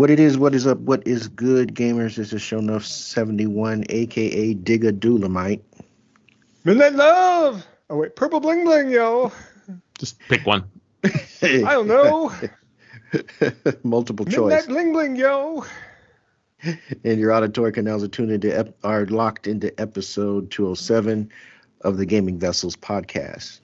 What it is, what is up, what is good, gamers? This is Show Enough 71, aka Digga Doolamite. Midnight Love! Oh, wait, Purple Bling Bling, yo! Just pick one. I don't know. Multiple Midnight choice. Bling Bling, yo! And your auditory canals are tuned into, ep- are locked into episode 207 of the Gaming Vessels podcast.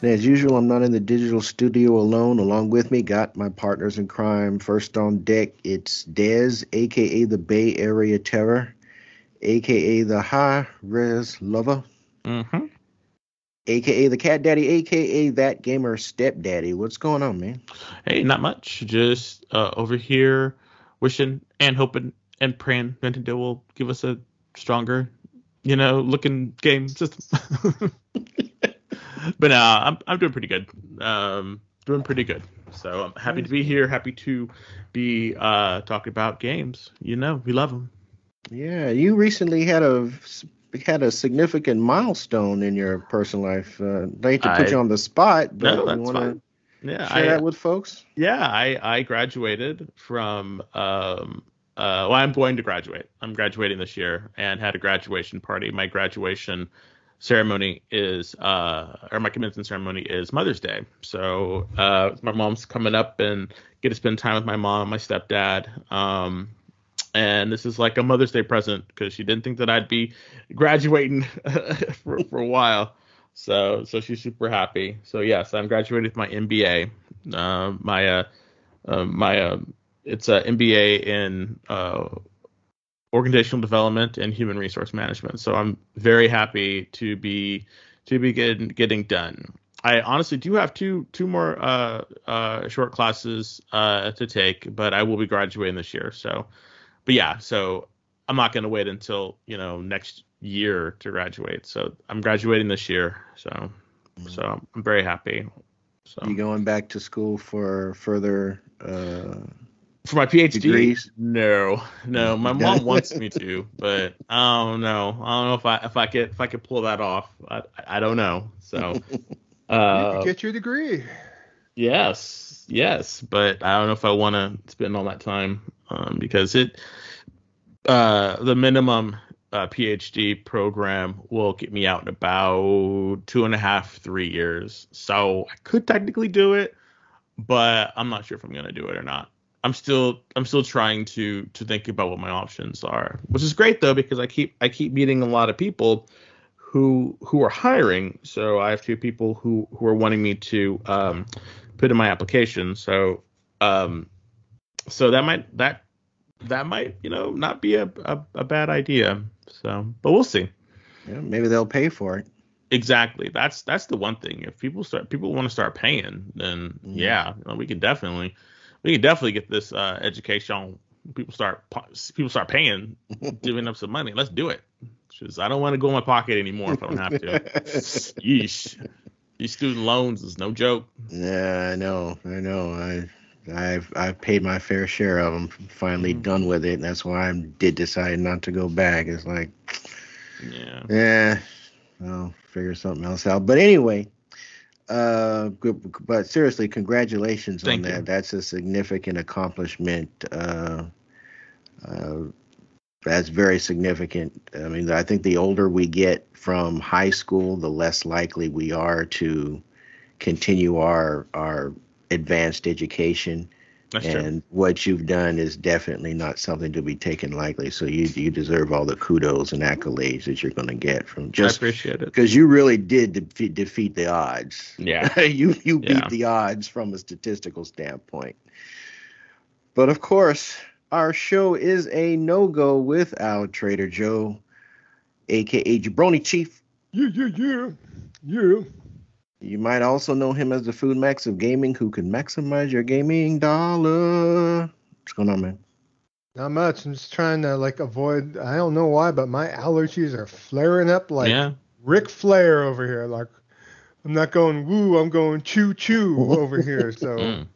And as usual, I'm not in the digital studio alone. Along with me, got my partners in crime. First on deck, it's Dez, aka the Bay Area Terror, aka the High Res Lover, Mm-hmm. aka the Cat Daddy, aka that gamer stepdaddy. What's going on, man? Hey, not much. Just uh, over here wishing and hoping and praying Nintendo will give us a stronger, you know, looking game system. but uh, I'm I'm doing pretty good. Um, doing pretty good. So I'm happy to be here. Happy to be uh talking about games. You know, we love them. Yeah, you recently had a had a significant milestone in your personal life. Uh, I hate to put I- you on the spot, but No, you that's want to. Yeah, share I, that with folks? Yeah, I I graduated from um uh well I'm going to graduate. I'm graduating this year and had a graduation party. My graduation ceremony is uh or my commencement ceremony is Mother's Day. So uh my mom's coming up and get to spend time with my mom, my stepdad. Um and this is like a Mother's Day present because she didn't think that I'd be graduating for, for a while. So so she's super happy. So yes, I'm graduating with my MBA. Uh, my uh, uh, my uh, it's a MBA in uh, organizational development and human resource management. So I'm very happy to be to be getting getting done. I honestly do have two two more uh, uh, short classes uh, to take, but I will be graduating this year. So, but yeah, so I'm not going to wait until you know next year to graduate. So I'm graduating this year. So so I'm very happy. So You going back to school for further? For my PhD, Degrees? no, no. My mom wants me to, but I don't know. I don't know if I if I could if I could pull that off. I I don't know. So, you uh, could get your degree. yes, yes, but I don't know if I want to spend all that time um, because it uh, the minimum uh, PhD program will get me out in about two and a half three years. So I could technically do it, but I'm not sure if I'm gonna do it or not. I'm still I'm still trying to to think about what my options are, which is great though because I keep I keep meeting a lot of people who who are hiring. So I have two people who who are wanting me to um, put in my application. So um, so that might that that might you know not be a, a, a bad idea. So but we'll see. yeah, maybe they'll pay for it. Exactly. That's that's the one thing. If people start people want to start paying, then Mm. yeah, know, we can definitely we can definitely get this uh, education. People start people start paying, giving up some money. Let's do it. Because I don't want to go in my pocket anymore if I don't have to. Yeesh. These student loans is no joke. Yeah, I know, I know. I, I've I've paid my fair share of them. Finally Mhm. done with it. And that's why I did decide not to go back. It's like, Yeah. yeah, I'll figure something else out. But anyway, uh, but seriously, congratulations Thank on you. that. That's a significant accomplishment. Uh, uh, that's very significant. I mean, I think the older we get from high school, the less likely we are to continue our our advanced education. That's true. and what you've done is definitely not something to be taken lightly. So you you deserve all the kudos and accolades that you're going to get from I just appreciate it. because you really did defeat, defeat the odds. Yeah. you you beat the odds from a statistical standpoint. But of course, our show is a no go without Trader Joe, aka Jabroni Chief. Yeah, yeah, yeah. Yeah. You might also know him as the Food Max of gaming, who can maximize your gaming dollar. What's going on, man? Not much. I'm just trying to like avoid. I don't know why, but my allergies are flaring up like yeah. Ric Flair over here. Like I'm not going woo. I'm going choo choo over here. So Mm.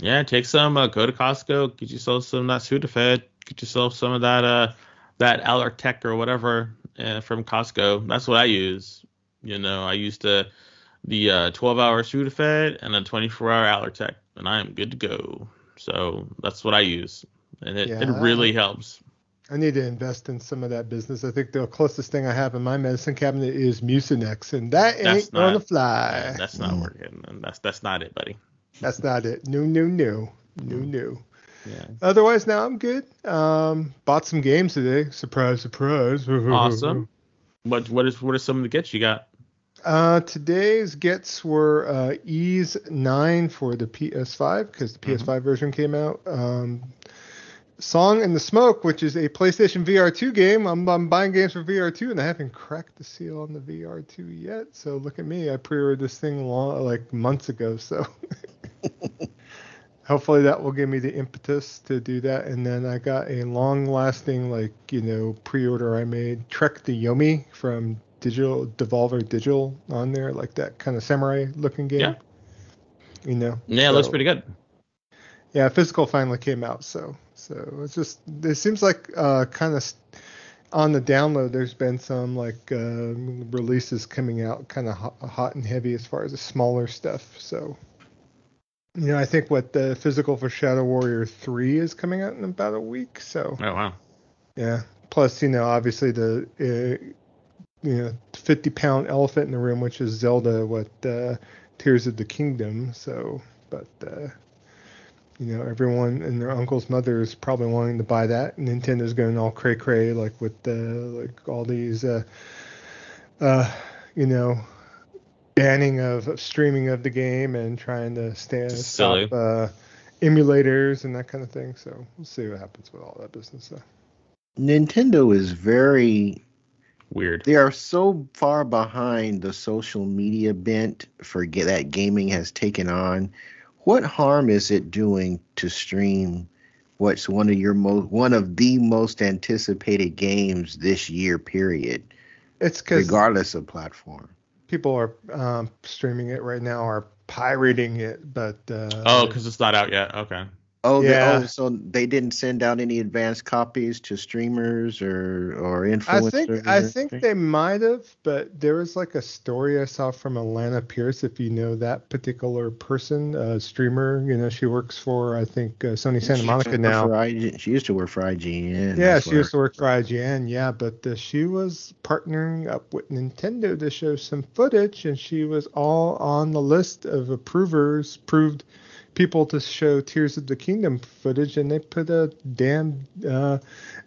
Yeah, take some. Uh, go to Costco. Get yourself some that Sudafed. Get yourself some of that uh that Allertech or whatever uh, from Costco. That's what I use. You know, I used the the uh, 12 hour Sudafed and a 24 hour Allertech, and I am good to go. So that's what I use, and it, it Yeah. really helps. I need to invest in some of that business. I think the closest thing I have in my medicine cabinet is Mucinex, and that That's ain't gonna not- fly. That's not working, and that's that's not it, buddy. That's not it. No, no, no, no, Mm. no. Yeah. Otherwise, now I'm good. Um, bought some games today. Surprise, surprise. Awesome. What what is what are some of the gets you got? Uh, today's gets were uh, Ys 9 for the PS5 because the Mhm. PS5 version came out. Um, Song in the Smoke, which is a PlayStation VR2 game. I'm, I'm buying games for VR2 and I haven't cracked the seal on the VR2 yet. So look at me. I pre-ordered this thing long, like months ago. So hopefully that will give me the impetus to do that. And then I got a long-lasting, like you know, pre-order I made Trek to Yomi from Digital Devolver Digital on there, like that kind of samurai-looking game. Yeah. You know. Yeah, it looks pretty good. yeah, physical finally came out, so so it's just it seems like uh, kind of on the download. There's been some like uh, releases coming out, kind of hot, hot and heavy as far as the smaller stuff. So you know, I think what the physical for Shadow Warrior three is coming out in about a week. So Oh wow. yeah, plus you know obviously the uh, you know 50 pound elephant in the room, which is Zelda, what uh, Tears of the Kingdom. So but. Uh, you know, everyone and their uncle's mother is probably wanting to buy that. Nintendo's going all cray cray, like with the like all these, uh, uh, you know, banning of, of streaming of the game and trying to stand It's stop uh, emulators and that kind of thing. So we'll see what happens with all that business. So. Nintendo is very Weird. they are so far behind the social media bent for ga- that gaming has taken on. What harm is it doing to stream what's one of your most one of the most anticipated games this year period, It's because regardless of platform? people are um, streaming it right now are pirating it, but uh, Oh, because it's not out yet. Okay. Oh, they- Yeah. oh, so they didn't send out any advanced copies to streamers or or influencers. I think I think they might have, but there was like a story I saw from Alana Pierce. If you know that particular person, uh, streamer, you know she works for I think uh, Sony Santa Monica now. IG she used to work for IGN. Yeah, she used to work for IGN. Yeah, but uh, she was partnering up with Nintendo to show some footage, and she was all on the list of approvers, proved people to show Tears of the Kingdom footage, and they put a damn uh,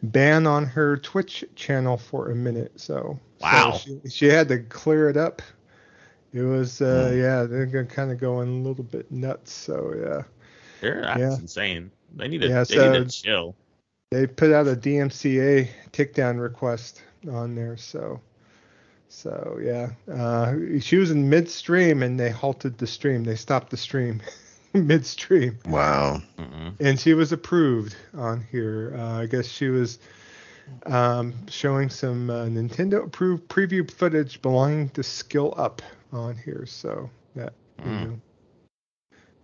ban on her Twitch channel for a minute. So, Wow. so she, she had to clear it up. It was, uh, Hmm. yeah, they're gonna kind of going a little bit nuts. So, yeah. They're, that's Yeah. insane. They need to Yeah, they so- need to chill. they put out a DMCA takedown request on there. So, so yeah, uh, she was in midstream and they halted the stream. They stopped the stream midstream, Wow. Mm-mm. and she was approved on here. Uh, I guess she was um, showing some uh, Nintendo approved preview footage belonging to Skill Up on here. So that you Mm. know,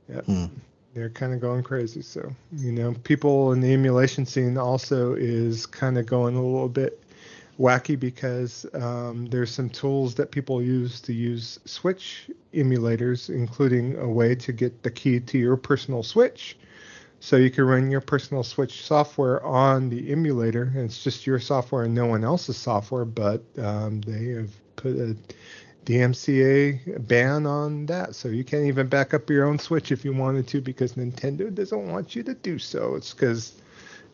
yeah Hmm. they're kind of going crazy. So, you know, people in the emulation scene also is kind of going a little bit wacky because um, there's some tools that people use to use Switch emulators, including a way to get the key to your personal Switch. So you can run your personal Switch software on the emulator, it's just your software and no one else's software. But um, they have put a DMCA ban on that, so you can't even back up your own Switch if you wanted to, because Nintendo doesn't want you to do so. It's because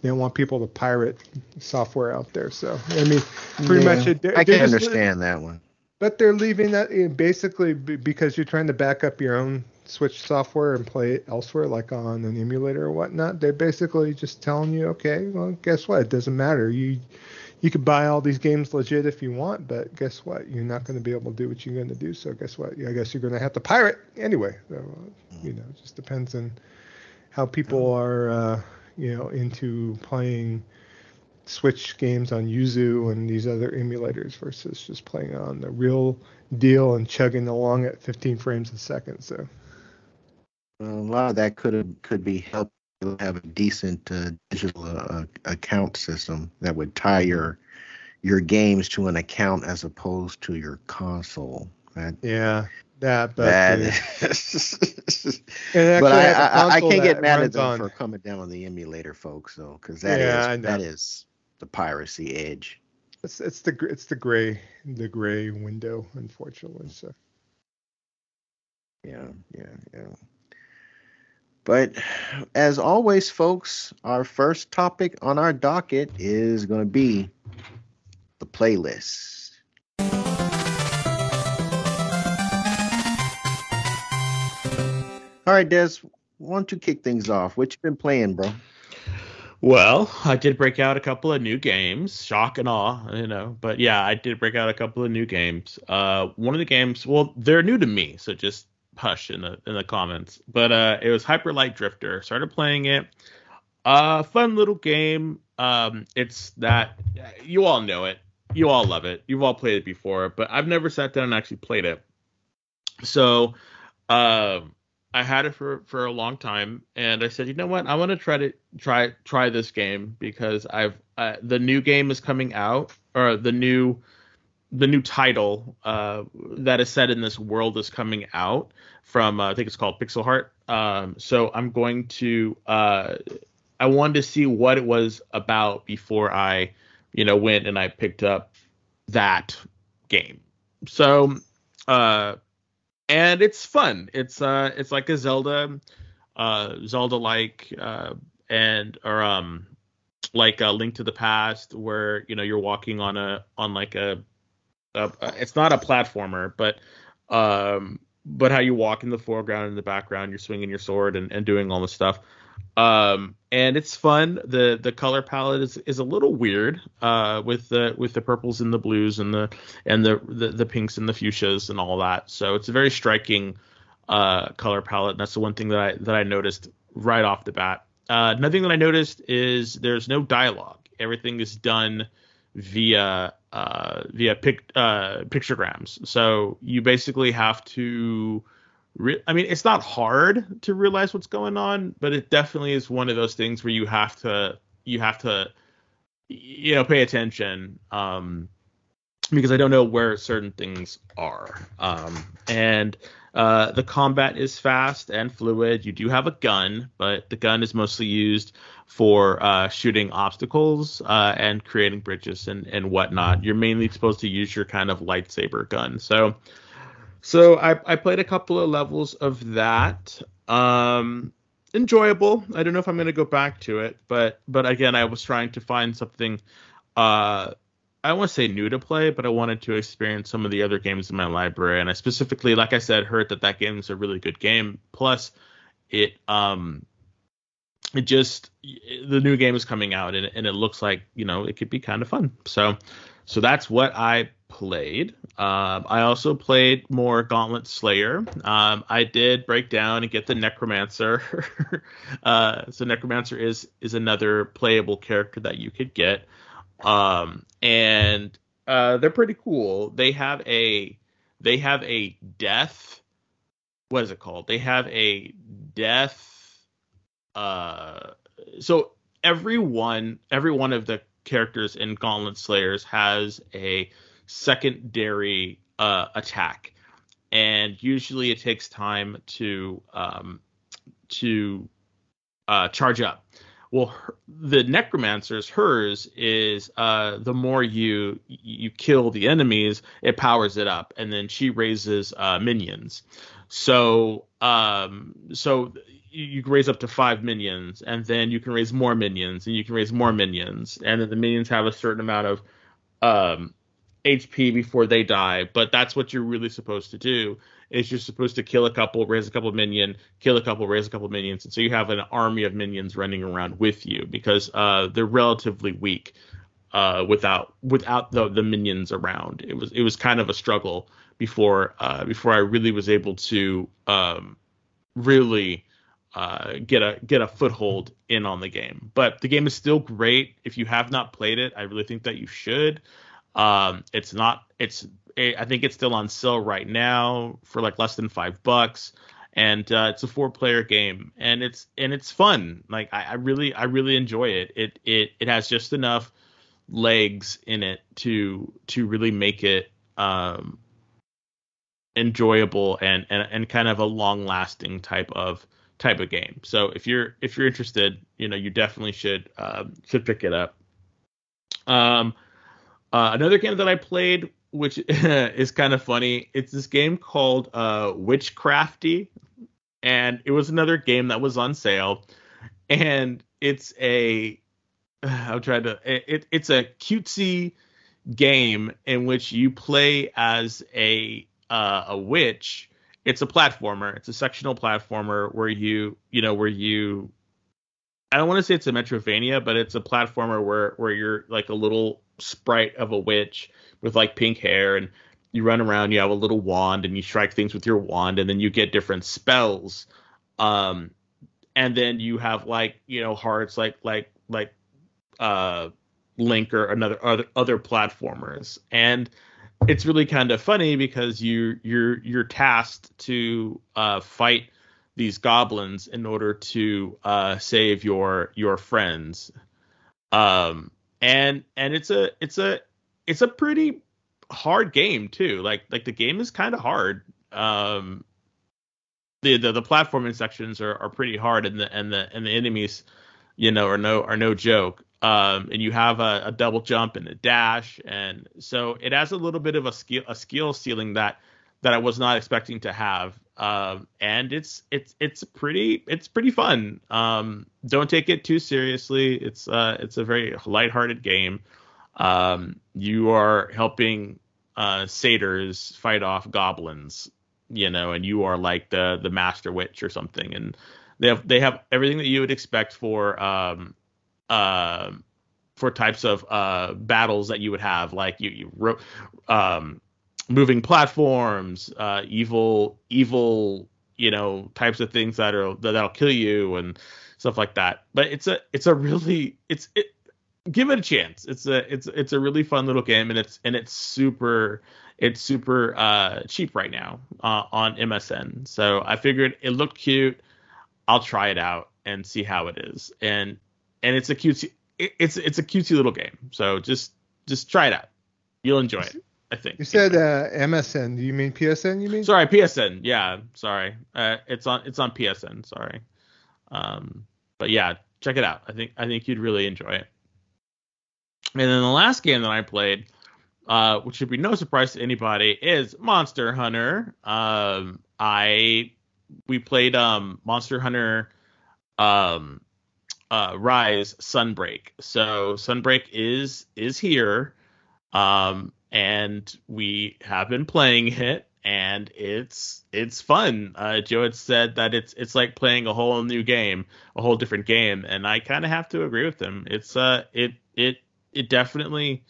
they don't want people to pirate software out there. So I mean, pretty Yeah, much, it, I can just- understand that one. but they're leaving that in basically b- because you're trying to back up your own Switch software and play it elsewhere, like on an emulator or whatnot. They're basically just telling you, okay, well, guess what? It doesn't matter. You you could buy all these games legit if you want, but guess what? You're not going to be able to do what you're going to do. So guess what? I guess you're going to have to pirate anyway. So, you know, it just depends on how people are, uh, you know, into playing Switch games on Yuzu and these other emulators versus just playing on the real deal and chugging along at 15 frames a second. So a lot of that could have could be helped have a decent uh, digital uh, account system that would tie your your games to an account as opposed to your console. That, yeah, that. But, but I, I, I, can't get mad at them on. for coming down on the emulator, folks, though, because that yeah, is that is the piracy edge. It's it's the it's the gray the gray window, unfortunately. So. Yeah, yeah, yeah. But as always, folks, our first topic on our docket is going to be the playlist. All right, Des, want to kick things off? What you been playing, bro? Well, I did break out a couple of new games, shock and awe, you know. But yeah, I did break out a couple of new games. Uh, one of the games, well, they're new to me, so just hush in the in the comments. But uh, it was Hyper Light Drifter. Started playing it. Uh, fun little game. Um, it's that you all know it. You all love it. You've all played it before, but I've never sat down and actually played it. So, uh, I had it for for a long time, and I said, you know what, I want to try to try try this game because I've uh, the new game is coming out, or the new the new title uh, that is set in this world is coming out from uh, I think it's called Pixel Heart. Um, so I'm going to uh, I wanted to see what it was about before I you know went and I picked up that game. So uh, and it's fun. It's uh it's like a Zelda uh Zelda like uh and or um like a link to the past where you know you're walking on a on like a uh, it's not a platformer, but um, but how you walk in the foreground and the background, you're swinging your sword and, and doing all this stuff. Um, and it's fun. the The color palette is, is a little weird uh, with the with the purples and the blues and the and the, the, the pinks and the fuchsias and all that. So it's a very striking uh, color palette. And that's the one thing that I that I noticed right off the bat. Uh, another thing that I noticed is there's no dialogue. Everything is done via uh, via pic, uh, pictograms. So you basically have to. Re- I mean, it's not hard to realize what's going on, but it definitely is one of those things where you have to you have to you know pay attention um, because I don't know where certain things are. Um, and uh, the combat is fast and fluid. You do have a gun, but the gun is mostly used for uh, shooting obstacles uh, and creating bridges and, and whatnot. You're mainly supposed to use your kind of lightsaber gun. So, so I, I played a couple of levels of that. Um, enjoyable. I don't know if I'm going to go back to it, but but again, I was trying to find something uh, I want to say new to play, but I wanted to experience some of the other games in my library, and I specifically, like I said, heard that that game is a really good game. Plus, it um, it just the new game is coming out, and, and it looks like you know it could be kind of fun. So, so that's what I played. Um, I also played more Gauntlet Slayer. Um, I did break down and get the Necromancer. uh, so Necromancer is is another playable character that you could get um, and uh, they're pretty cool. They have a they have a death. What is it called? They have a death. Uh, so every one every one of the characters in Gauntlet Slayers has a secondary uh, attack, and usually it takes time to um, to uh, charge up. Well, her, the necromancer's hers is uh, the more you you kill the enemies, it powers it up, and then she raises uh, minions. So um, so you can raise up to five minions, and then you can raise more minions, and you can raise more minions, and then the minions have a certain amount of um, HP before they die. But that's what you're really supposed to do is you're supposed to kill a couple, raise a couple of minion, kill a couple, raise a couple of minions, and so you have an army of minions running around with you because uh, they're relatively weak uh, without without the the minions around. It was it was kind of a struggle before uh, before I really was able to um, really uh, get a get a foothold in on the game. But the game is still great. If you have not played it, I really think that you should. Um, it's not it's I think it's still on sale right now for like less than five bucks. and uh, it's a four player game and it's and it's fun. Like I, I, really i really enjoy it. It it it has just enough legs in it to to really make it um enjoyable and and, and kind of a long lasting type of type of game. So if you're if you're interested you know you definitely should uh, should pick it up. Um uh, another game that i played which is kind of funny. It's this game called uh, Witchcrafty, and it was another game that was on sale. And it's a I'm to it, it's a cutesy game in which you play as a uh, a witch. It's a platformer. It's a sectional platformer where you you know where you I don't want to say it's a Metroidvania, but it's a platformer where where you're like a little sprite of a witch with like pink hair and you run around you have a little wand and you strike things with your wand and then you get different spells. Um and then you have like you know hearts like like like uh link or another other other platformers. And it's really kind of funny because you you're you're tasked to uh fight these goblins in order to uh save your your friends. Um and and it's a it's a it's a pretty hard game too. Like like the game is kind of hard. Um, the, the the platforming sections are, are pretty hard, and the and the and the enemies, you know, are no are no joke. Um, and you have a, a double jump and a dash, and so it has a little bit of a skill a skill ceiling that that I was not expecting to have. Um, and it's it's it's pretty it's pretty fun. Um, don't take it too seriously. It's uh it's a very lighthearted game. Um, you are helping uh, satyrs fight off goblins, you know, and you are like the the master witch or something, and they have they have everything that you would expect for um uh for types of uh battles that you would have, like you you um moving platforms, uh evil evil you know types of things that are that'll kill you and stuff like that. But it's a it's a really it's it give it a chance. It's a it's it's a really fun little game, and it's and it's super it's super uh, cheap right now uh, on MSN. So I figured it looked cute. I'll try it out and see how it is. And and it's a cutesy it, it's it's a cutesy little game. So just just try it out. You'll enjoy it. I think. You said uh, MSN. Do you mean PSN? You mean? Sorry, PSN. Yeah, sorry. Uh, it's on it's on PSN. Sorry. Um, but yeah, check it out. I think I think you'd really enjoy it. And then the last game that I played, uh, which should be no surprise to anybody, is Monster Hunter. Um, I we played um, Monster Hunter um, uh, Rise Sunbreak. So Sunbreak is is here, um, and we have been playing it, and it's it's fun. Uh, Joe had said that it's it's like playing a whole new game, a whole different game, and I kind of have to agree with him. It's uh it it it definitely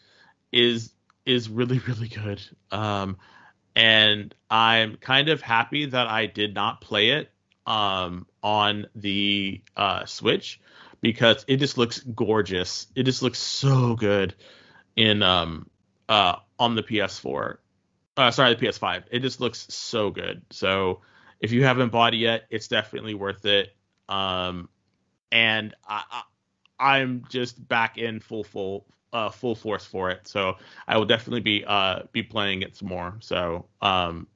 is is really really good. Um, and I'm kind of happy that I did not play it um, on the uh, Switch because it just looks gorgeous. It just looks so good in um uh on the PS4. Uh, sorry, the PS5. It just looks so good. So if you haven't bought it yet, it's definitely worth it. Um, and I, I I'm just back in full full uh, full force for it. So I will definitely be uh, be playing it some more. So um,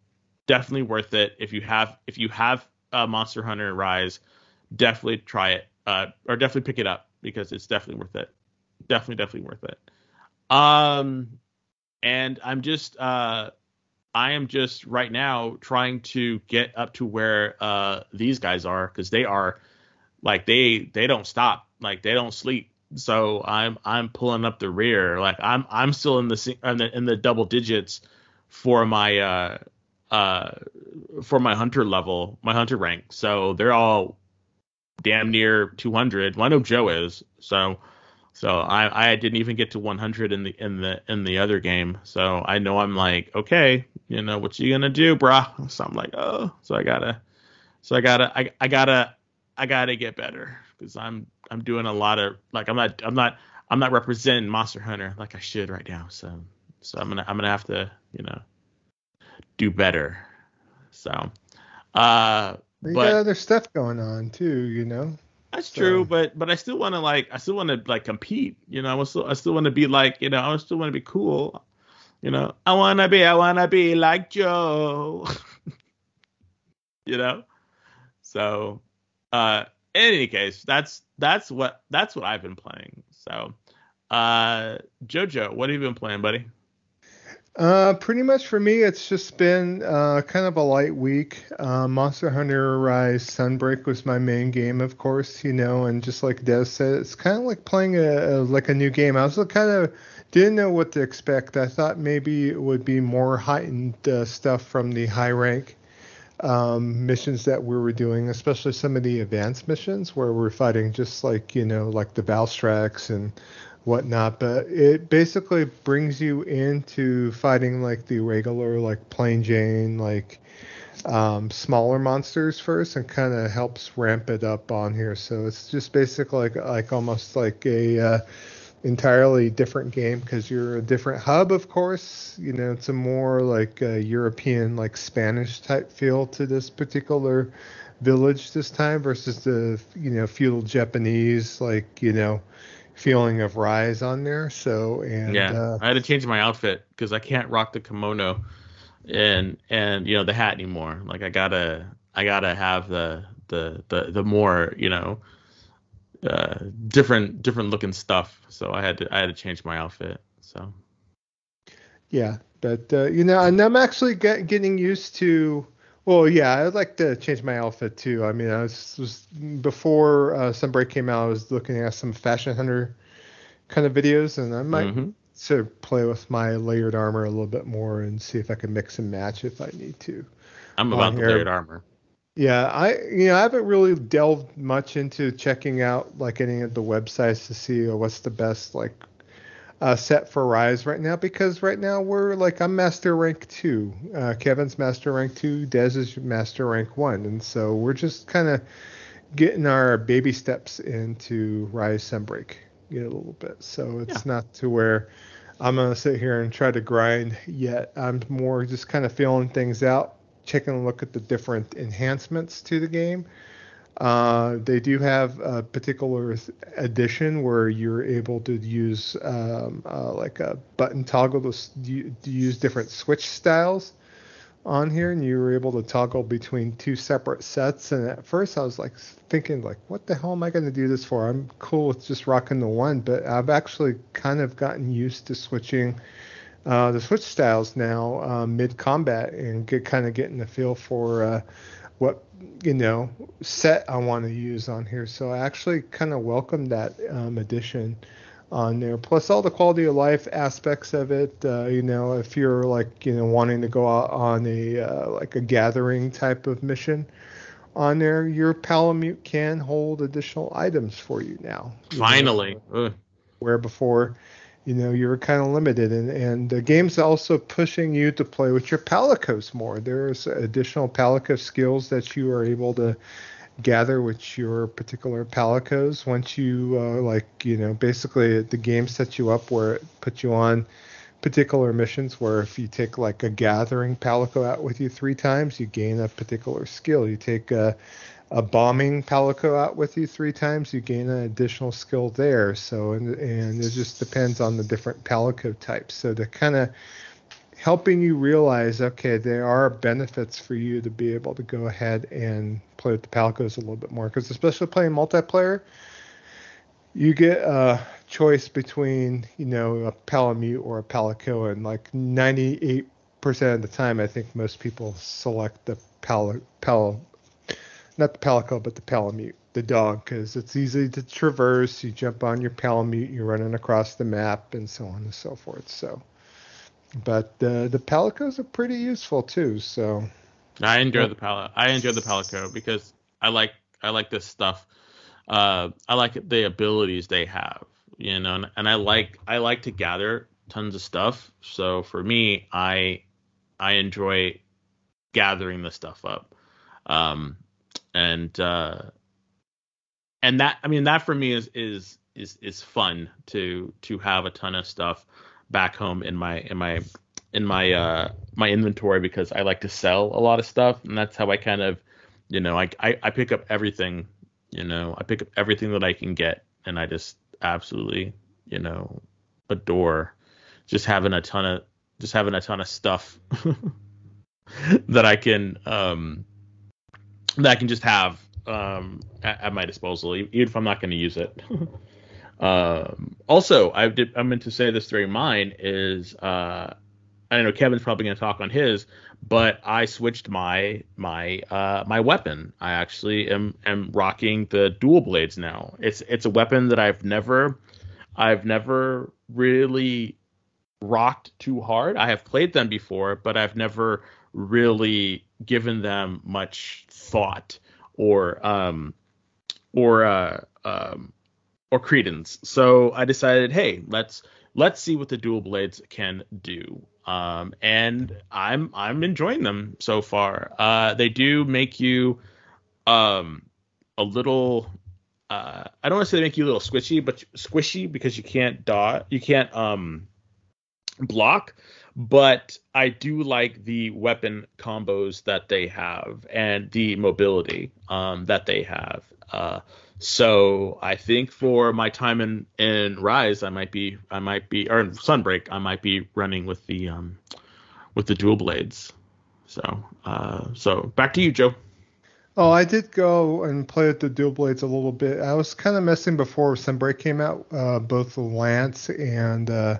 definitely worth it if you have if you have uh, Monster Hunter Rise, definitely try it uh, or definitely pick it up because it's definitely worth it. Definitely, definitely worth it. Um, and I'm just uh, I am just right now trying to get up to where uh these guys are because they are like they they don't stop like they don't sleep so I'm I'm pulling up the rear. Like I'm I'm still in the in the, in the double digits for my uh uh for my hunter level, my hunter rank. So they're all damn near 200. Well, I know Joe is. So so I I didn't even get to 100 in the in the in the other game. So I know I'm like okay, you know what you gonna do, brah? So I'm like oh, so I gotta so I gotta I I gotta I gotta get better because I'm I'm doing a lot of like I'm not I'm not I'm not representing Monster Hunter like I should right now. So so I'm gonna I'm gonna have to you know do better. So uh You but got other stuff going on too, you know. That's so- true, but but I still want to like I still want to like compete. You know, I still I still want to be like you know I still want to be cool. You know, I wanna be I wanna be like Joe. you know, so uh, in any case, that's that's what that's what I've been playing. So, uh, Jojo, what have you been playing, buddy? Uh, pretty much for me, it's just been uh, kind of a light week. Uh, Monster Hunter Rise Sunbreak was my main game, of course, you know, and just like Des said, it's kind of like playing a, a like a new game. I was kind of didn't know what to expect. I thought maybe it would be more heightened uh, stuff from the high rank um, missions that we were doing, especially some of the advanced missions where we're fighting just like you know like the Valstrax and whatnot. But it basically brings you into fighting like the regular like plain Jane like um, smaller monsters first and kind of helps ramp it up on here. So it's just basically like like almost like a uh, entirely different game because you're a different hub, of course. You know, it's a more like uh, European, like Spanish type feel to this particular village this time versus the you know feudal Japanese like you know feeling of Rise on there. So and yeah, uh, I had to change my outfit because I can't rock the kimono and and you know the hat anymore. Like I gotta I gotta have the the the the more you know uh different different looking stuff. So I had to I had to change my outfit. So Yeah, but uh, you know, and I'm actually get, getting used to. Well, yeah, I'd like to change my outfit too. I mean, I was, was before uh, Sunbreak came out, I was looking at some Fashion Hunter kind of videos, and I might mhm. sort of play with my layered armor a little bit more and see if I can mix and match if I need to. I'm about the layered armor. Yeah, I you know I haven't really delved much into checking out like any of the websites to see what's the best like uh, set for Rise right now because right now we're like I'm Master Rank two, uh, Kevin's Master Rank two, Dez is Master Rank one, and so we're just kind of getting our baby steps into Rise Sunbreak you know, a little bit. So it's not to where I'm gonna sit here and try to grind yet. I'm more just kind of feeling things out, checking a look at the different enhancements to the game. Uh, they do have a particular edition where you're able to use um, uh, like a button toggle to, to use different switch styles on here, and you were able to toggle between two separate sets. And at first, I was like thinking, like, what the hell am I going to do this for? I'm cool with just rocking the one, but I've actually kind of gotten used to switching uh, the switch styles now uh, mid combat and get kind of getting the feel for uh, what you know set I want to use on here. So I actually kind of welcome that um, addition on there. Plus all the quality of life aspects of it. Uh, you know, if you're like you know wanting to go out on a uh, like a gathering type of mission on there, your Palamute can hold additional items for you now. you Finally. Where before you know you're kind of limited. And and the game's also pushing you to play with your palicos more. There's additional palico skills that you are able to gather with your particular palicos. Once you uh, like you know basically the game sets you up where it puts you on particular missions where if you take like a gathering palico out with you three times you gain a particular skill. You take a a bombing palico out with you three times, you gain an additional skill there. So and and it just depends on the different palico types. So to kind of helping you realize, okay, there are benefits for you to be able to go ahead and play with the palicos a little bit more. Because especially playing multiplayer, you get a choice between you know a palamute or a palico, and like 98% of the time, I think most people select the pal pal not the palico, but the palamute, the dog, because it's easy to traverse. You jump on your palamute, you're running across the map, and so on and so forth. So, but uh, the palicos are pretty useful too. So, I enjoy the pal. I enjoy the palico because I like I like this stuff. Uh, I like the abilities they have, you know, and, and I like I like to gather tons of stuff. So for me, I I enjoy gathering the stuff up, um, and uh, and that I mean that for me is is is is fun to to have a ton of stuff back home in my in my in my uh my inventory because I like to sell a lot of stuff and that's how I kind of you know, I, I I pick up everything. You know, I pick up everything that I can get, and I just absolutely, you know, adore just having a ton of just having a ton of stuff that I can um that I can just have um at, at my disposal, even if I'm not going to use it. um, also, I did I meant to say this during mine is uh I know Kevin's probably going to talk on his, but I switched my my uh, my weapon. I actually am am rocking the dual blades now. It's it's a weapon that I've never I've never really rocked too hard. I have played them before, but I've never really given them much thought or um or uh um or credence. So I decided, hey, let's let's see what the dual blades can do. Um, and I'm I'm enjoying them so far. Uh, they do make you um a little uh, I don't want to say they make you a little squishy, but squishy because you can't dot, you can't um block. But I do like the weapon combos that they have and the mobility um, that they have. Uh, so I think for my time in in Rise, I might be I might be or in Sunbreak, I might be running with the um with the dual blades. So uh, so back to you, Joe. Oh, I did go and play with the dual blades a little bit. I was kind of messing before Sunbreak came out, uh, both the Lance and uh,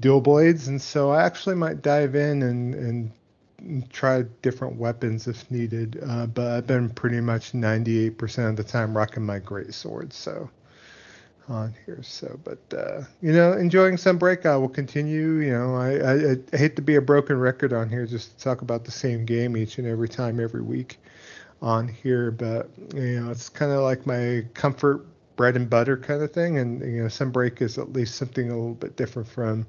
dual blades, and so I actually might dive in and, and try different weapons if needed. Uh, but I've been pretty much 98% of the time rocking my great sword, so on here. So, but uh, you know, enjoying Sunbreak. I will continue. You know, I, I, I hate to be a broken record on here, just to talk about the same game each and every time, every week on here, but you know, it's kind of like my comfort bread and butter kind of thing. And you know, Sunbreak is at least something a little bit different from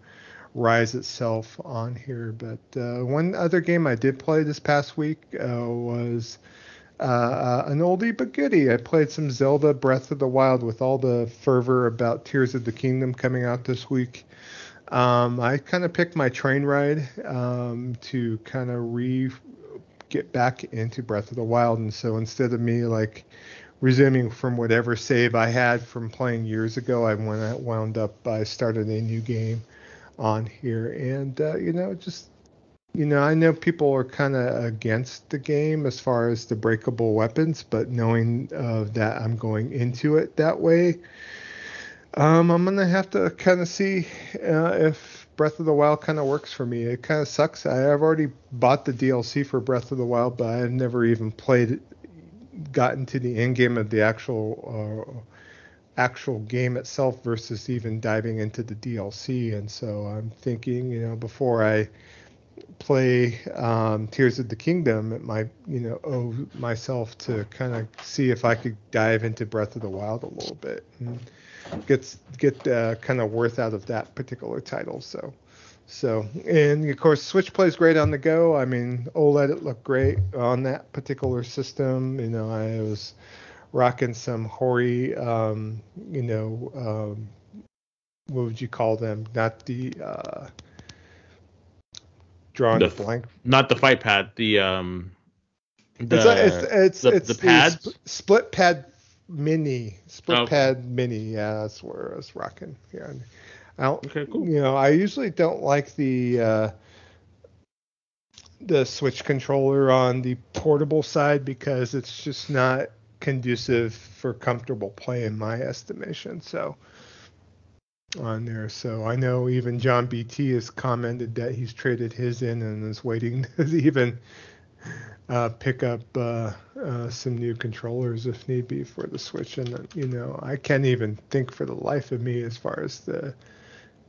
Rise itself on here. But uh, one other game I did play this past week uh, was uh, uh an oldie but goodie. I played some Zelda Breath of the Wild with all the fervor about Tears of the Kingdom coming out this week. Um, I kind of picked my train ride um, to kind of re get back into Breath of the Wild. And so instead of me like resuming from whatever save I had from playing years ago, I wound up I started a new game on here, and uh, you know just you know I know people are kind of against the game as far as the breakable weapons, but knowing uh, that I'm going into it that way. Um, I'm gonna have to kind of see uh, if Breath of the Wild kind of works for me. It kind of sucks. I, have already bought the DLC for Breath of the Wild, but I've never even played it, gotten to the end game of the actual uh, actual game itself versus even diving into the DLC. And so I'm thinking, you know, before I play um, Tears of the Kingdom, it might, you know, owe myself to kind of see if I could dive into Breath of the Wild a little bit. And, gets get uh, kind of worth out of that particular title. So, so and of course Switch plays great on the go. I mean OLED it looked great on that particular system. You know I was rocking some Hori, um, you know, um, what would you call them? Not the uh, drawing the, blank. Not the fight pad. The um. The, it's, it's, it's, the, it's the pads? split pad mini split oh. pad mini. Yeah, that's where I was rocking. Yeah, I don't. Okay, cool. You know, I usually don't like the uh, the Switch controller on the portable side because it's just not conducive for comfortable play in my estimation. So on there. So I know even John BT has commented that he's traded his in and is waiting to even uh, pick up uh, uh, some new controllers if need be for the Switch. And you know, I can't even think for the life of me as far as the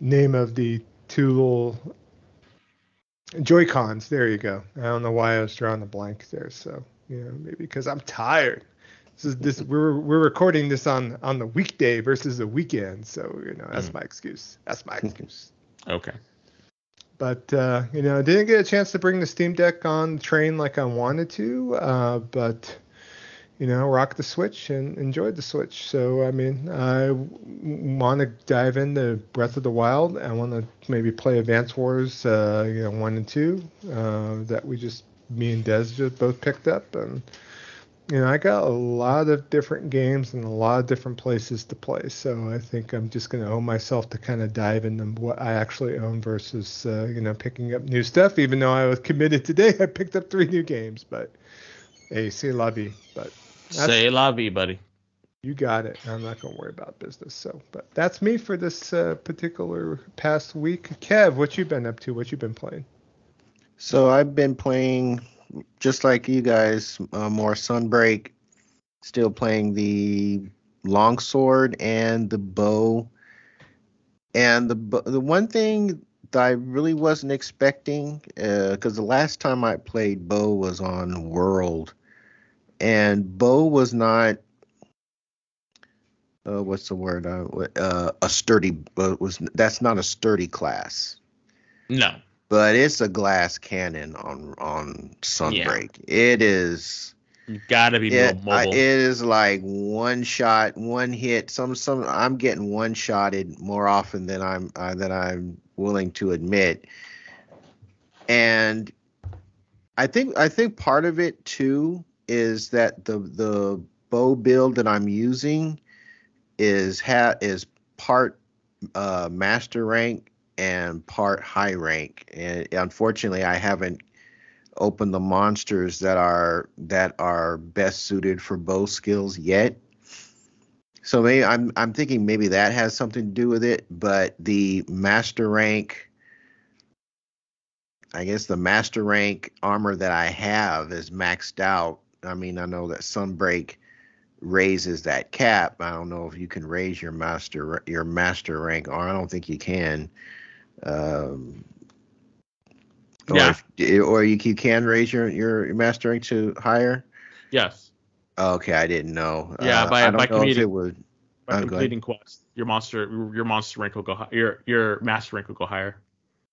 name of the two little Joy Cons. There you go. I don't know why I was drawing a blank there. So you know, maybe because I'm tired. This is this we're we're recording this on on the weekday versus the weekend. So you know, that's mm. my excuse. That's my excuse. Okay. But uh, you know, I didn't get a chance to bring the Steam Deck on the train like I wanted to. Uh, but you know, rock the Switch and enjoyed the Switch. So I mean, I want to dive into Breath of the Wild. I want to maybe play Advance Wars, uh, you know, one and two uh, that we just me and Des just both picked up and you know, I got a lot of different games and a lot of different places to play. So I think I'm just going to owe myself to kind of dive into what I actually own versus, uh, you know, picking up new stuff. Even though I was committed today, I picked up three new games. But hey, c'est la vie. But say la vie, buddy. You got it. I'm not going to worry about business. So, but that's me for this uh, particular past week. Kev, what you been up to? What you been playing? So I've been playing just like you guys, uh, more Sunbreak. Still playing the longsword and the bow. And the the one thing that I really wasn't expecting, because uh, the last time I played bow was on World, and bow was not. Uh, what's the word? Uh, uh a sturdy uh, was that's not a sturdy class. No but it's a glass cannon on on Sunbreak. Yeah. It is. You gotta be it, mobile. I, it is like one shot, one hit. Some some I'm getting one shotted more often than I'm uh, than I'm willing to admit. And I think I think part of it too is that the the bow build that I'm using is ha is part uh, master rank and part high rank. And unfortunately, I haven't opened the monsters that are that are best suited for bow skills yet. So maybe I'm I'm thinking maybe that has something to do with it. But the master rank, I guess the master rank armor that I have is maxed out. I mean, I know that Sunbreak raises that cap. I don't know if you can raise your master your master rank, or I don't think you can. Um, yeah. Or, if, or you, you can raise your, your mastering to higher. Yes. Okay, I didn't know. Yeah, uh, by I by completing, would, by oh, completing quests, your monster your monster rank will go high, your your master rank will go higher.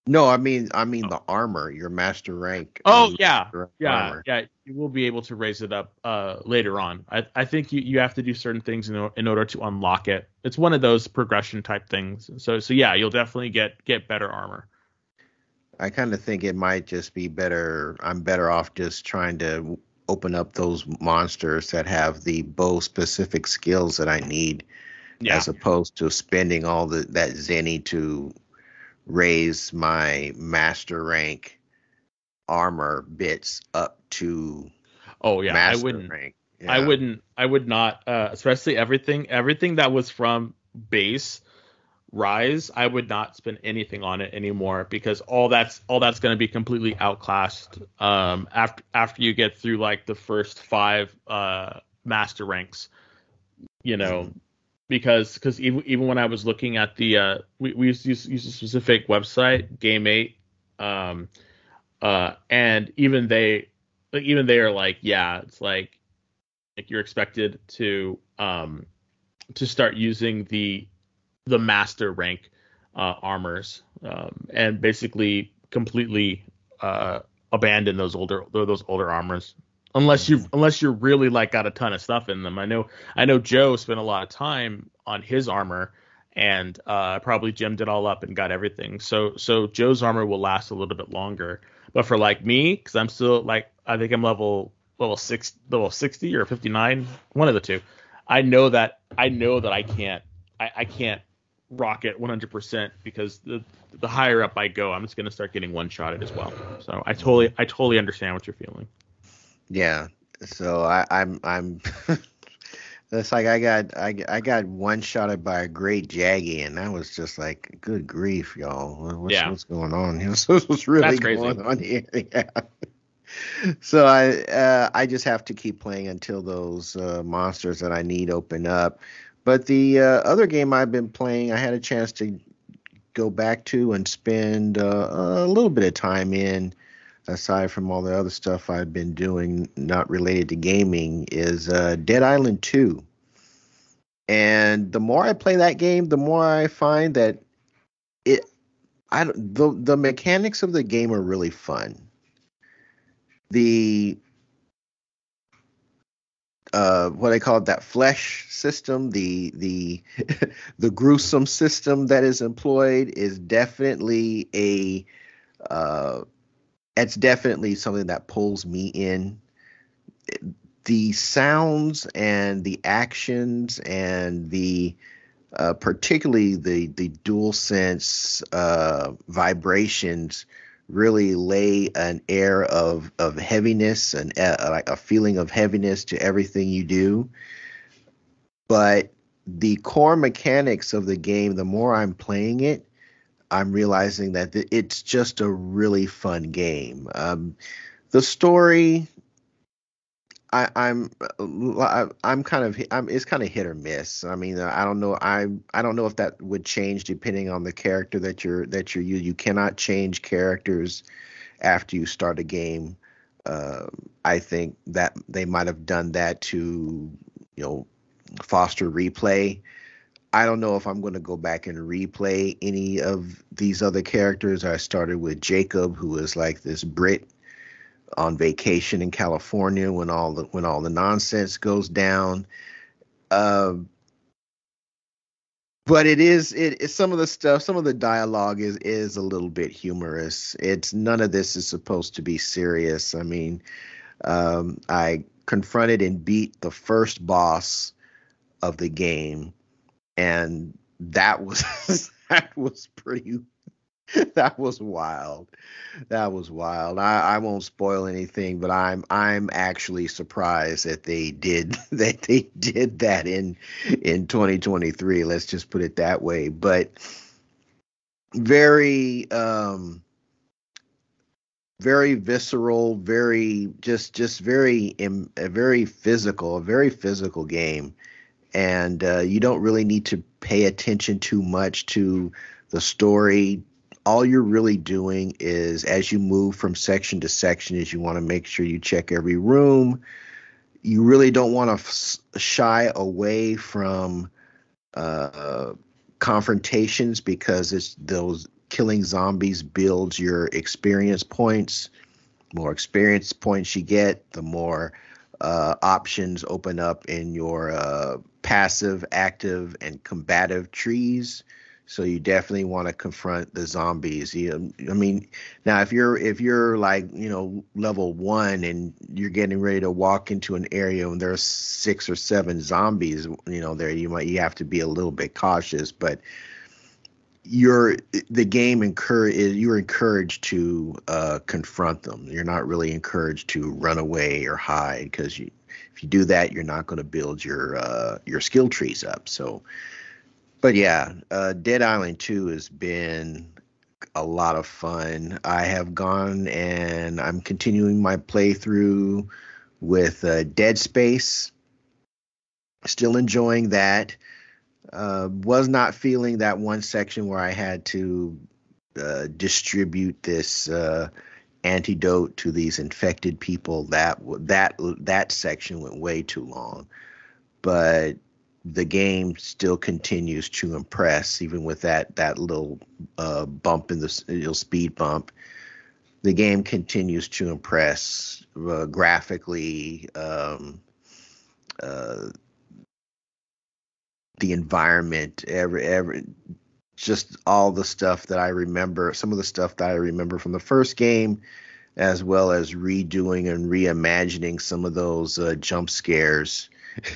No, I mean I mean oh. the armor, your master rank. Oh yeah, yeah, armor. yeah. You will be able to raise it up uh, later on. I, I think you, you have to do certain things in, in order to unlock it. It's one of those progression type things. So so yeah, you'll definitely get get better armor. I kind of think it might just be better. I'm better off just trying to open up those monsters that have the bow specific skills that I need, yeah. as opposed to spending all the that zenny to raise my master rank armor bits up to oh yeah i wouldn't rank. Yeah. i wouldn't i would not uh, especially everything everything that was from base rise i would not spend anything on it anymore because all that's all that's going to be completely outclassed um after after you get through like the first five uh master ranks you know mm-hmm because because even even when I was looking at the uh, we we used a specific website Game8, um, uh, and even they like even they are like yeah it's like like you're expected to um to start using the the master rank uh, armors um, and basically completely uh, abandon those older those older armors unless you unless you're really like got a ton of stuff in them. I know I know Joe spent a lot of time on his armor and uh, probably gemmed it all up and got everything. So so Joe's armor will last a little bit longer. But for like me, because I'm still like I think I'm level level six level sixty or fifty nine, one of the two. I know that I know that I can't I, I can't rock it 100% because the the higher up I go, I'm just gonna start getting one shotted as well. So I totally I totally understand what you're feeling. Yeah. So I, I'm I'm It's like I got I, I got one shotted by a great Jaggy, and that was just like, good grief, y'all. What's, yeah. what's going on? what's really going on here? Yeah. so I uh, I just have to keep playing until those uh, monsters that I need open up. But the uh, other game I've been playing, I had a chance to go back to and spend uh, a little bit of time in aside from all the other stuff I've been doing not related to gaming, is uh, Dead Island 2. And the more I play that game, the more I find that it, I the the mechanics of the game are really fun. The uh, what I call it, that flesh system, the the the gruesome system that is employed is definitely a uh, it's definitely something that pulls me in. the sounds and the actions and the uh, particularly the the dual sense uh, vibrations really lay an air of of heaviness and uh, like a feeling of heaviness to everything you do but the core mechanics of the game the more i'm playing it i'm realizing that it's just a really fun game um, the story I, I'm I'm kind of I'm it's kind of hit or miss. I mean, I don't know. I I don't know if that would change depending on the character that you're that you're you. You cannot change characters after you start a game. Uh, I think that they might have done that to you know foster replay. I don't know if I'm going to go back and replay any of these other characters. I started with Jacob, who is like this Brit on vacation in California when all the when all the nonsense goes down. Uh, but it is it, it some of the stuff some of the dialogue is is a little bit humorous it's none of this is supposed to be serious i mean um, i confronted and beat the first boss of the game and that was that was pretty that was wild. That was wild. I, I won't spoil anything, but I'm I'm actually surprised that they did that they did that in in 2023. Let's just put it that way. But very um very visceral, very just just very a very physical, a very physical game, and uh, you don't really need to pay attention too much to the story. All you're really doing is as you move from section to section is you want to make sure you check every room. You really don't want to f- shy away from uh, confrontations because it's those killing zombies builds your experience points. More experience points you get the more uh, options open up in your uh, passive active and combative trees so you definitely want to confront the zombies. You, I mean, now if you're if you're like you know level one and you're getting ready to walk into an area and there's six or seven zombies, you know there you might you have to be a little bit cautious. But you're the game encourage you're encouraged to uh, confront them. You're not really encouraged to run away or hide because you if you do that you're not going to build your uh, your skill trees up. So but yeah, uh, Dead Island 2 has been a lot of fun. I have gone and I'm continuing my playthrough with uh, Dead Space. Still enjoying that. Uh, was not feeling that one section where I had to uh, distribute this uh, antidote to these infected people. That that that section went way too long. But the game still continues to impress, even with that that little uh, bump in the little speed bump. The game continues to impress uh, graphically. Um, uh, the environment, every every just all the stuff that I remember, some of the stuff that I remember from the first game, as well as redoing and reimagining some of those uh, jump scares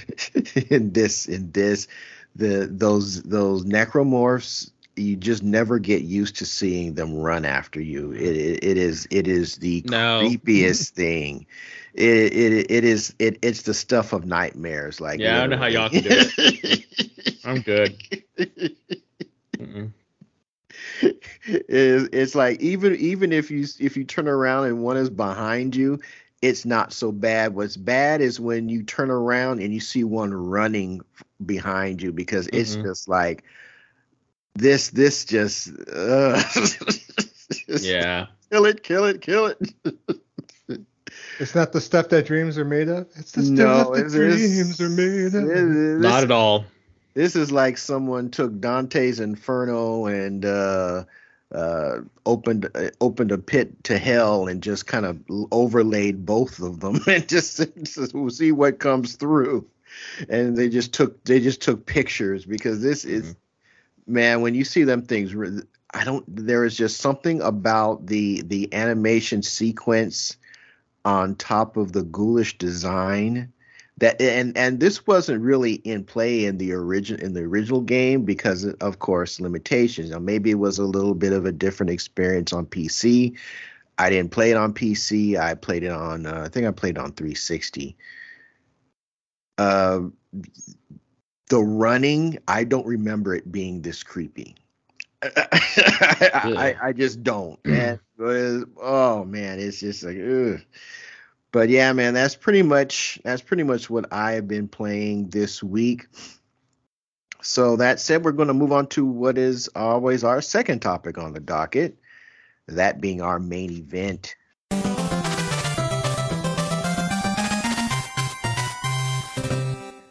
in this in this the those those necromorphs you just never get used to seeing them run after you. It it, it is it is the no. creepiest thing. It, it it is it it's the stuff of nightmares. Like yeah, literally. I don't know how y'all can do it. I'm good. It's, it's like even even if you if you turn around and one is behind you, it's not so bad. What's bad is when you turn around and you see one running behind you because it's mm-hmm. just like this. This just uh, yeah. Kill it! Kill it! Kill it! It's not the stuff that dreams are made of. It's the stuff no, that dreams are made of. not at all. This is like someone took Dante's Inferno and uh, uh, opened uh, opened a pit to hell and just kind of overlaid both of them and just, just we'll see what comes through. And they just took they just took pictures because this is mm-hmm. man when you see them things I don't there is just something about the the animation sequence on top of the ghoulish design that and and this wasn't really in play in the origin in the original game because of course limitations. Now maybe it was a little bit of a different experience on PC. I didn't play it on PC. I played it on uh, I think I played it on 360. Uh, the running, I don't remember it being this creepy. I, I, just don't, man. oh man, it's just like, ugh. But yeah, man, that's pretty much that's pretty much what I've been playing this week. So that said, we're going to move on to what is always our second topic on the docket, that being our main event.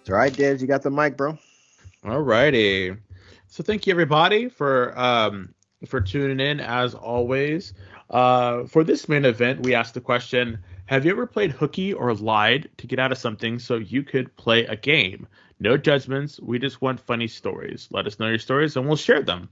All right, Dez, you got the mic, bro. All righty. So thank you everybody for um, for tuning in as always. Uh, for this main event, we asked the question: Have you ever played hooky or lied to get out of something so you could play a game? No judgments. We just want funny stories. Let us know your stories and we'll share them.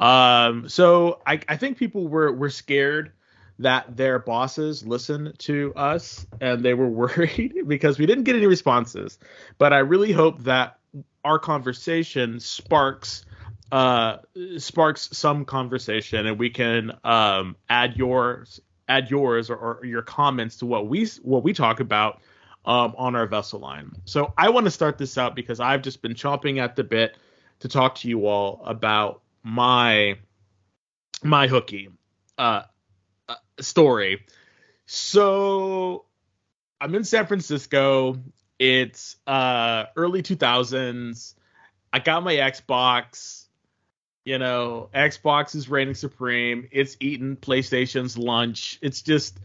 Um, so I, I think people were were scared that their bosses listened to us and they were worried because we didn't get any responses. But I really hope that our conversation sparks uh, sparks some conversation, and we can um, add yours, add yours or, or, your comments to what we what we talk about um, on our vessel line. So I want to start this out because I've just been chomping at the bit to talk to you all about my my hooky uh, uh, story. So I'm in San Francisco. It's uh, early 2000s. I got my Xbox you know, Xbox is reigning supreme. It's eating PlayStation's lunch. It's just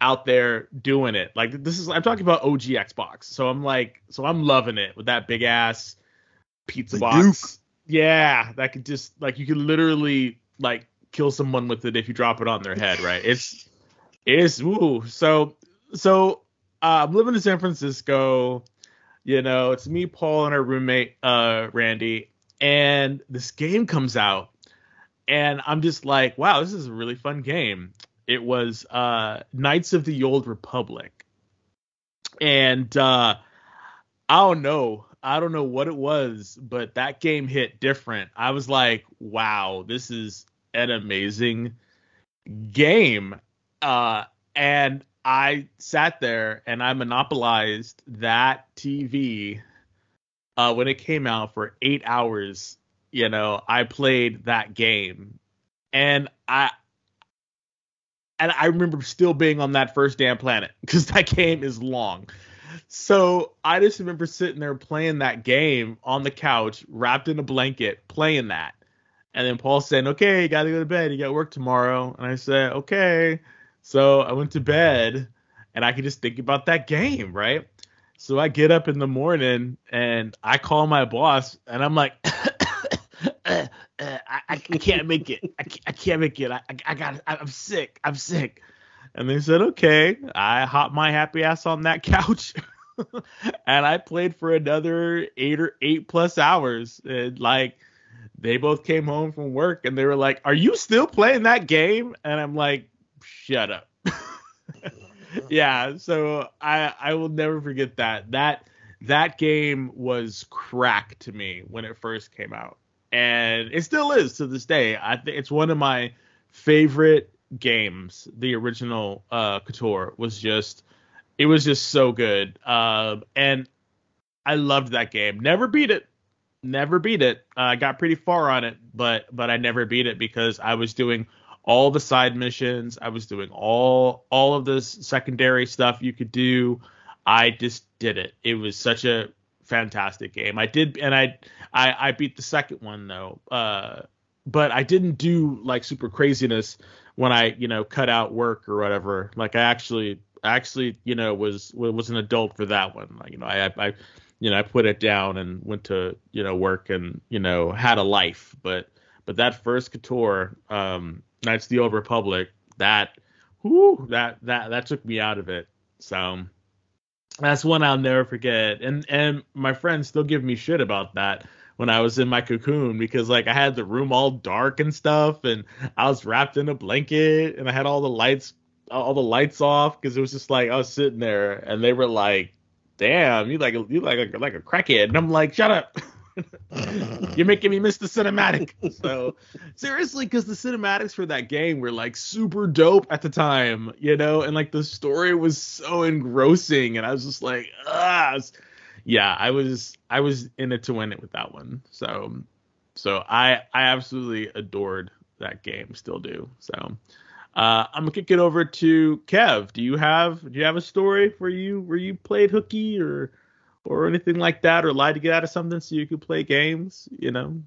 out there doing it. Like this is I'm talking about OG Xbox. So I'm like so I'm loving it with that big ass pizza the box. Duke. Yeah, that could just like you could literally like kill someone with it if you drop it on their head, right? It's it's ooh. So so uh, I'm living in San Francisco. You know, it's me, Paul, and our roommate uh Randy, and this game comes out and i'm just like wow this is a really fun game. It was uh knights of the old republic. And uh i don't know. I don't know what it was but that game hit different. I was like wow this is an amazing game. Uh and i sat there and i monopolized that tv uh, when it came out for eight hours, you know, I played that game, and I and I remember still being on that first damn planet because that game is long. So I just remember sitting there playing that game on the couch, wrapped in a blanket, playing that. And then Paul said, "Okay, you gotta go to bed. You got work tomorrow." And I said, "Okay." So I went to bed, and I could just think about that game, right? So I get up in the morning and I call my boss and I'm like, I, I, can't make it. I can't, I can't make it. I, I got. I'm sick. I'm sick. And they said, okay. I hopped my happy ass on that couch, and I played for another eight or eight plus hours. And like, they both came home from work and they were like, "Are you still playing that game?" And I'm like, "Shut up." yeah, so I I will never forget that. That that game was crack to me when it first came out. And it still is to this day. I think it's one of my favorite games. The original uh KOTOR was just it was just so good. Uh, and I loved that game. Never beat it. Never beat it. I uh, got pretty far on it, but but I never beat it because I was doing all the side missions. I was doing all all of this secondary stuff you could do. I just did it. It was such a fantastic game. I did, and I I, I beat the second one though. Uh, but I didn't do like super craziness when I you know cut out work or whatever. Like I actually actually you know was was an adult for that one. Like you know I I you know I put it down and went to you know work and you know had a life. But but that first KOTOR, um, Knights of the Old Republic, that whoo, that that that took me out of it. So that's one I'll never forget. And and my friends still give me shit about that when I was in my cocoon because like I had the room all dark and stuff and I was wrapped in a blanket and I had all the lights all the lights off because it was just like I was sitting there and they were like damn, you like you like a, like a crackhead, and I'm like, shut up. You're making me miss the cinematic. So seriously, because the cinematics for that game were like super dope at the time, you know, and like the story was so engrossing, and I was just like, ah, yeah, I was I was in it to win it with that one. So so I I absolutely adored that game, still do. So uh, I'm gonna kick it over to Kev. Do you have do you have a story where you where you played hooky or or anything like that, or lied to get out of something so you could play games? You know.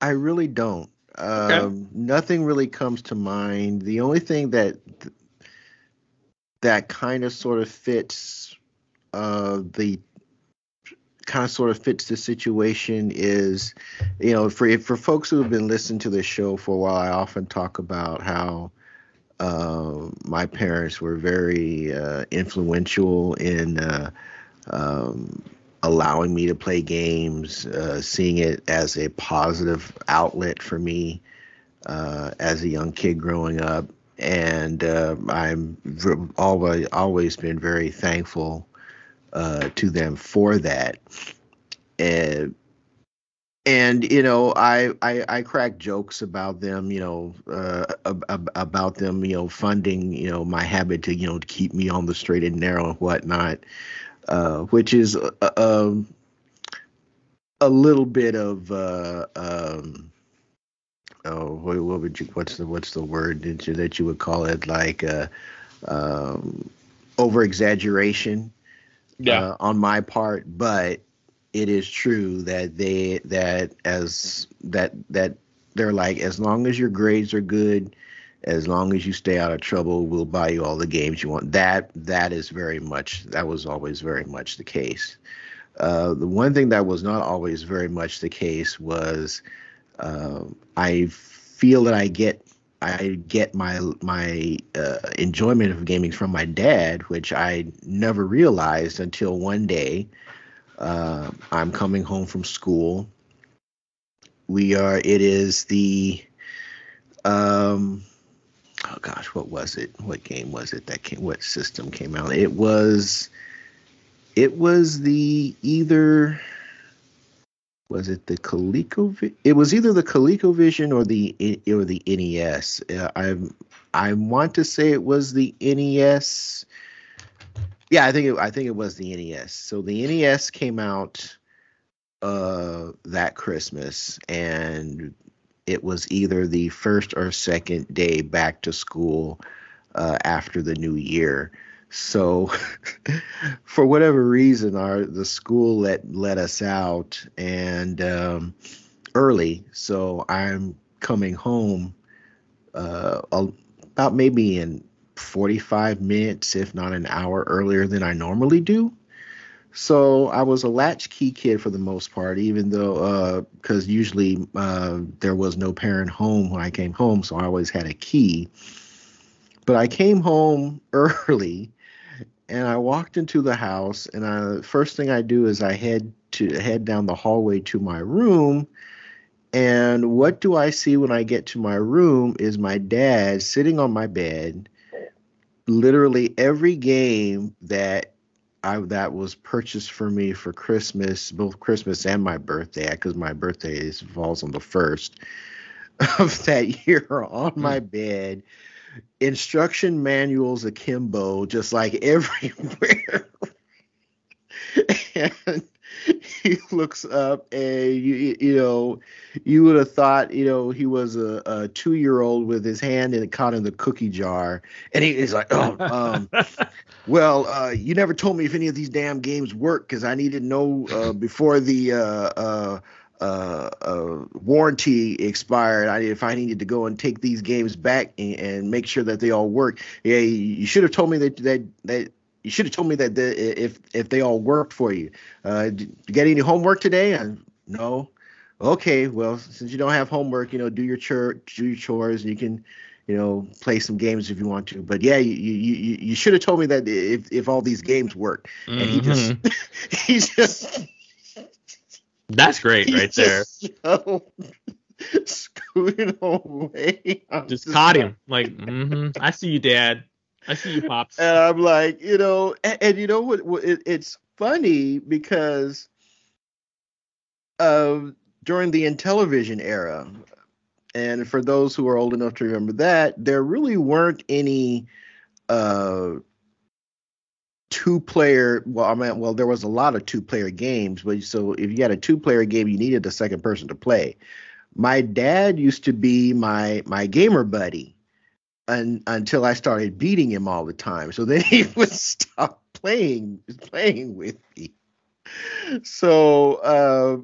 I really don't. Okay. Um, nothing really comes to mind. The only thing that that kind of sort of fits uh, the kind of sort of fits the situation is, you know, for for folks who have been listening to this show for a while, I often talk about how uh, my parents were very uh, influential in uh, um, allowing me to play games, uh, seeing it as a positive outlet for me uh, as a young kid growing up. And uh, I'm always always been very thankful uh, to them for that. And and you know I, I i crack jokes about them you know uh, ab- about them you know funding you know my habit to you know to keep me on the straight and narrow and whatnot uh, which is uh, um, a little bit of uh, um, oh what, what, would you what's the what's the word that you, that you would call it like uh, um, over exaggeration yeah. Uh, on my part but it is true that they that as that that they're like as long as your grades are good as long as you stay out of trouble, we'll buy you all the games you want. That that is very much that was always very much the case. Uh, the one thing that was not always very much the case was uh, I feel that I get I get my my uh, enjoyment of gaming from my dad, which I never realized until one day uh, I'm coming home from school. We are. It is the um, oh gosh, what was it? What game was it that came? What system came out? It was, it was the either, was it the Coleco? It was either the ColecoVision or the or the NES. Uh, I I want to say it was the NES. Yeah, I think it, I think it was the NES. So the NES came out uh that Christmas and it was either the first or second day back to school uh, after the new year. So, for whatever reason, our the school let let us out and um, early. So I'm coming home uh, about maybe in 45 minutes, if not an hour earlier than I normally do. So I was a latchkey kid for the most part, even though because uh, usually uh, there was no parent home when I came home, so I always had a key. But I came home early, and I walked into the house, and I first thing I do is I head to head down the hallway to my room. And what do I see when I get to my room is my dad sitting on my bed. Literally every game that I that was purchased for me for Christmas, both Christmas and my birthday, because my birthday is, falls on the first of that year on my mm. bed. Instruction manuals akimbo, just like everywhere. and he looks up and you you know you would have thought you know he was a, a two year old with his hand in caught in the cookie jar and he, he's like oh um, well uh, you never told me if any of these damn games work because I needed to know uh, before the uh, uh, uh, uh, warranty expired. I, if I needed to go and take these games back and, and make sure that they all work, yeah, you should have told me that that that you should have told me that the, if if they all worked for you. Uh, did you get any homework today? And no. Okay, well, since you don't have homework, you know, do your church, do your chores, and you can, you know, play some games if you want to. But yeah, you you you, should have told me that if if all these games work. Mm-hmm. And he just mm-hmm. just That's great right there. Away. Just, just caught him. Like, mm-hmm. I see you, Dad. I see you, pops. And I'm like, you know, and, and you know what? what it, it's funny because uh, during the Intellivision era, and for those who are old enough to remember that, there really weren't any uh, two player well i mean well there was a lot of two player games but so if you had a two player game you needed a second person to play my dad used to be my my gamer buddy un, until i started beating him all the time. So then he would stop playing playing with me. So uh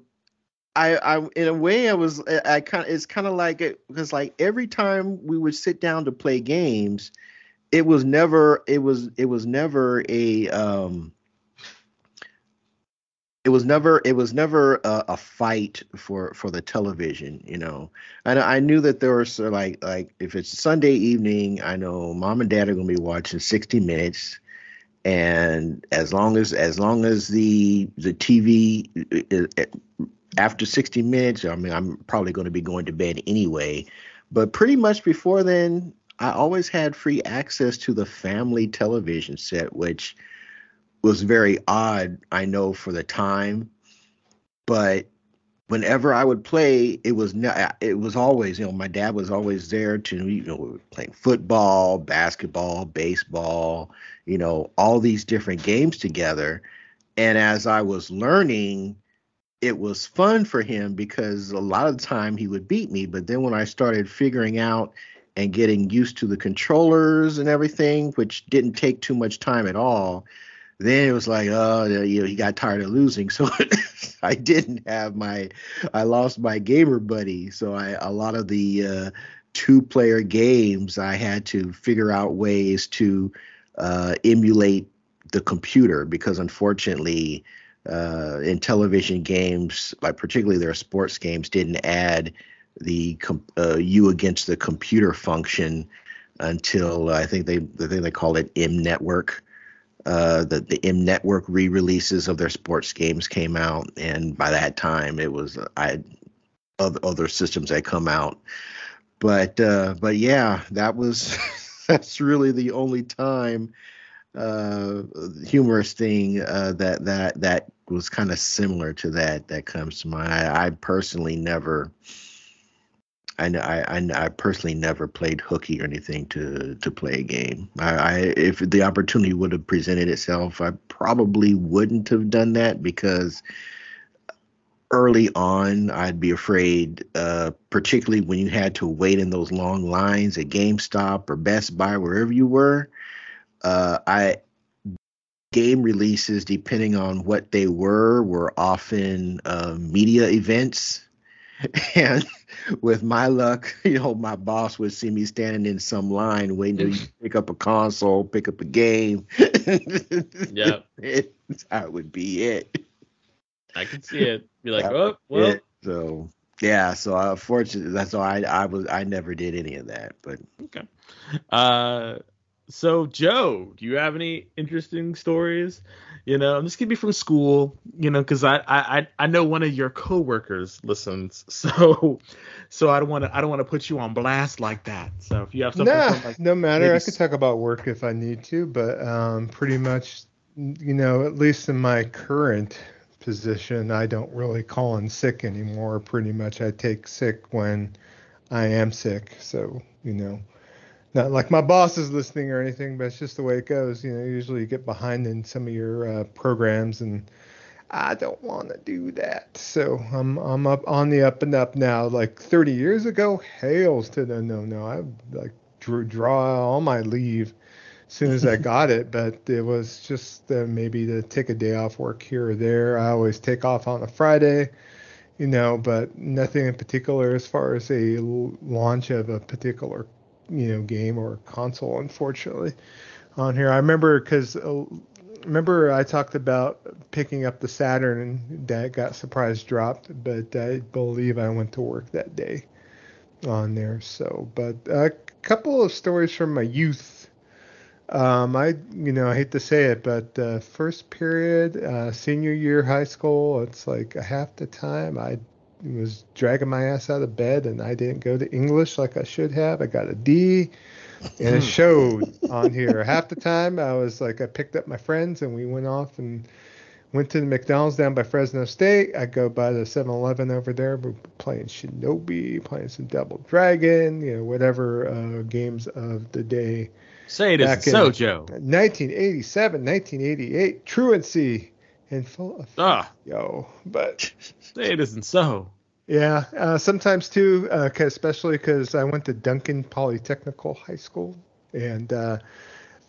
I, I, in a way, I was, I kind of, it's kind of like it because like every time we would sit down to play games, it was never it was it was never a um it was never it was never a, a, fight for for the television you know? And i knew that there was uh, like like if it's sunday evening i know mom and dad are going to be watching 60 minutes. And as long as as long as the the tv uh, uh, after 60 minutes i mean i'm probably going to be going to bed anyway. But pretty much before then I always had free access to the family television set, which was very odd, I know, for the time. But whenever I would play, it was not, uh, it was always, you know, my dad was always there to, you know, we were playing football, basketball, baseball, you know, all these different games together. And as I was learning, it was fun for him because a lot of the time he would beat me. But then when I started figuring out and getting used to the controllers and everything, which didn't take too much time at all. Then it was like, oh, you know, he got tired of losing, so I didn't have my, I lost my gamer buddy. So I a lot of the uh, two-player games, I had to figure out ways to uh, emulate the computer because unfortunately, uh, Intellivision games, like particularly their sports games, didn't add the uh, you against the computer function until I think they I think they call it M Network. Uh, the the M Network re-releases of their sports games came out, and by that time it was I other other systems had come out. But uh, but yeah, that was that's really the only time uh, humorous thing uh, that that that was kind of similar to that that comes to mind. I, I personally never I, I, I personally never played hooky or anything to to play a game. I, I if the opportunity would have presented itself, I probably wouldn't have done that because early on I'd be afraid, uh, particularly when you had to wait in those long lines at GameStop or Best Buy, wherever you were. Uh, I game releases, depending on what they were, were often uh, media events and with my luck, you know, my boss would see me standing in some line waiting to pick up a console, pick up a game. yeah, that would be it. I can see it. Be like, oh, well. It. So yeah, so unfortunately, that's why I, I was I never did any of that. But okay. Uh, so Joe, do you have any interesting stories? You know, this could be from school. You know, because I I I know one of your coworkers listens, so so I don't want to I don't want to put you on blast like that. So if you have something, nah, like, no matter. I could talk about work if I need to, but um, pretty much, you know, at least in my current position, I don't really call in sick anymore. Pretty much, I take sick when I am sick. So you know not like my boss is listening or anything, but it's just the way it goes. You know, usually you get behind in some of your uh, programs, and I don't want to do that. So I'm I'm up on the up and up now. Like 30 years ago, hails to the no no. I like drew, draw all my leave as soon as I got it, but it was just uh, maybe to take a day off work here or there. I always take off on a Friday you know, but nothing in particular as far as a launch of a particular you know game or console unfortunately on here. I remember because uh, remember i talked about picking up the saturn and that got surprise dropped but i believe i went to work that day on there. So but a couple of stories from my youth. Um, I, you know, I hate to say it, but uh, first period, uh, senior year high school, it's like half the time I was dragging my ass out of bed and I didn't go to English like I should have. I got a D and it hmm. showed on here. Half the time I was like I picked up my friends and we went off and went to the McDonald's down by Fresno State. I go by the 7-Eleven over there. We're playing Shinobi, playing some Double Dragon, you know, whatever uh, games of the day. Say it isn't so, Joe. 1987, 1988, truancy and full of Ah, yo. But say it isn't so. yeah, uh, sometimes too, uh, 'cause- especially because I went to Duncan Polytechnical High School, and uh,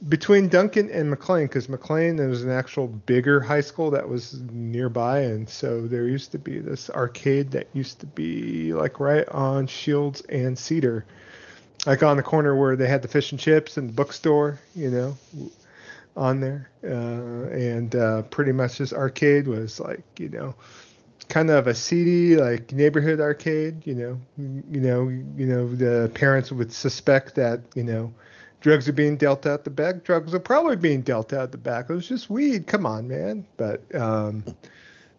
between Duncan and McLane, because McLane there was an actual bigger high school that was nearby, and so there used to be this arcade that used to be like right on Shields and Cedar, like on the corner where they had the fish and chips and the bookstore, you know, on there, uh, and uh, pretty much this arcade was like, you know kind of a seedy like neighborhood arcade you know you know you know the parents would suspect that you know drugs are being dealt out the back. Drugs are probably being dealt out the back. It was just weed. Come on man. But um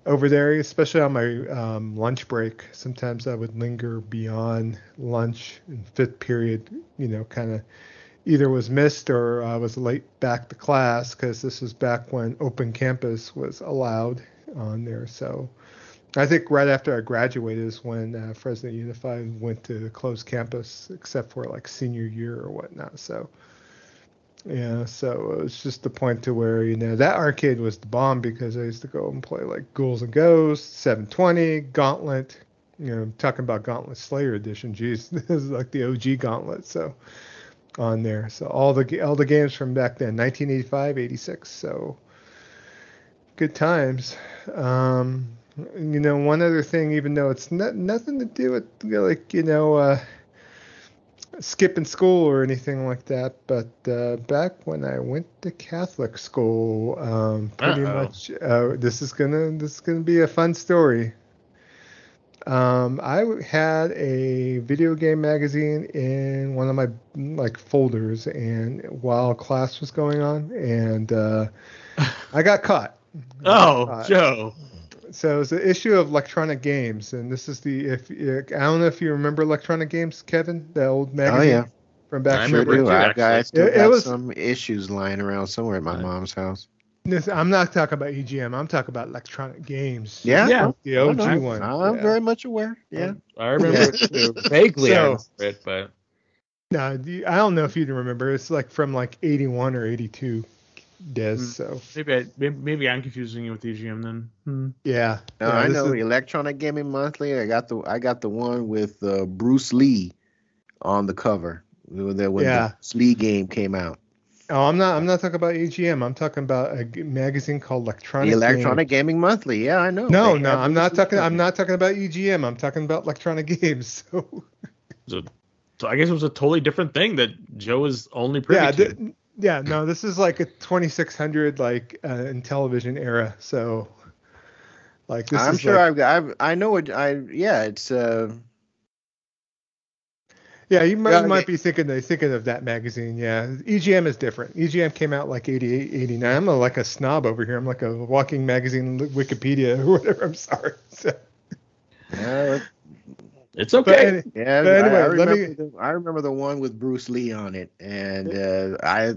over there especially on my um, lunch break sometimes i would linger beyond lunch and fifth period you know kind of either was missed or I was late back to class because this was back when open campus was allowed on there so I think right after I graduated is when uh, Fresno Unified went to closed campus, except for like senior year or whatnot. So, yeah, so it was just the point to where you know that arcade was the bomb because I used to go and play like Ghouls and Ghosts, 720, Gauntlet. You know, talking about Gauntlet Slayer Edition. Geez, this is like the OG Gauntlet. So on there, so all the all the games from back then, 1985, 86. So good times. Um, you know, one other thing, even though it's not nothing to do with like you know uh, skipping school or anything like that, but uh, back when I went to Catholic school, um, pretty Uh-oh. much uh, this is gonna this is gonna be a fun story. Um, I w- had a video game magazine in one of my like folders, and while class was going on, and uh, I got caught. I got Oh, caught. Joe. So it's an issue of electronic games, and this is the if I don't know if you remember electronic games, Kevin, the old magazine Oh yeah, from back. I in sure the do. it too, I've got, I still It- it got was- some issues lying around somewhere at my Right. mom's house. This- I'm not talking about EGM. I'm talking about electronic games. Yeah, Yeah. the OG no, one. I'm yeah. very much aware. Yeah, I remember it too. Vaguely, I So- remember it, but No, the- I don't know if you remember. It's like from like 81 or 82, Dez. Hmm. So maybe, I, maybe maybe I'm confusing you with EGM then. Hmm. yeah. no, Yeah, I know is- Electronic Gaming Monthly. I got the I got the one with uh, Bruce Lee on the cover when the, when Yeah. the Lee game came out. Oh, I'm not. I'm not talking about EGM. I'm talking about a g- magazine called Electronic. The Electronic Games. Gaming Monthly. Yeah, I know. No, They no, I'm not Lee talking. I'm not talking about EGM. I'm talking about electronic games. So So, so I guess it was a totally different thing that Joe is only privy yeah, to. th- yeah. No, this is like a 2600 like uh, Intellivision era. So like this I'm is sure like, I've. I've, I know it. I yeah. It's uh. Yeah, you might, you might be thinking of, thinking of that magazine. Yeah, EGM is different. EGM came out like 88, 89. I'm a, like a snob over here. I'm like a walking magazine Wikipedia or whatever. I'm sorry. So, uh, It's okay. any- Yeah, But anyway, I, I let remember me- the, I remember the one with Bruce Lee on it, and uh, I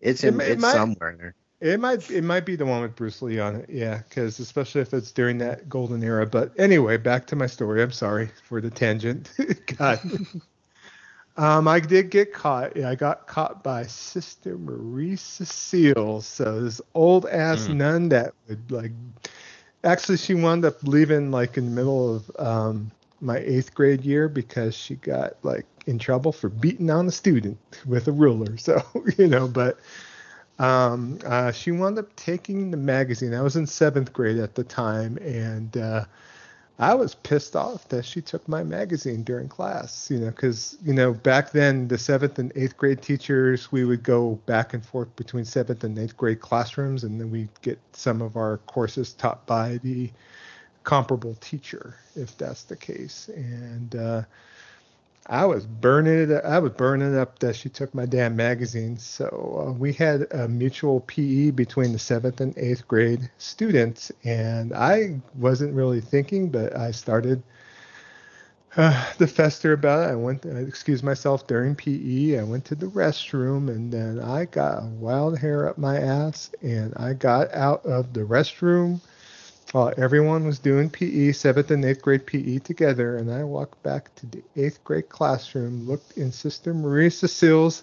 it's in, might- it it's might- somewhere there. It might it might be the one with Bruce Lee on it. Yeah, because especially if it's during that golden era. But anyway, back to my story. I'm sorry for the tangent. God. Um, I did get caught. Yeah, I got caught by Sister Marie Cecile. So this old ass Mm. nun that would like. Actually, she wound up leaving like in the middle of um, my eighth grade year because she got like in trouble for beating on a student with a ruler. So you know, but um, uh, she wound up taking the magazine. I was in seventh grade at the time, and uh, I was pissed off that she took my magazine during class. You know, because you know back then the seventh and eighth grade teachers we would go back and forth between seventh and eighth grade classrooms, and then we get some of our courses taught by the comparable teacher, if that's the case. And uh, I was burning it. I was burning up that she took my damn magazine. So uh, we had a mutual PE between the seventh and eighth grade students, and I wasn't really thinking, but I started uh, the fester about it. I went, I excused myself during PE. I went to the restroom, and then I got a wild hair up my ass, and I got out of the restroom while everyone was doing PE, seventh and eighth grade PE together, and I walked back to the eighth grade classroom, looked in Sister Marie Cecile's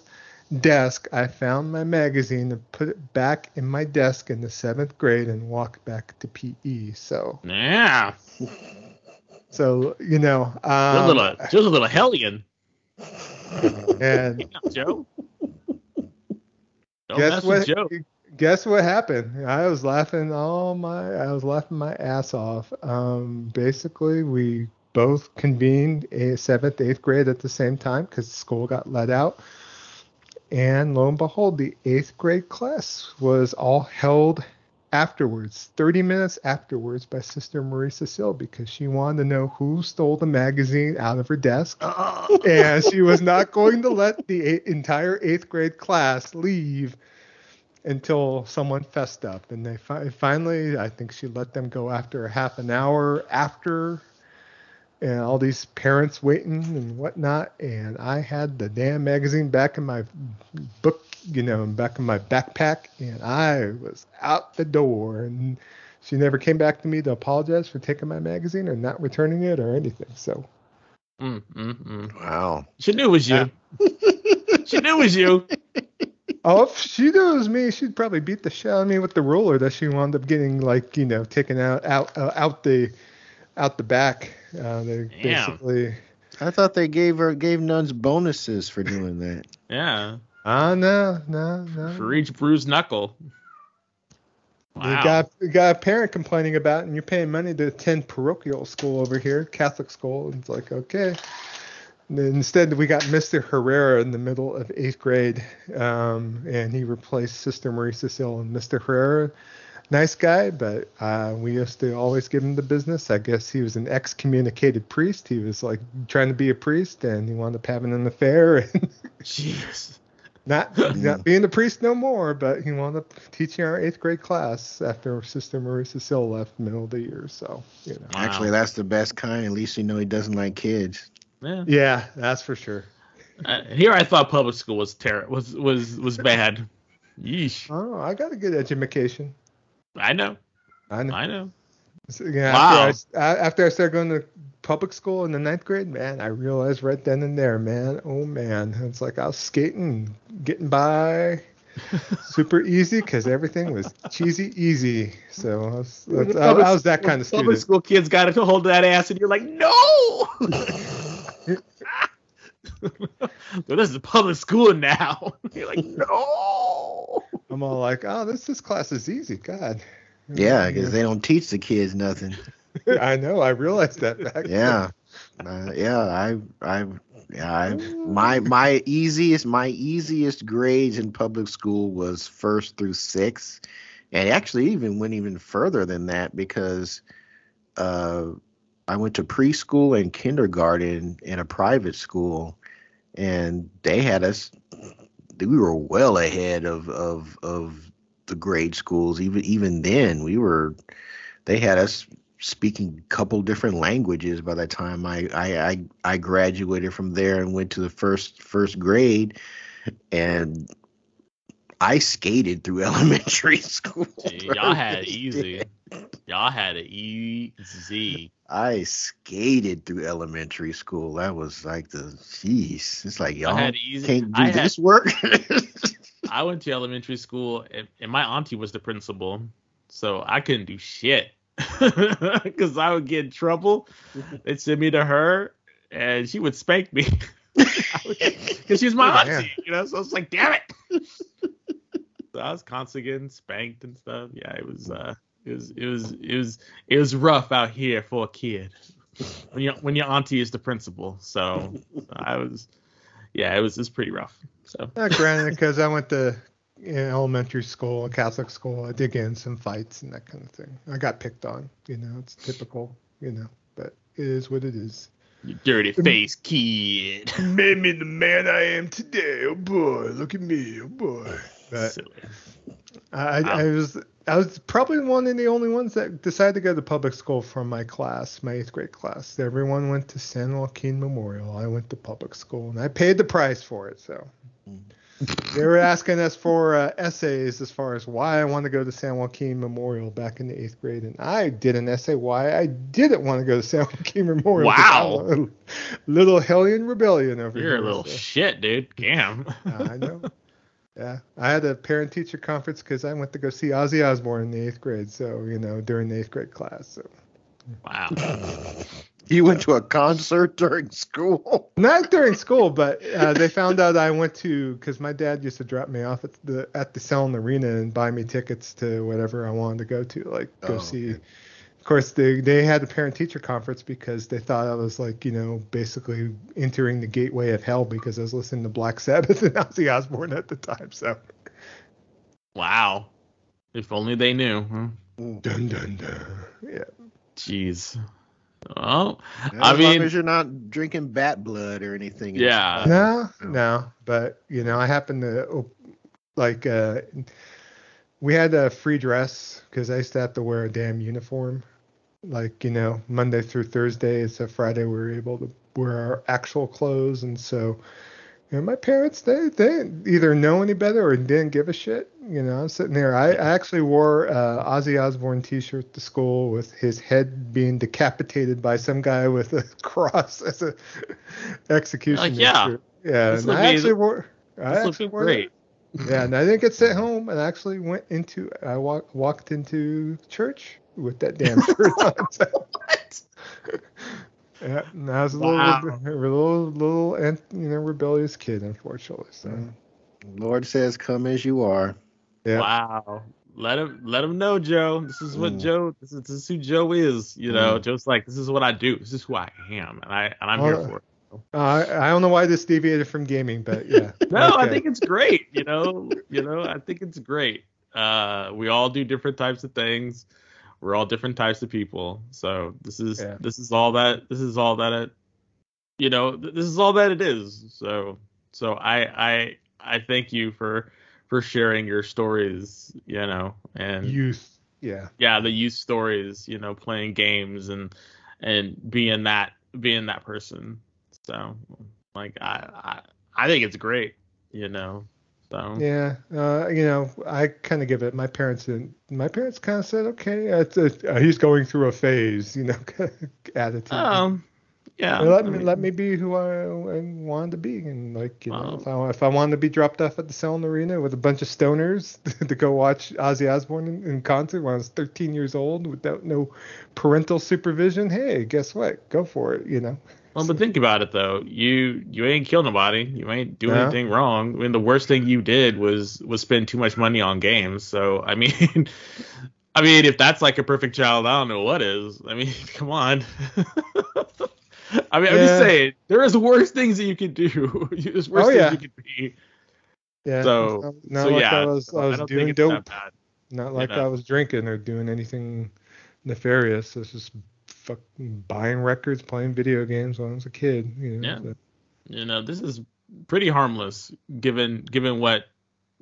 desk. I found my magazine and put it back in my desk in the seventh grade and walked back to PE. So Yeah. so you know, Just a um, little, just a little hellion. and Joe. Don't guess mess what? with Joe. Guess what happened? I was laughing all my I was laughing my ass off. Um, basically, we both convened a seventh, eighth grade at the same time because school got let out. And lo and behold, the eighth grade class was all held afterwards, 30 minutes afterwards, by Sister Marie Cecile because she wanted to know who stole the magazine out of her desk. and she was not going to let the eight, entire eighth grade class leave until someone fessed up. And they fi- finally, I think she let them go after a half an hour after, and all these parents waiting and whatnot. And I had the damn magazine back in my book, you know, back in my backpack, and I was out the door. And she never came back to me to apologize for taking my magazine or not returning it or anything. So Mm, mm, mm. Wow. She knew it was you. she knew it was you. Oh, if she knew it was me, she'd probably beat the shit out of me with the ruler that she wound up getting, like you know, taken out out uh, out the out the back. Uh, they Damn. basically. I thought they gave her gave nuns bonuses for doing that. Yeah. Ah, no, no, no. For each bruised knuckle. Wow. You got you got a parent complaining about, it and you're paying money to attend parochial school over here, Catholic school. And it's like, okay. And then instead, we got Mr. Herrera in the middle of eighth grade, um, and he replaced Sister Marie Cecile and Mr. Herrera. Nice guy, but uh, we used to always give him the business. I guess he was an excommunicated priest. He was like trying to be a priest, and he wound up having an affair. And Jeez. not not being a priest no more, but he wound up teaching our eighth grade class after Sister Marie Cecile left middle of the year. So you know, Wow. Actually, that's the best kind. At least you know he doesn't like kids. Yeah. yeah, that's for sure. Uh, here I thought public school was ter- was was was bad. Yeesh. Oh, I got a good education. I know. I know. I know. So, yeah, Wow. after, I, after I started going to public school in the ninth grade, man, I realized right then and there, man, oh man, it's like I was skating, getting by, super easy because everything was cheesy easy. So I was, that's, I, I was that kind of student. Public school kids got to hold that ass, and you're like, no. so this is public school now. You're like, no. I'm all like, oh, this this class is easy. God. Yeah, because they don't teach the kids nothing. I know. I realized that back. then. Yeah, uh, yeah. I, I, yeah. I, my, my easiest, my easiest grades in public school was first through sixth, and actually even went even further than that because, uh, I went to preschool and kindergarten in a private school, and they had us. We were well ahead of of of the grade schools. Even even then, we were. They had us speaking a couple different languages by the time I, I I I graduated from there and went to the first first grade and I skated through elementary school. Y'all had it easy. Y'all had it easy. I skated through elementary school. That was like the jeez. It's like y'all had easy. can't do I had- this work. I went to elementary school, and, and my auntie was the principal, so I couldn't do shit because I would get in trouble. They'd send me to her, and she would spank me because she was my Oh, auntie, you know. So it's like, damn it. So I was constantly getting spanked and stuff. Yeah, it was, uh, it was, it was, it was, it was rough out here for a kid when your when your auntie is the principal. So I was, yeah, it was, it was pretty rough. So. Uh, granted, because I went to you know, elementary school, a Catholic school, I did get in some fights and that kind of thing. I got picked on. You know, it's typical. You know, but it is what it is. You dirty face kid. Made me the man I am today. Oh boy, look at me. Oh boy. But Silly. I, I was I was probably one of the only ones that decided to go to public school from my class, my eighth grade class. Everyone went to San Joaquin Memorial. I went to public school, and I paid the price for it. So they were asking us for uh, essays as far as why I want to go to San Joaquin Memorial back in the eighth grade, and I did an essay why I didn't want to go to San Joaquin Memorial. Wow, little hellion rebellion over You're here. You're a little so. shit, dude. Damn. I know. Yeah, I had a parent teacher conference because I went to go see Ozzy Osbourne in the eighth grade. So you know, during the eighth grade class. So. Wow. you went to a concert during school? Not during school, but uh, they found out I went to because my dad used to drop me off at the at the Selland Arena and buy me tickets to whatever I wanted to go to, like go oh, see. Okay of course they they had a parent teacher conference because they thought I was like you know basically entering the gateway of hell because I was listening to Black Sabbath and Ozzy Osbourne at the time. So. Wow. If only they knew. Huh? Dun dun dun. Yeah. Jeez. Well, as I mean, long as you're not drinking bat blood or anything. Yeah. No, no. But you know, I happen to like uh we had a free dress because I used to have to wear a damn uniform like you know Monday through Thursday. So Friday we were able to wear our actual clothes, and so you know my parents they they either know any better or didn't give a shit. You know I'm sitting there. I, I actually wore uh, Ozzy Osbourne T-shirt to school with his head being decapitated by some guy with a cross as a execution. Like yeah, yeah. This and I actually wore. I actually wore great. Yeah, and I didn't get sent home, and I actually went into. I walk, walked into church with that damn shirt on. what? Yeah, and I was a wow. little, a little, little, you know, rebellious kid, unfortunately. So, Lord says, "Come as you are." Yeah. Wow. Let him, let him know, Joe. This is what mm. Joe. This is, this is who Joe is. You know, mm. Joe's like, this is what I do. This is who I am, and I, and I'm here for it. Uh, I don't know why this deviated from gaming, but yeah. no, okay. I think it's great. You know, you know, I think it's great. Uh, we all do different types of things we're all different types of people. So this is yeah. this is all that this is all that it you know this is all that it is. So so I I I thank you for for sharing your stories, you know, and youth. Yeah. Yeah, the youth stories, you know, playing games and and being that being that person. So like I I, I think it's great, you know. So yeah, uh, you know, I kind of give it. My parents didn't. My parents kind of said, okay, it's a, uh, he's going through a phase, you know, attitude. Um, yeah. let I me mean, let me be who I, I, wanted to be, and like you know, if I if I wanted to be dropped off at the Selland Arena with a bunch of stoners to go watch Ozzy Osbourne in, in concert when I was 13 years old without no parental supervision, hey, guess what? Go for it, you know. Well, but think about it though. You you ain't killed nobody. You ain't doing anything wrong. I mean, the worst thing you did was was spend too much money on games. So I mean, I mean, if that's like a perfect child, I don't know what is. I mean, come on. I mean, yeah. I'm just saying there is worse things that you could do. There's worse oh, yeah. things you can be. Yeah. So, not, so like yeah, I was, I was doing dope. Not like you know? I was drinking or doing anything nefarious. It's just fucking buying records, playing video games when I was a kid. You know, yeah. So. You know, this is pretty harmless given given what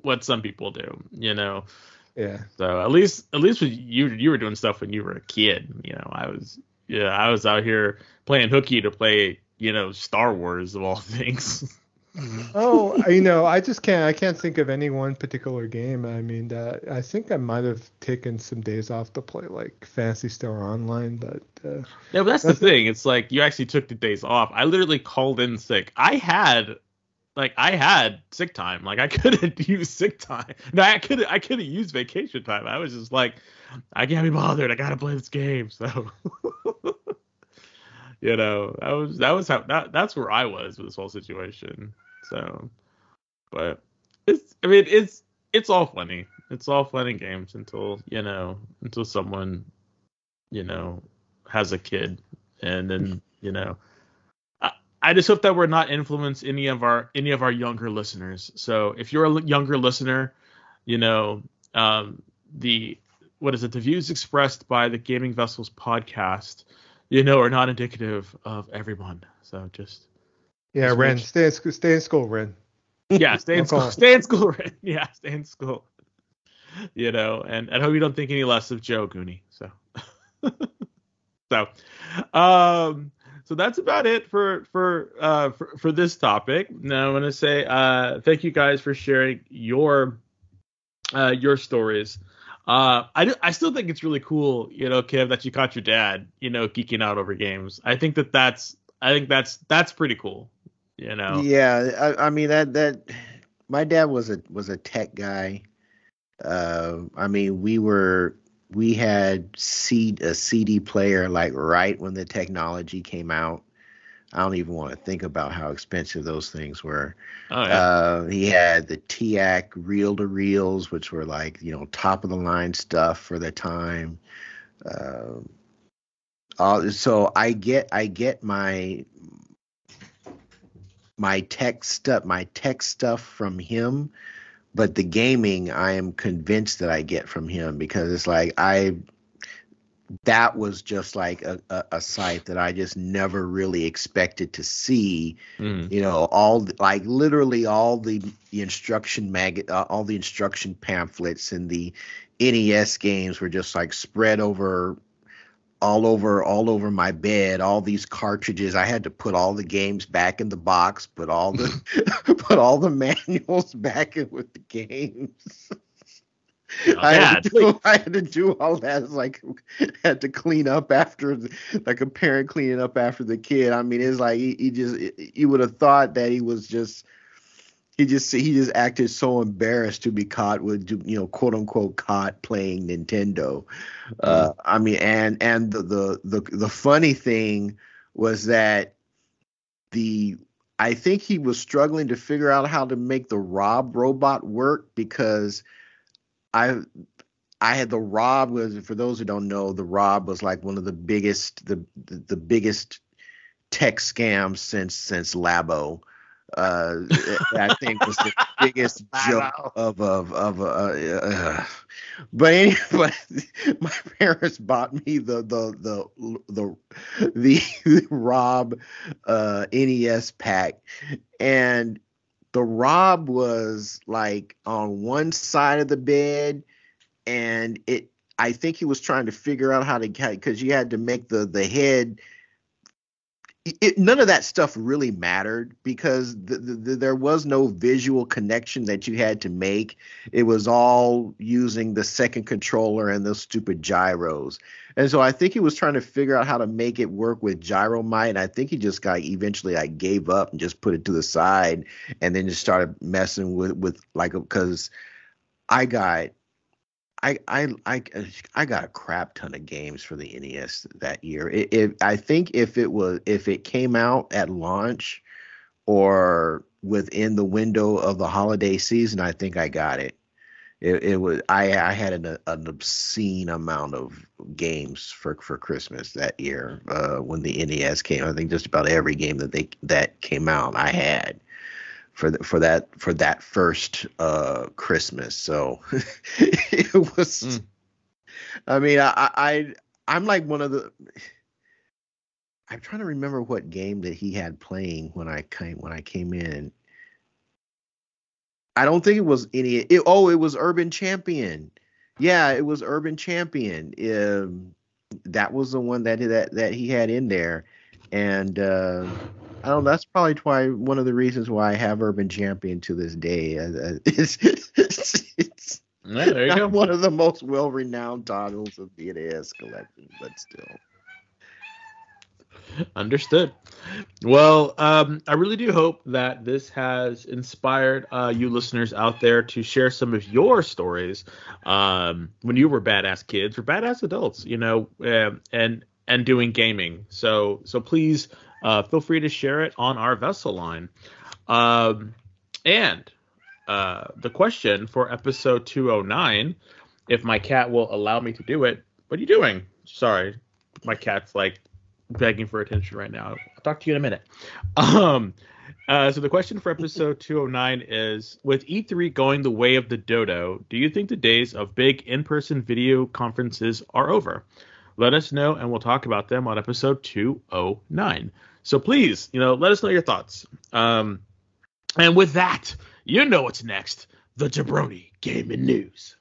what some people do. You know. Yeah. So at least at least you you were doing stuff when you were a kid. You know, I was yeah I was out here playing hooky to play you know Star Wars of all things. Oh, you know, I just can't. I can't think of any one particular game. I mean, that I think I might have taken some days off to play like Phantasy Star Online, but uh, yeah, but that's, that's the thing. It's like you actually took the days off. I literally called in sick. I had like I had sick time. Like I couldn't use sick time. No, I couldn't. I couldn't use vacation time. I was just like, I can't be bothered. I gotta play this game. So you know, that was that was how that that's where I was with this whole situation. So, but it's I mean it's it's all funny. It's all fun and games until you know until someone you know has a kid and then you know I, I just hope that we're not influence any of our any of our younger listeners. So if you're a younger listener, you know um, the what is it? The views expressed by the Gaming Vessels podcast, you know, are not indicative of everyone. So just yeah, Ren, stay in, stay in school, Ren. Yeah, stay in school. Stay in school, Ren. Yeah, stay in school. you know, and I hope you don't think any less of Joe Goonie. So, so, um, so that's about it for for uh for, for this topic. Now I want to say uh thank you guys for sharing your uh your stories. Uh, I, I still think it's really cool, you know, Kev, that you caught your dad, you know, geeking out over games. I think that that's I think that's that's pretty cool, you know. Yeah, I, I mean that that my dad was a was a tech guy. Uh, I mean, we were we had C, a CD player like right when the technology came out. I don't even want to think about how expensive those things were. Oh, yeah. uh, he had the TEAC reel to reels, which were like you know top of the line stuff for the time. Uh, uh, so I get I get my my tech stuff my tech stuff from him but the gaming i am convinced that i get from him because it's like i that was just like a, a, a sight that i just never really expected to see mm. you know all like literally all the, the instruction mag uh, all the instruction pamphlets and the nes games were just like spread over all over all over my bed all these cartridges i had to put all the games back in the box put all the put all the manuals back in with the games I, had do, I, had to do, all that. Like had to clean up after, like a parent cleaning up after the kid. I mean, it's like he, he just, you would have thought that he was just he just he just acted so embarrassed to be caught with you know quote unquote caught playing Nintendo. Uh, mm-hmm. I mean, and and the, the the the funny thing was that the I think he was struggling to figure out how to make the Rob robot work because I I had the Rob was for those who don't know the Rob was like one of the biggest the the, the biggest tech scams since since Labo. Uh, I think was the biggest joke of of of uh, uh, but anyway, my parents bought me the the the the the, the Rob uh, NES pack, and the Rob was like on one side of the bed, and it. I think he was trying to figure out how to because you had to make the the head it, none of that stuff really mattered because the, the, there was no visual connection that you had to make. It was all using the second controller and those stupid gyros. And so I think he was trying to figure out how to make it work with Gyromite. And I think he just got eventually I gave up and just put it to the side and then just started messing with with like because I got I, I I I got a crap ton of games for the NES that year. It, it, I think if it was if it came out at launch or within the window of the holiday season, I think I got it. It, it was I I had an, an obscene amount of games for for Christmas that year uh, when the NES came. I think just about every game that they that came out I had for the, for that for that first uh Christmas. So it was. Mm. I mean, I, I I'm like one of the. I'm trying to remember what game that he had playing when I came when I came in. I don't think it was any. It, oh, it was Urban Champion. Yeah, it was Urban Champion. Um, that was the one that that that he had in there, and uh, I don't. That's probably why one of the reasons why I have Urban Champion to this day. Uh, it's, it's, it's yeah, there you go. one of the most well-renowned titles of the NES collection, but still. Understood. Well, um, I really do hope that this has inspired uh, you listeners out there to share some of your stories um, when you were badass kids or badass adults, you know, uh, and and doing gaming. So so please uh, feel free to share it on our vessel line. Um, and uh, the question for episode 209, if my cat will allow me to do it, what are you doing? Sorry, my cat's like begging for attention right now. I'll talk to you in a minute. Um, uh, so the question for episode 209 is: With E3 going the way of the dodo, do you think the days of big in-person video conferences are over? Let us know, and we'll talk about them on episode 209. So please, you know, let us know your thoughts. Um, and with that, you know what's next the Jabroni Gaming News.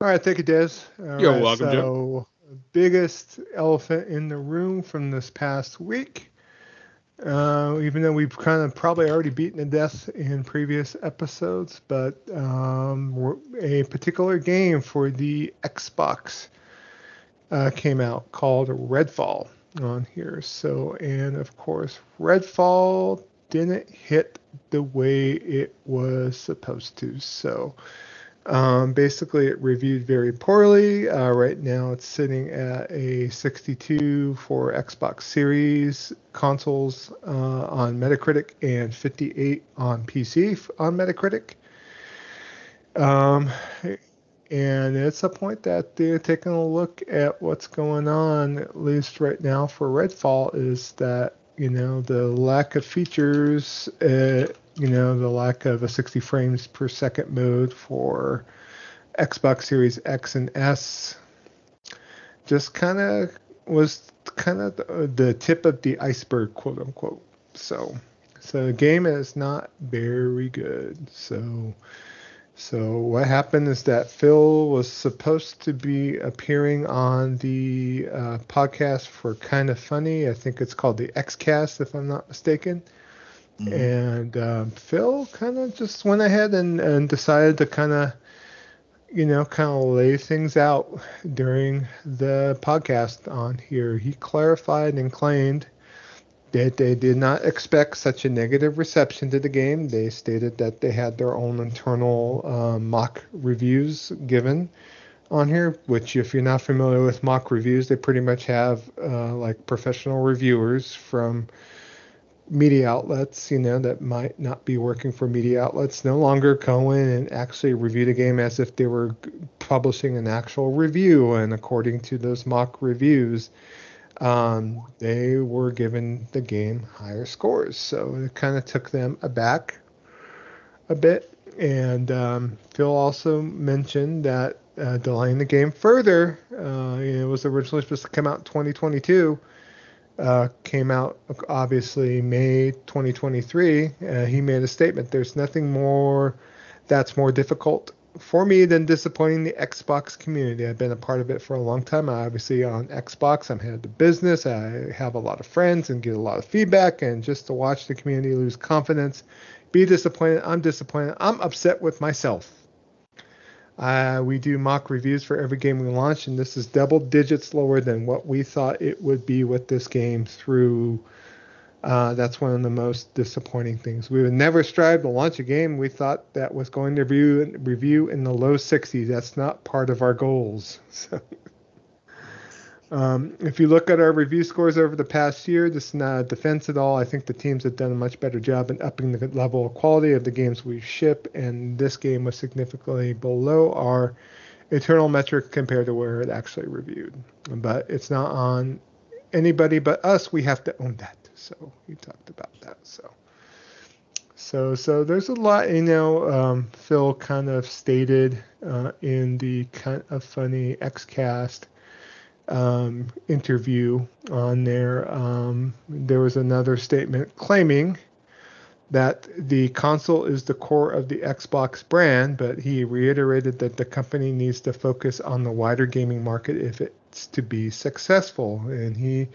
All right, thank you, Dez. All You're right, welcome, so, Biggest elephant in the room from this past week. Uh, even though we've kind of probably already beaten to death in previous episodes, but um, a particular game for the Xbox uh, came out called Redfall on here. So, and of course, Redfall didn't hit the way it was supposed to. So, um, basically, it reviewed very poorly. Uh, right now, it's sitting at a 62 for Xbox Series consoles uh, on Metacritic and 58 on PC on Metacritic. Um, and it's a point that they're taking a look at what's going on, at least right now for Redfall, is that you know the lack of features. Uh, you know, the lack of a 60 frames per second mode for Xbox Series X and S just kind of was kind of the, tip of the iceberg, quote unquote. So, so the game is not very good. So, so what happened is that Phil was supposed to be appearing on the uh, podcast for Kind of Funny. I think it's called the XCast, if I'm not mistaken. Mm-hmm. And um, Phil kind of just went ahead and, and decided to kind of, you know, kind of lay things out during the podcast on here. He clarified and claimed that they did not expect such a negative reception to the game. They stated that they had their own internal uh, mock reviews given on here, which, if you're not familiar with mock reviews, they pretty much have uh, like professional reviewers from media outlets, you know, that might not be working for media outlets no longer go in and actually review the game as if they were publishing an actual review. And according to those mock reviews, um, they were given the game higher scores. So it kind of took them aback a bit. And um, Phil also mentioned that uh, delaying the game further, uh, it was originally supposed to come out in 2022 uh, came out obviously May 2023. Uh, he made a statement. There's nothing more that's more difficult for me than disappointing the Xbox community. I've been a part of it for a long time. I obviously on Xbox, I'm head of the business. I have a lot of friends and get a lot of feedback. And just to watch the community lose confidence, be disappointed, I'm disappointed. I'm upset with myself. Uh, we do mock reviews for every game we launch, and this is double digits lower than what we thought it would be with this game through. Uh, that's one of the most disappointing things. We would never strive to launch a game we thought that was going to review, review in the low 60s. That's not part of our goals. So um, if you look at our review scores over the past year, this is not a defense at all. I think the teams have done a much better job in upping the level of quality of the games we ship, and this game was significantly below our internal metric compared to where it actually reviewed. But it's not on anybody but us. We have to own that. So we talked about that. So. So, so there's a lot, you know. Um, Phil kind of stated uh, in the kind of funny XCast um, interview on there, um, there was another statement claiming that the console is the core of the Xbox brand, but he reiterated that the company needs to focus on the wider gaming market if it's to be successful. And he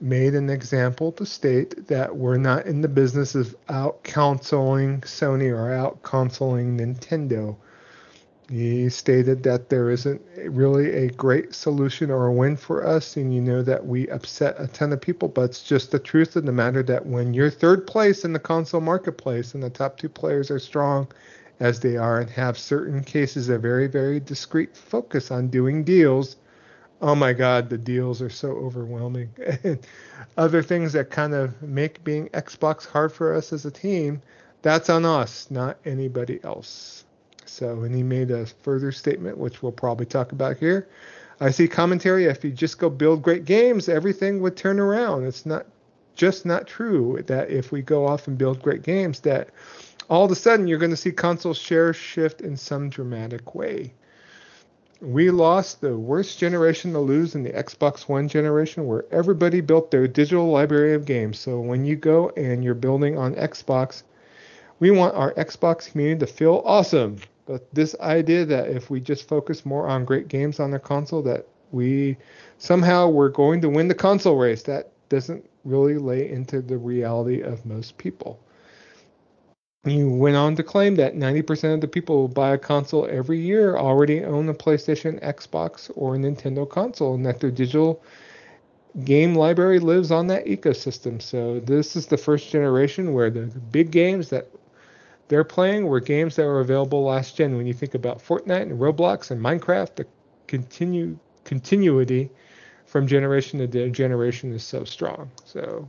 made an example to state that we're not in the business of out counseling Sony or out counseling Nintendo. He stated that there isn't really a great solution or a win for us, and you know that we upset a ton of people, but it's just the truth of the matter that when you're third place in the console marketplace and the top two players are strong as they are and have certain cases a very, very discreet focus on doing deals, oh my God, the deals are so overwhelming. and other things that kind of make being Xbox hard for us as a team, that's on us, not anybody else. So, and he made a further statement, which we'll probably talk about here. I see commentary. If you just go build great games, everything would turn around. It's not just not true that if we go off and build great games, that all of a sudden you're going to see console share shift in some dramatic way. we lost the worst generation to lose in the Xbox One generation where everybody built their digital library of games. So when you go and you're building on Xbox, we want our Xbox community to feel awesome. But this idea that if we just focus more on great games on the console, that we somehow we're going to win the console race, that doesn't really lay into the reality of most people. You went on to claim that 90% of the people who buy a console every year already own a PlayStation, Xbox, or Nintendo console, and that their digital game library lives on that ecosystem. So this is the first generation where the big games that they're playing were games that were available last gen. When you think about Fortnite and Roblox and Minecraft, the continue continuity from generation to generation is so strong. So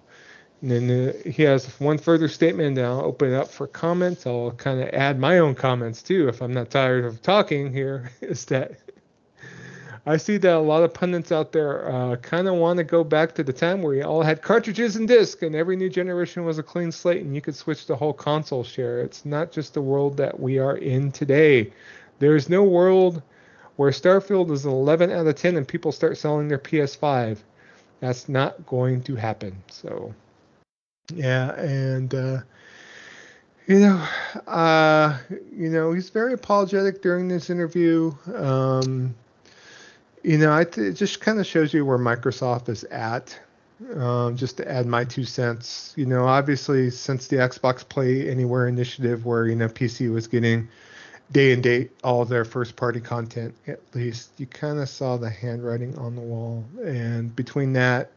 and then uh, he has one further statement, and I'll open it up for comments. I'll kind of add my own comments too, if I'm not tired of talking here. Is that I see that a lot of pundits out there uh, kind of want to go back to the time where you all had cartridges and discs, and every new generation was a clean slate, and you could switch the whole console share. It's not just the world that we are in today. There is no world where Starfield is an 11 out of 10 and people start selling their PS5. That's not going to happen. So. Yeah, and uh, you know, uh, you know, he's very apologetic during this interview. Um, you know, it just kind of shows you where Microsoft is at. Um, just to add my two cents, you know, obviously since the Xbox Play Anywhere initiative, where you know PC was getting day and date all their first party content, at least you kind of saw the handwriting on the wall. And between that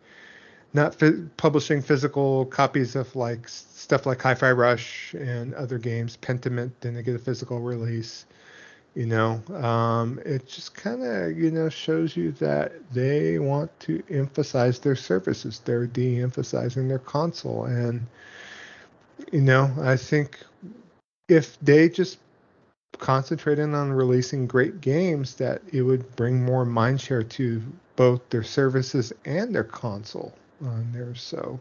not fi- publishing physical copies of like stuff like Hi-Fi Rush and other games. Pentiment didn't get a physical release. You know, um, it just kind of you know shows you that they want to emphasize their services. They're de-emphasizing their console, and you know, I think if they just concentrated on releasing great games, that it would bring more mindshare to both their services and their console on there. So,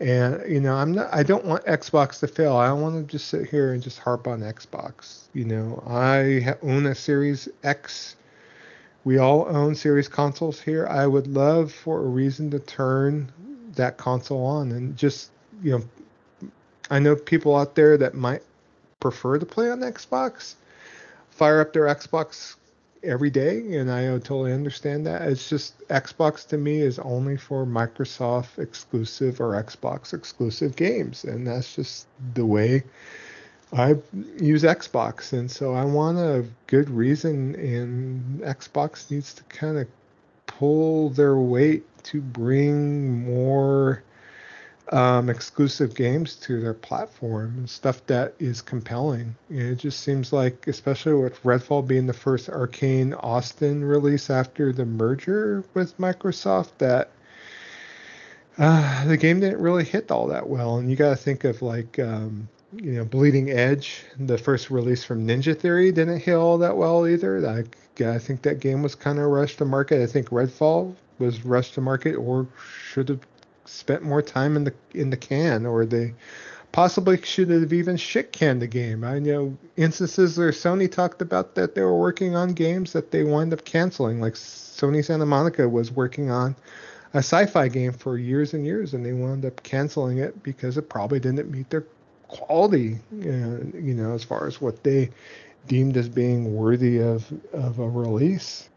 and you know, I'm not. I don't want Xbox to fail. I don't want to just sit here and just harp on Xbox. You know, I own a Series X. We all own Series consoles here. I would love for a reason to turn that console on and just you know, I know people out there that might prefer to play on Xbox. Fire up their Xbox every day, and I totally understand that. It's just Xbox to me is only for Microsoft exclusive or Xbox exclusive games, and that's just the way I use Xbox. And so I want a good reason, and Xbox needs to kind of pull their weight to bring more um, exclusive games to their platform and stuff that is compelling. it just seems like, especially with Redfall being the first Arcane Austin release after the merger with Microsoft, that uh, the game didn't really hit all that well. And you got to think of like, um, you know, Bleeding Edge, the first release from Ninja Theory, didn't hit all that well either. Like, I think that game was kind of rushed to market. I think Redfall was rushed to market or should have spent more time in the in the can, or they possibly should have even shit canned the game. I know instances where Sony talked about that they were working on games that they wound up canceling, like Sony Santa Monica was working on a sci-fi game for years and years, and they wound up canceling it because it probably didn't meet their quality, uh, you know, as far as what they deemed as being worthy of of a release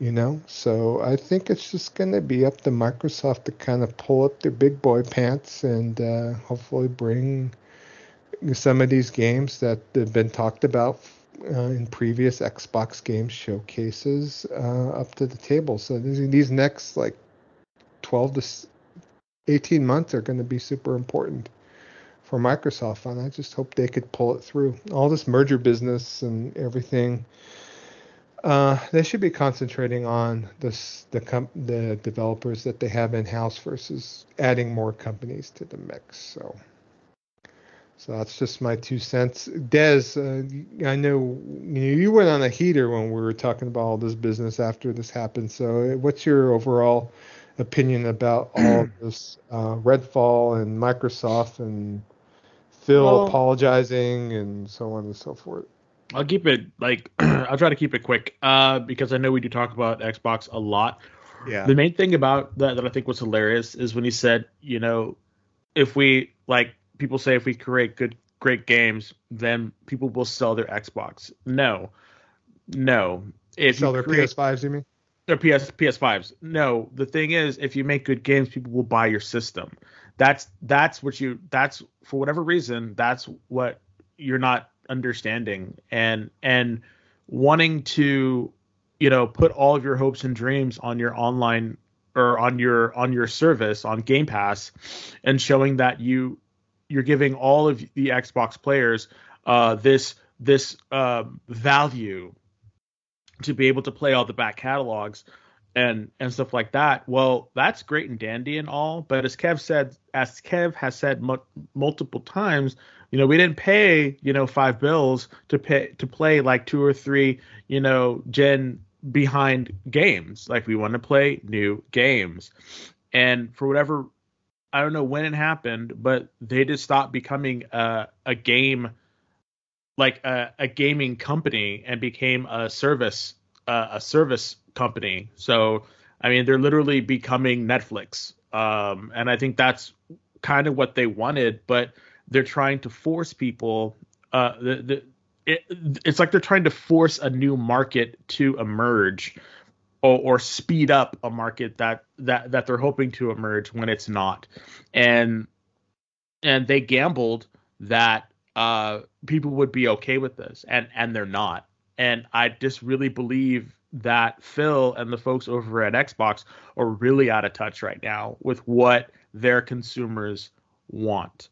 you know? So i think it's just going to be up to microsoft to kind of pull up their big boy pants and uh, hopefully bring some of these games that have been talked about uh, in previous xbox game showcases uh, up to the table. So these, these next like 12 to 18 months are going to be super important for microsoft and i just hope they could pull it through. All this merger business and everything uh, they should be concentrating on this, the com- the developers that they have in house versus adding more companies to the mix. So, so that's just my two cents. Dez, uh, I know you know you went on a heater when we were talking about all this business after this happened. So, what's your overall opinion about all this uh, Redfall and Microsoft and Phil well, apologizing and so on and so forth? I'll keep it like I'll try to keep it quick uh, because I know we do talk about Xbox a lot. Yeah. The main thing about that that I think was hilarious is when he said, you know, if we like people say if we create good great games, then people will sell their Xbox. No, no. If Sell their create, PS5s, you mean? or PS PS5s. No, the thing is, if you make good games, people will buy your system. That's that's what you that's for whatever reason that's what you're not understanding and and wanting to you know put all of your hopes and dreams on your online or on your on your service on Game Pass and showing that you you're giving all of the Xbox players uh, this this uh, value to be able to play all the back catalogs and and stuff like that. Well, that's great and dandy and all, but as Kev said, as Kev has said mu- multiple times, you know, we didn't pay you know five bills to pay to play like two or three you know gen behind games. Like we want to play new games, and for whatever I don't know when it happened, but they just stopped becoming a a game like a, a gaming company and became a service uh, a service company. So I mean, they're literally becoming Netflix, um, and I think that's kind of what they wanted. But they're trying to force people. Uh, the, the it, it's like they're trying to force a new market to emerge, or, or speed up a market that that that they're hoping to emerge when it's not, and and they gambled that uh, people would be okay with this, and and they're not. And I just really believe that Phil and the folks over at Xbox are really out of touch right now with what their consumers want.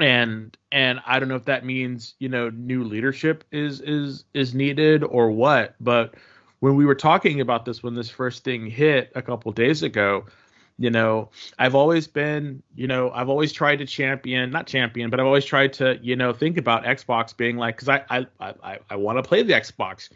And and I don't know if that means, you know, new leadership is is is needed or what, but when we were talking about this when this first thing hit a couple days ago, you know, I've always been, you know, I've always tried to champion, not champion, but I've always tried to, you know, think about Xbox being like, because I, I, I, I want to play the Xbox,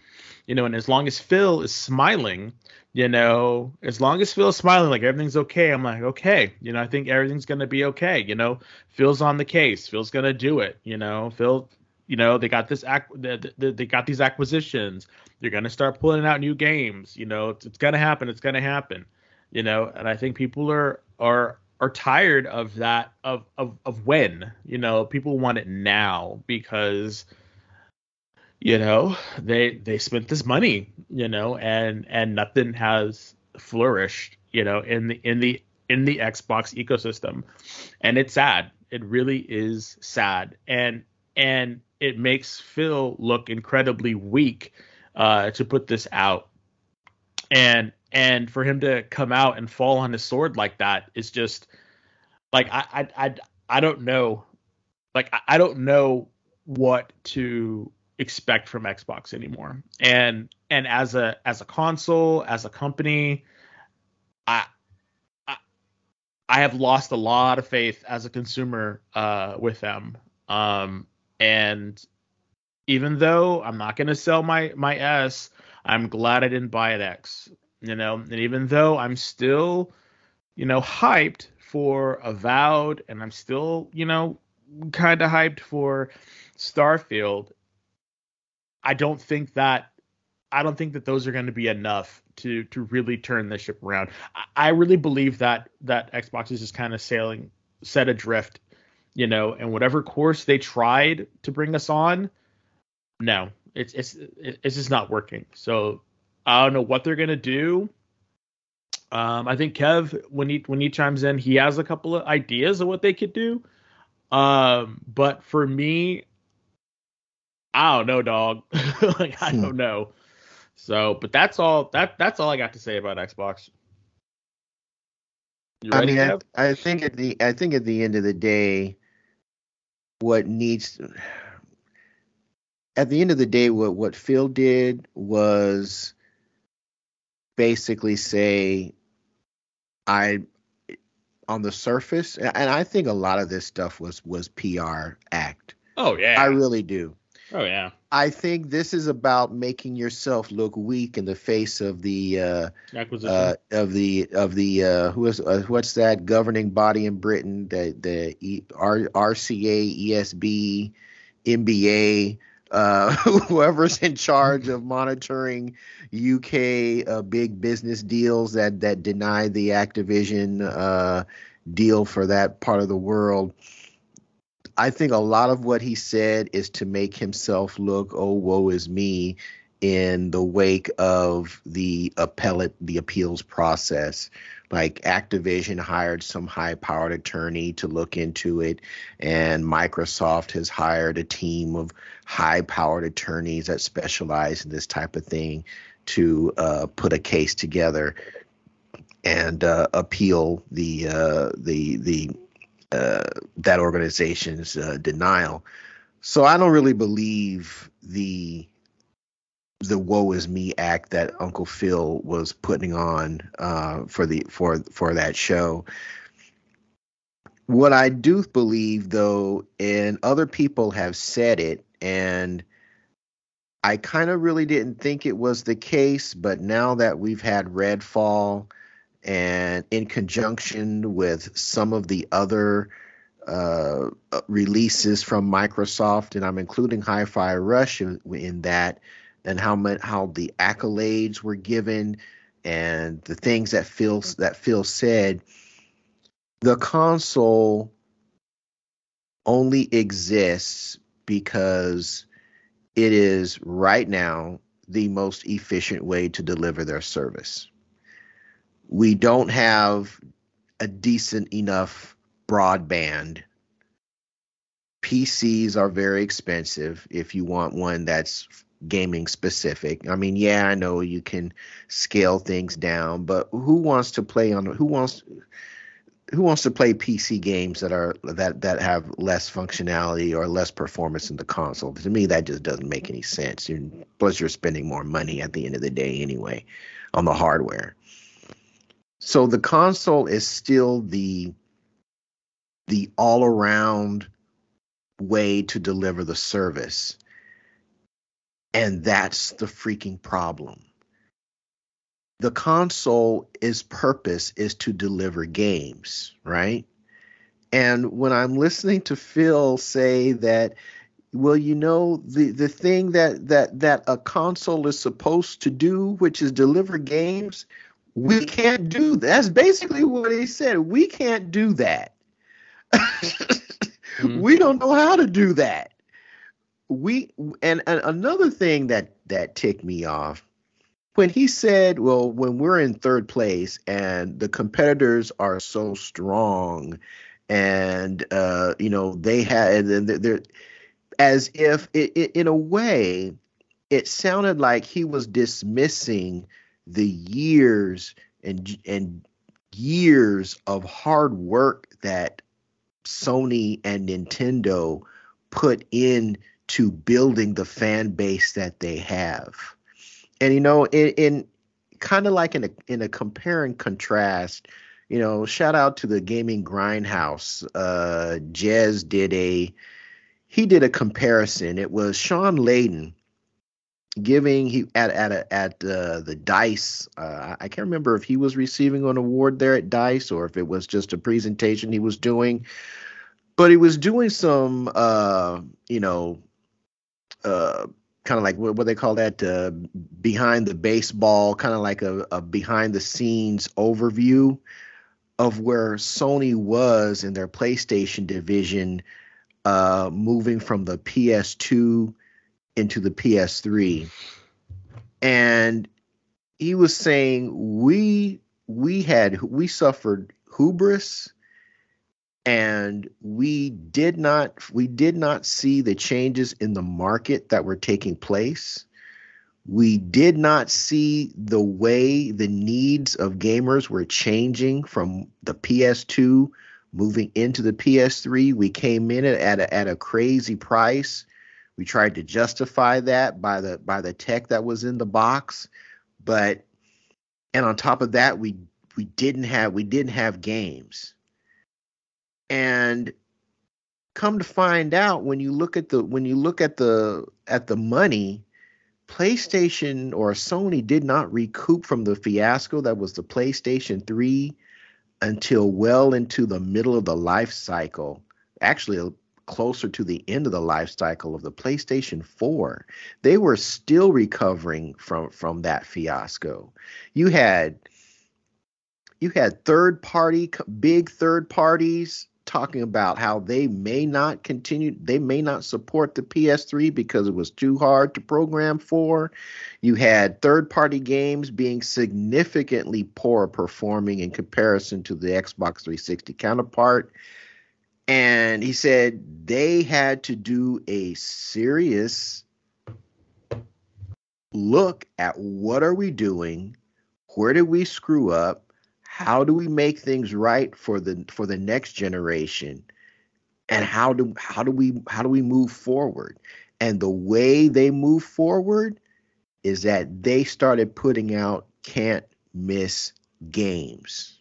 you know, and as long as Phil is smiling, you know, as long as Phil's smiling, like everything's okay, I'm like, okay, you know, I think everything's gonna be okay, you know, Phil's on the case, Phil's gonna do it, you know, Phil, you know, they got this ac- they, they, they got these acquisitions, they're gonna start pulling out new games, you know, it's, it's gonna happen, it's gonna happen you know and i think people are are are tired of that of of of when you know people want it now because you know they they spent this money you know and and nothing has flourished you know in the in the in the Xbox ecosystem. And it's sad. It really is sad. And and it makes Phil look incredibly weak uh to put this out. And and for him to come out and fall on his sword like that is just like I I I, I don't know like I, I don't know what to expect from Xbox anymore. And and as a as a console, as a company, I I, I have lost a lot of faith as a consumer uh, with them. Um, and even though I'm not going to sell my my S, I'm glad I didn't buy an X you know and even though i'm still you know hyped for avowed and i'm still you know kind of hyped for starfield i don't think that i don't think that those are going to be enough to to really turn the ship around. I, I really believe that that xbox is just kind of sailing set adrift you know and whatever course they tried to bring us on no it's it's it's just not working. So I don't know what they're gonna do. Um, I think Kev, when he when he chimes in, he has a couple of ideas of what they could do. Um, but for me, I don't know, dog. like I don't know. So, but that's all that that's all I got to say about Xbox. You I mean, I, I, think at the I think at the end of the day, what needs to, at the end of the day, what what Phil did was basically say I on the surface and I think a lot of this stuff was was PR act. Oh yeah. I really do. Oh yeah. I think this is about making yourself look weak in the face of the uh, acquisition uh, of the of the uh, who is uh, what's that governing body in Britain the the e, R, RCA ESB NBA uh, whoever's in charge of monitoring UK uh, big business deals that that deny the Activision uh, deal for that part of the world. I think a lot of what he said is to make himself look, oh, woe is me, in the wake of the appellate, the appeals process. Like Activision hired some high powered attorney to look into it, and Microsoft has hired a team of high powered attorneys that specialize in this type of thing to uh, put a case together and uh, appeal the uh, the the uh, that organization's uh, denial. So I don't really believe the the woe is me act that Uncle Phil was putting on uh, for the for for that show. What I do believe though, and other people have said it, and I kind of really didn't think it was the case, but now that we've had Redfall and in conjunction with some of the other uh, releases from Microsoft, and I'm including Hi-Fi Rush in, in that, and how how the accolades were given, and the things that Phil that Phil said. The console only exists because it is right now the most efficient way to deliver their service we don't have a decent enough broadband. PCs are very expensive if you want one that's gaming specific. I mean, yeah, I know you can scale things down, but who wants to play on who wants who wants to play PC games that are that that have less functionality or less performance in the console? To me, that just doesn't make any sense. You're, plus, you're spending more money at the end of the day anyway on the hardware. So the console is still the the all around way to deliver the service. And that's the freaking problem. The console is purpose is to deliver games, right? And when I'm listening to Phil say that well, you know, the the thing that that that a console is supposed to do, which is deliver games, we can't do that. That's basically what he said. We can't do that. mm-hmm. We don't know how to do that. We and, and another thing that that ticked me off when he said, "Well, when we're in third place and the competitors are so strong, and uh, you know they had and they're as if it, it, in a way it sounded like he was dismissing the years and and years of hard work that Sony and Nintendo put in to building the fan base that they have. And you know, in, in kind of like in a in a compare and contrast, you know, shout out to the gaming grindhouse. Uh Jez did a he did a comparison. It was Shawn Layden giving he at at a, at uh, the Dice. Uh, I can't remember if he was receiving an award there at Dice or if it was just a presentation he was doing, but he was doing some, uh, you know, uh, kind of like what, what they call that uh, behind the baseball, kind of like a, a behind the scenes overview of where Sony was in their PlayStation division, uh, moving from the PS2 into the PS3. And he was saying we we had we suffered hubris and we did not we did not see the changes in the market that were taking place. We did not see the way the needs of gamers were changing from the PS2 moving into the PS3 we came in at a, at a crazy price. We tried to justify that by the by the tech that was in the box, but and on top of that, we we didn't have we didn't have games. And come to find out when you look at the when you look at the at the money, PlayStation or Sony did not recoup from the fiasco that was the PlayStation 3 until well into the middle of the life cycle. Actually, uh, closer to the end of the life cycle of the PlayStation 4, they were still recovering from from that fiasco. You had you had third party big third parties talking about how they may not continue they may not support the PS3 because it was too hard to program for. You had third party games being significantly poor performing in comparison to the Xbox 360 counterpart. And he said they had to do a serious look at what are we doing? Where did we screw up? How do we make things right for the for the next generation? And how do how do we how do we move forward? And the way they move forward is that they started putting out can't miss games.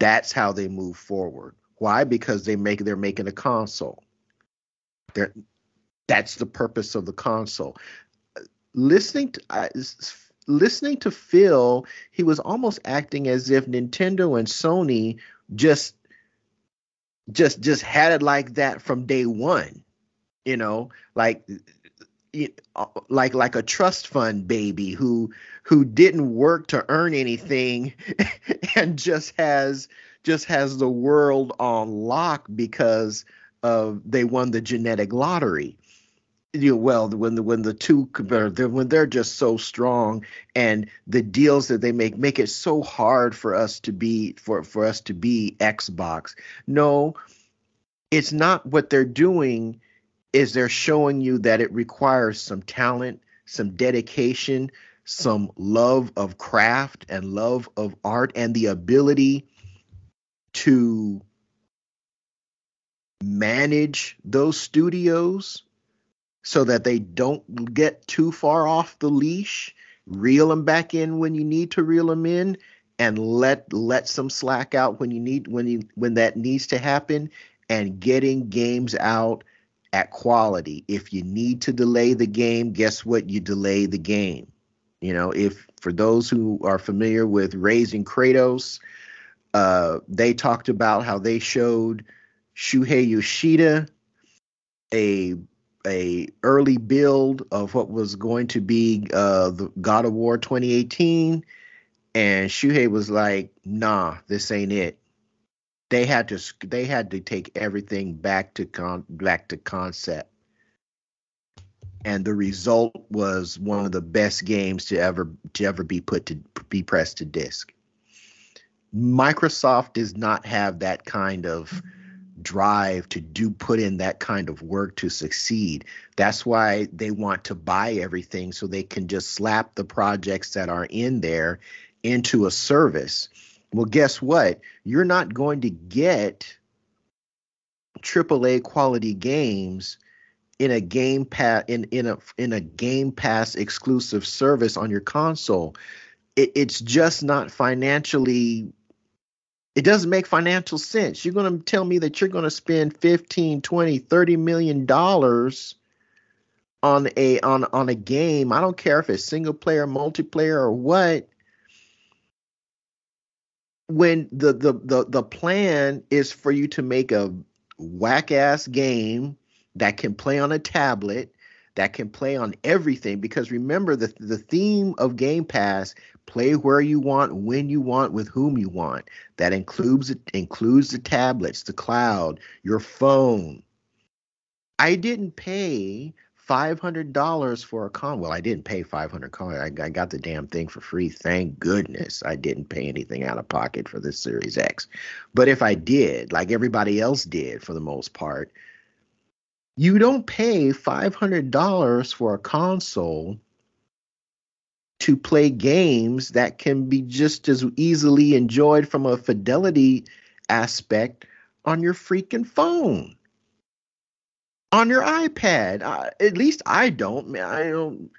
That's how they move forward. Why? Because they make they're making a console. They're that's the purpose of the console. Listening to uh, listening to Phil, he was almost acting as if Nintendo and Sony just just just had it like that from day one. You know, like uh, like like a trust fund baby who who didn't work to earn anything and just has just has the world on lock because of they won the genetic lottery you know, well when the when the two when they're just so strong and the deals that they make make it so hard for us to be for for us to be Xbox. No, it's not what they're doing is they're showing you that it requires some talent, some dedication, some love of craft and love of art and the ability to manage those studios so that they don't get too far off the leash. Reel them back in when you need to reel them in, and let let some slack out when you need when you when that needs to happen. And getting games out at quality. If you need to delay the game, guess what? You delay the game. You know, if for those who are familiar with raising Kratos, uh, they talked about how they showed Shuhei Yoshida a a early build of what was going to be uh, the God of War 2018, and Shuhei was like, "Nah, this ain't it." They had to they had to take everything back to con back to concept, and the result was one of the best games to ever to ever be put to be pressed to disc. Microsoft does not have that kind of. Mm-hmm drive to do put in that kind of work to succeed. That's why they want to buy everything so they can just slap the projects that are in there into a service. Well, guess what? You're not going to get AAA quality games in a game pass in in a in a game pass exclusive service on your console. It, it's just not financially it doesn't make financial sense. You're going to tell me that you're going to spend 15, 20, 30 million dollars on a on on a game. I don't care if it's single player, multiplayer or what. When the the the, the plan is for you to make a whack ass game that can play on a tablet that can play on everything because remember the the theme of Game Pass play where you want when you want with whom you want that includes includes the tablets the cloud your phone I didn't pay five hundred dollars for a con. Well, I didn't pay five hundred dollars. I, I got the damn thing for free. Thank goodness I didn't pay anything out of pocket for this Series X. But if I did, like everybody else did for the most part, you don't pay $500 for a console to play games that can be just as easily enjoyed from a fidelity aspect on your freaking phone on your iPad. Uh, at least I don't. I don't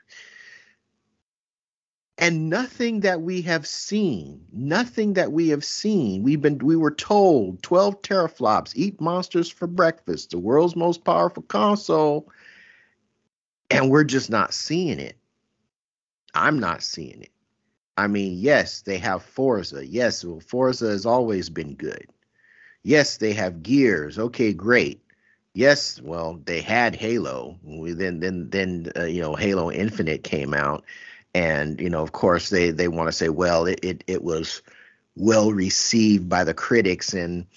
and nothing that we have seen nothing that we have seen we've been we were told 12 teraflops eat monsters for breakfast the world's most powerful console and we're just not seeing it i'm not seeing it i mean yes they have forza yes well forza has always been good Yes, they have Gears. Okay, great. Yes, well, they had Halo. Then, then, then, uh, you know, Halo Infinite came out, and you know, of course, they they want to say, well, it, it it was well received by the critics, and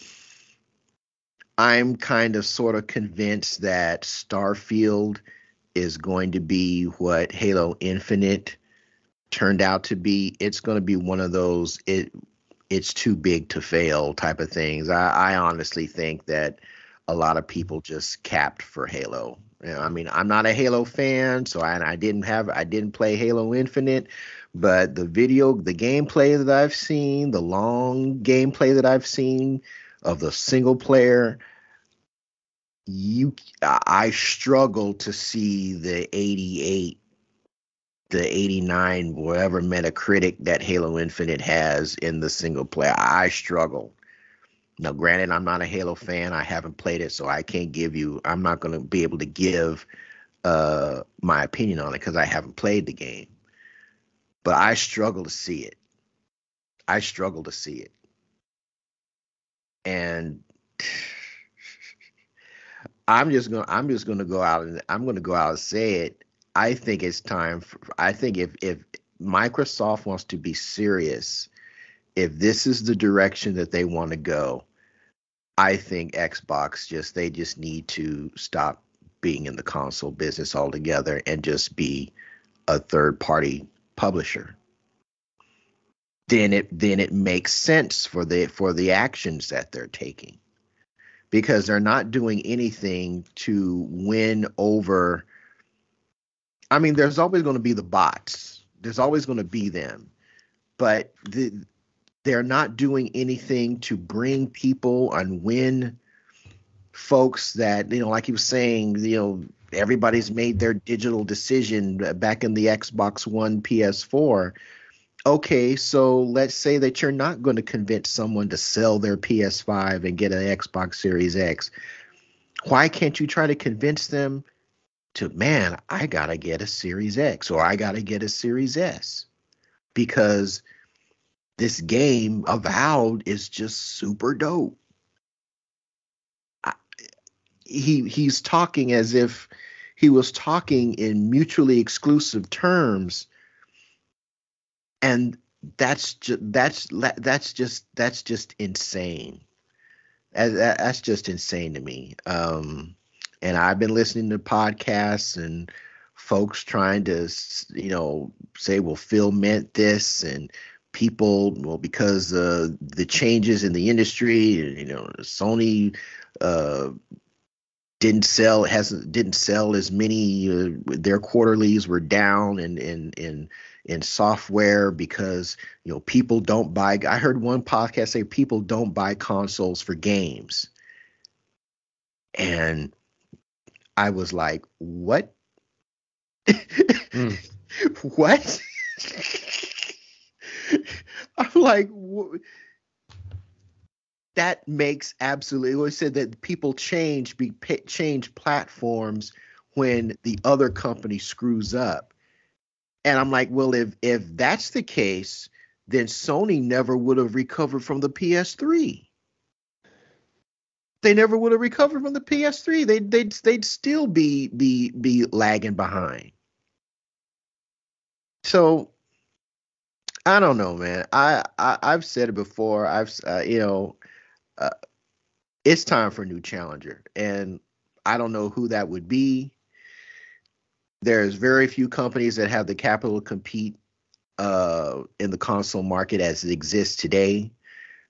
I'm kind of sort of convinced that Starfield is going to be what Halo Infinite turned out to be. It's going to be one of those it it's too big to fail type of things. I, I honestly think that a lot of people just capped for Halo. You know, I mean, I'm not a Halo fan, so I, I didn't have I didn't play Halo Infinite, but the video, the gameplay that I've seen, the long gameplay that I've seen of the single player, you I struggle to see the 88 the 89 whatever metacritic that Halo Infinite has in the single player. I struggle. Now, granted, I'm not a Halo fan. I haven't played it, so I can't give you. I'm not going to be able to give uh, my opinion on it because I haven't played the game. But I struggle to see it. I struggle to see it, and I'm just gonna. I'm just gonna go out and I'm gonna go out and say it. I think it's time. For, I think if if Microsoft wants to be serious, if this is the direction that they want to go, I think Xbox just they just need to stop being in the console business altogether and just be a third party publisher. Then it then it makes sense for the for the actions that they're taking. Because they're not doing anything to win over I mean there's always going to be the bots. There's always going to be them. But the they're not doing anything to bring people and win folks that you know like he was saying you know everybody's made their digital decision back in the xbox one ps4 okay so let's say that you're not going to convince someone to sell their ps5 and get an xbox series x why can't you try to convince them to man i gotta get a series x or i gotta get a series s because this game avowed is just super dope. He he's talking as if he was talking in mutually exclusive terms and that's just that's that's just that's just insane. That's just insane to me. Um and i've been listening to podcasts and folks trying to you know say well phil meant this and people well because uh, the changes in the industry you know sony uh, didn't sell hasn't didn't sell as many uh, their quarterlies were down in in in in software because you know people don't buy i heard one podcast say people don't buy consoles for games. And i was like what mm. what I'm like, that makes absolutely. We said that people change be change platforms when the other company screws up, and I'm like, well, if if that's the case, then Sony never would have recovered from the PS3. They never would have recovered from the PS3. They'd they'd they'd still be be be lagging behind. So I don't know, man. I, I have said it before. I've uh, you know, uh, it's time for a new challenger, and I don't know who that would be. There's very few companies that have the capital to compete uh, in the console market as it exists today.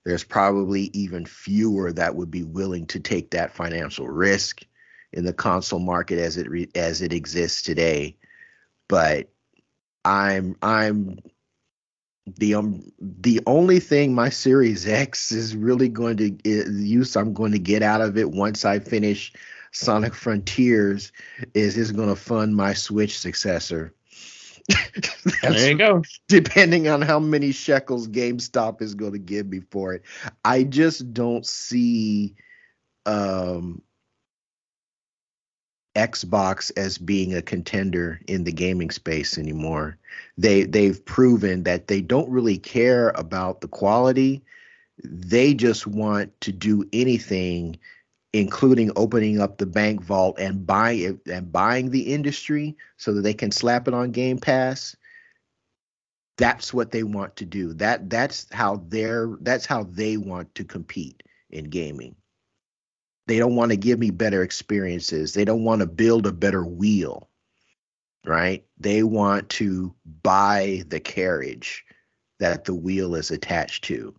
There's probably even fewer that would be willing to take that financial risk in the console market as it re- as it exists today. But I'm I'm the um the only thing my Series X is really going to use I'm going to get out of it once I finish Sonic Frontiers is is going to fund my Switch successor. there you go. Depending on how many shekels GameStop is going to give me for it, I just don't see um Xbox as being a contender in the gaming space anymore. They they've proven that they don't really care about the quality. they just want to do anything including opening up the bank vault and buying it and buying the industry so that they can slap it on game pass. That's what they want to do. That that's how they're that's how they want to compete in gaming. They don't want to give me better experiences. They don't want to build a better wheel right? They want to buy the carriage that the wheel is attached to.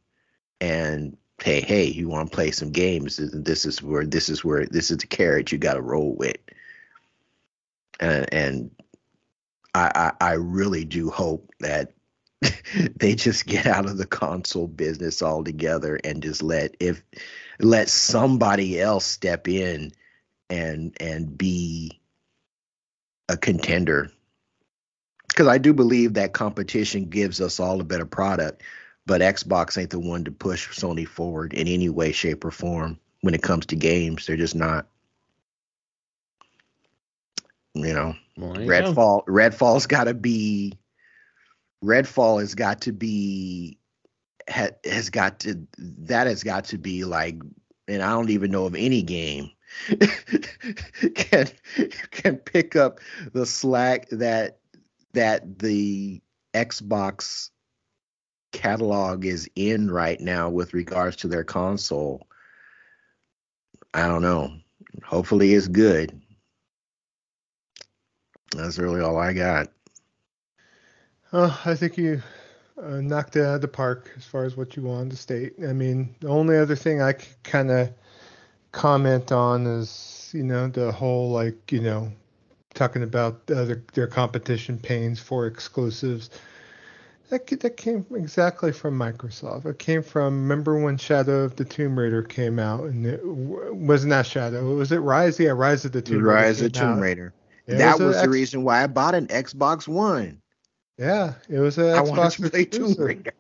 And hey hey you want to play some games? This is where this is where this is the carriage you got to roll with. And and I, I i really do hope that they just get out of the console business altogether and just let if let somebody else step in and and be a contender. Because I do believe that competition gives us all a better product, but Xbox ain't the one to push Sony forward in any way, shape, or form when it comes to games. They're just not. You know, well, Redfall. Go. Redfall's got to be Redfall has got to be ha, has got to that has got to be like and I don't even know of any game can can pick up the slack that that the Xbox catalog is in right now with regards to their console. I don't know. Hopefully it's good. That's really all I got. Uh, I think you uh, knocked it out of the park as far as what you wanted to state. I mean, the only other thing I kind of comment on is, you know, the whole like, you know, talking about uh, their competition pains for exclusives. That, that came exactly from Microsoft. It came from remember when Shadow of the Tomb Raider came out, and it wasn't that Shadow. Was it Rise? Yeah, Rise of the Tomb Raider. Rise of Tomb Raider. that was, was the X- reason why I bought an Xbox One. Yeah, it was a I Xbox to play Tomb Raider.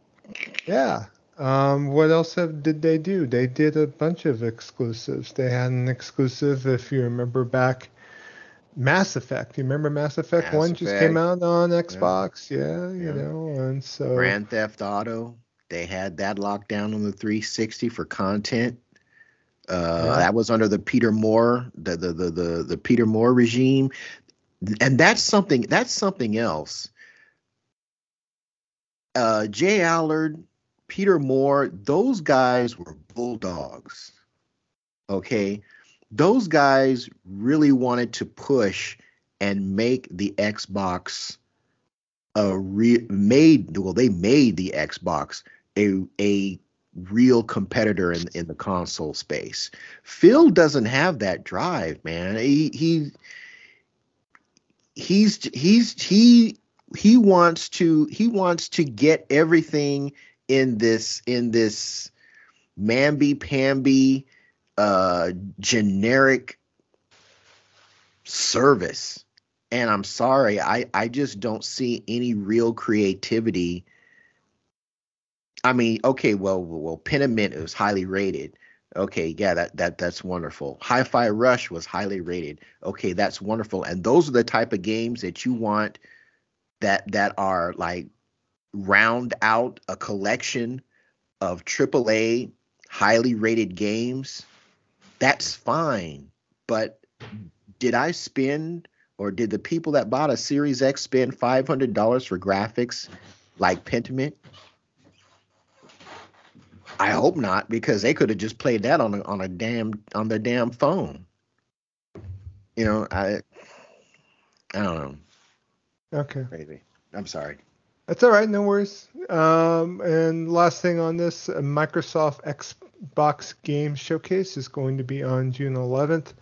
Yeah. Um, what else have, did they do? They did a bunch of exclusives. They had an exclusive, if you remember back, Mass Effect. You remember Mass Effect Mass One Effect. just came out on Xbox? Yeah, yeah you yeah. know, and so Grand Theft Auto. They had that locked down on the 360 for content. Uh, yeah. That was under the Peter Moore, the, the the the the Peter Moore regime, and that's something. That's something else uh, J. Allard, Peter Moore, those guys were bulldogs. Okay. Those guys really wanted to push and make the Xbox a re- made well they made the Xbox a a real competitor in in the console space. Phil doesn't have that drive, man. He he he's he's he he wants to he wants to get everything in this in this mamby pamby uh generic service. And i'm sorry i i just don't see any real creativity. I mean okay well well Pentiment was highly rated. Okay yeah that that that's wonderful. Hi-fi rush was highly rated. Okay that's wonderful. And those are the type of games that you want that that are like round out a collection of AAA highly rated games, that's fine. But did I spend or did the people that bought a Series X spend five hundred dollars for graphics like Pentiment? I hope not, because they could have just played that on a, on a damn on their damn phone. You know, I I don't know. Okay. Crazy. I'm sorry. That's all right. No worries. Um, and last thing on this, Microsoft Xbox Game Showcase is going to be on June 11th.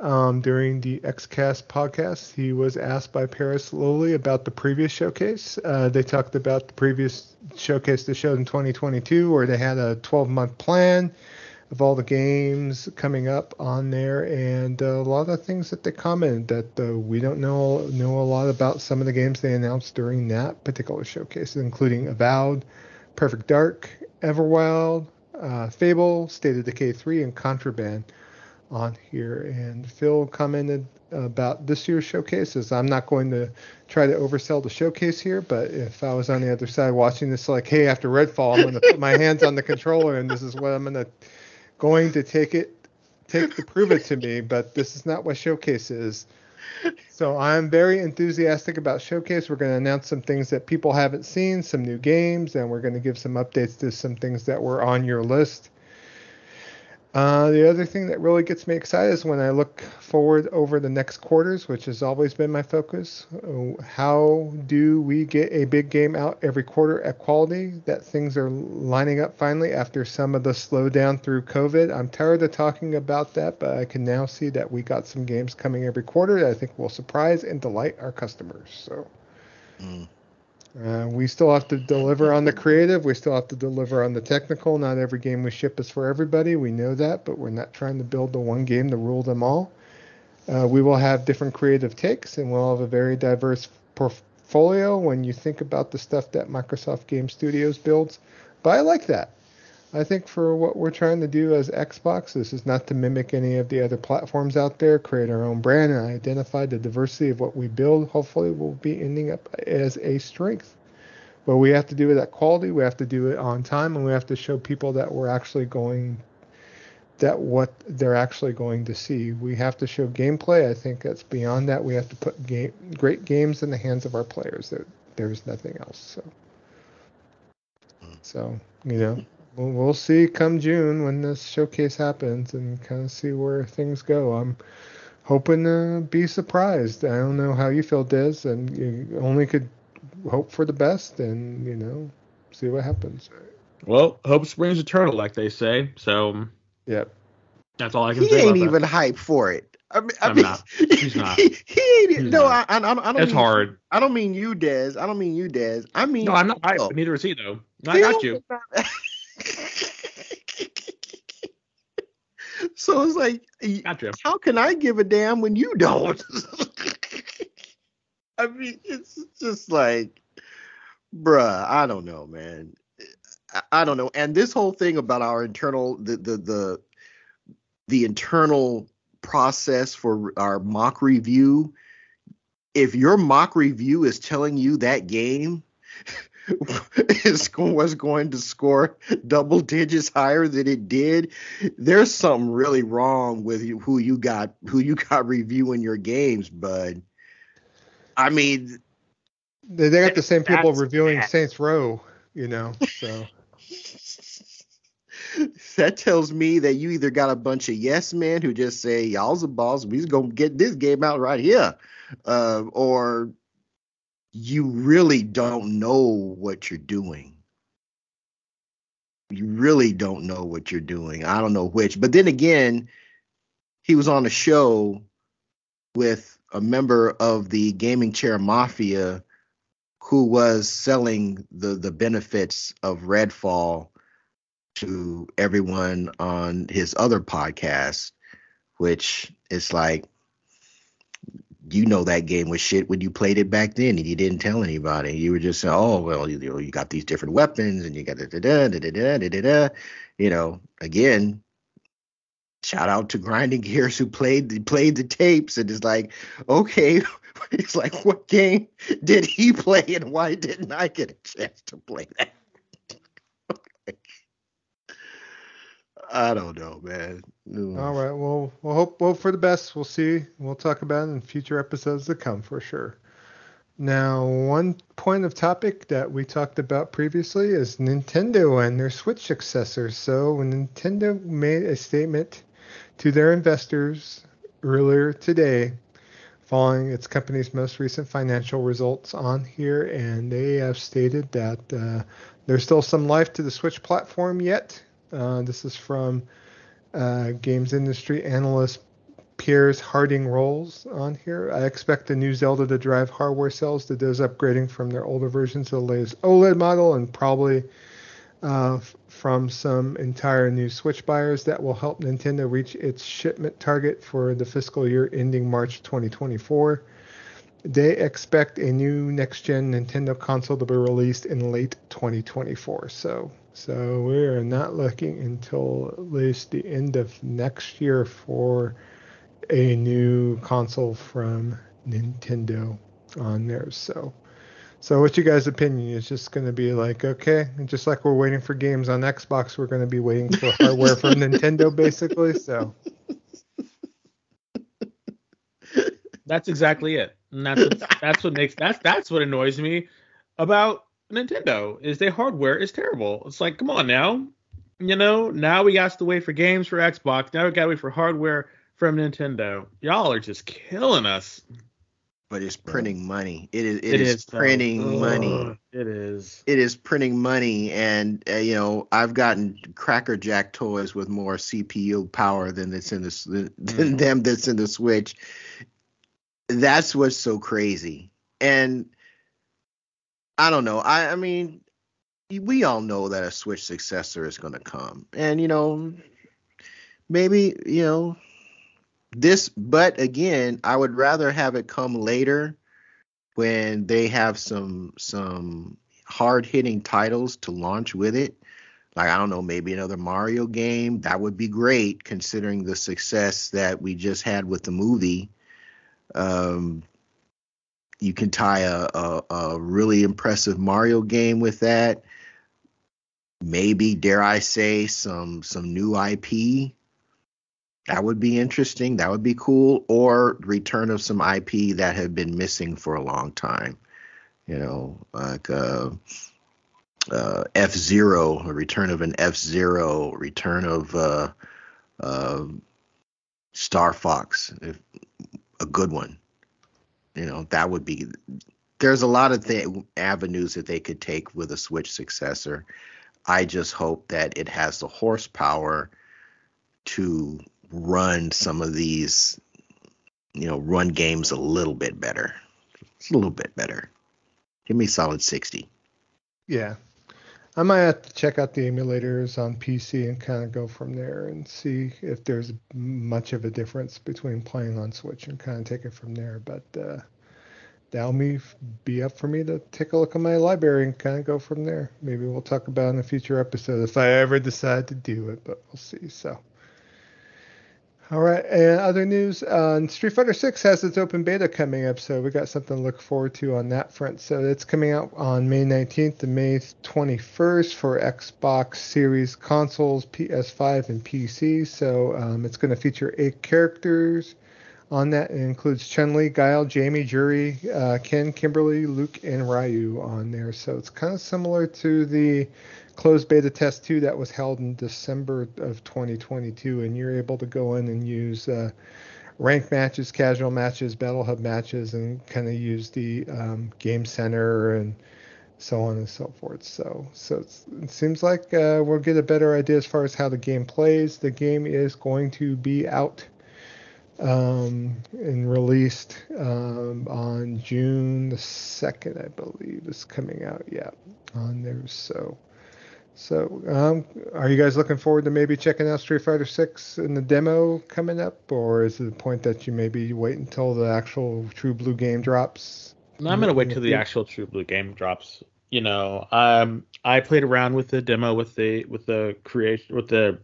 Um, during the XCast podcast, he was asked by Paris Lilly about the previous showcase. Uh, they talked about the previous showcase they showed in 2022, where they had a 12 month plan of all the games coming up on there, and uh, a lot of things that they commented that uh, we don't know know a lot about some of the games they announced during that particular showcase, including Avowed, Perfect Dark, Everwild, uh, Fable, State of Decay 3, and Contraband. on here. And Phil commented about this year's showcases. I'm not going to try to oversell the showcase here, but if I was on the other side watching this, like, hey, after Redfall, I'm going to put my hands on the controller, and this is what I'm going to going to take it take to prove it to me. But this is not what showcase is. So I'm very enthusiastic about Showcase. We're going to announce some things that people haven't seen, some new games, and we're going to give some updates to some things that were on your list. Uh, the other thing that really gets me excited is when I look forward over the next quarters, which has always been my focus. How do we get a big game out every quarter at quality? That things are lining up finally after some of the slowdown through COVID. I'm tired of talking about that, but I can now see that we got some games coming every quarter that I think will surprise and delight our customers. So. Mm. Uh, we still have to deliver on the creative. We still have to deliver on the technical. Not every game we ship is for everybody. We know that, but we're not trying to build the one game to rule them all. Uh, we will have different creative takes, and we'll have a very diverse portfolio when you think about the stuff that Microsoft Game Studios builds. But I like that. I think for what we're trying to do as Xbox, this is not to mimic any of the other platforms out there, create our own brand and identify the diversity of what we build. Hopefully, we'll be ending up as a strength. But we have to do it at quality, we have to do it on time, and we have to show people that we're actually going that what they're actually going to see. We have to show gameplay. I think that's beyond that. We have to put game, great games in the hands of our players. There, there's nothing else. So, hmm. so you know, we'll, we'll see come June when this showcase happens and kind of see where things go. I'm hoping to be surprised. I don't know how you feel, Dez, and you only could hope for the best and you know see what happens. Well, hope springs eternal, like they say. So, yep, that's all I can he say. He ain't even hype for it. I mean, I am mean, not. He's not. He, he ain't. He's no, not. I, I, I don't. It's mean, hard. I don't mean you, Dez. I don't mean you, Dez. I mean. No, I'm not. I, neither is he, though. I got you. so it's like, gotcha. how can I give a damn when you don't? I mean, it's just like, bruh, I don't know, man. I, I don't know. And this whole thing about our internal, the the the the internal process for our mock review. If your mock review is telling you that game is was going to score double digits higher than it did, there's something really wrong with you, who you got who you got reviewing your games, bud. I mean, they, they got the same people reviewing bad. Saints Row, you know. So that tells me that you either got a bunch of yes men who just say y'all's the boss, we's gonna get this game out right here, uh, or you really don't know what you're doing. You really don't know what you're doing. I don't know which, but then again, he was on a show with a member of the gaming chair mafia who was selling the the benefits of Redfall to everyone on his other podcast, which is like you know that game was shit when you played it back then and you didn't tell anybody. You were just saying, oh well, you you got these different weapons and you got da da da da da da da da. You know, again, shout out to Grinding Gears who played the, played the tapes and is like, okay, it's like what game did he play and why didn't I get a chance to play that? I don't know, man. All right. Well, we'll hope well for the best. We'll see. We'll talk about it in future episodes to come for sure. Now, one point of topic that we talked about previously is Nintendo and their Switch successor. So, Nintendo made a statement to their investors earlier today following its company's most recent financial results on here, and they have stated that uh, there's still some life to the Switch platform yet. Uh, this is from uh, games industry analyst Piers Harding Rolls on here. I expect the new Zelda to drive hardware sales to those upgrading from their older versions to the latest OLED model and probably uh, from some entire new Switch buyers that will help Nintendo reach its shipment target for the fiscal year ending March 2024. They expect a new next gen Nintendo console to be released in late 2024. So So we are not looking until at least the end of next year for a new console from Nintendo on there. So, so what's your guys' opinion? It's just going to be like, okay, just like we're waiting for games on Xbox, we're going to be waiting for hardware from Nintendo, basically. So. That's exactly it. And that's what, that's what makes that's that's what annoys me about Nintendo is their hardware is terrible. It's like, come on now. You know, now we got to wait for games for Xbox. Now we got to wait for hardware from Nintendo. Y'all are just killing us. But it's printing money. It is. it, it is, is, printing money. It is. It is printing money, and uh, you know I've gotten Cracker Jack toys with more CPU power than that's in the than mm-hmm. them that's in the Switch. That's what's so crazy, and I don't know. I, I mean, we all know that a Switch successor is going to come, and you know, maybe you know this. But again, I would rather have it come later when they have some some hard hitting titles to launch with it. Like I don't know, maybe another Mario game. That would be great considering the success that we just had with the movie. Um, you can tie a, a, a really impressive Mario game with that. Maybe, dare I say, some some new IP. That would be interesting. That would be cool. Or return of some IP that had been missing for a long time. You know, like uh, uh, F Zero, a return of an F Zero, return of uh, uh, Star Fox, if, a good one you know that would be there's a lot of th- avenues that they could take with a switch successor. I just hope that it has the horsepower to run some of these you know run games a little bit better. A little bit better. Give me solid 60 yeah I might have to check out the emulators on PC and kind of go from there and see if there's much of a difference between playing on Switch and kind of take it from there. But uh, that'll be, be up for me to take a look at my library and kind of go from there. Maybe we'll talk about in a future episode if I ever decide to do it, but we'll see. So. All right, and other news: uh, Street Fighter Six has its open beta coming up, so we got something to look forward to on that front. So it's coming out on May 19th to May 21st for Xbox Series consoles, PS5, and PC. So um, it's going to feature eight characters on that. It includes Chun Li, Guile, Jamie, Juri, uh, Ken, Kimberly, Luke, and Ryu on there. So it's kind of similar to the closed beta test 2 that was held in December of 2022, and you're able to go in and use uh, ranked matches, casual matches, Battle Hub matches, and kind of use the um, Game Center and so on and so forth. So, so it seems like uh, we'll get a better idea as far as how the game plays. The game is going to be out um, and released um, on June the second, I believe, is coming out. Yeah, on there. So, so, um, are you guys looking forward to maybe checking out Street Fighter Six in the demo coming up, or is it the point that you maybe wait until the actual True Blue game drops? I'm gonna wait till the actual True Blue game drops. You know, um, I played around with the demo with the with the creation with the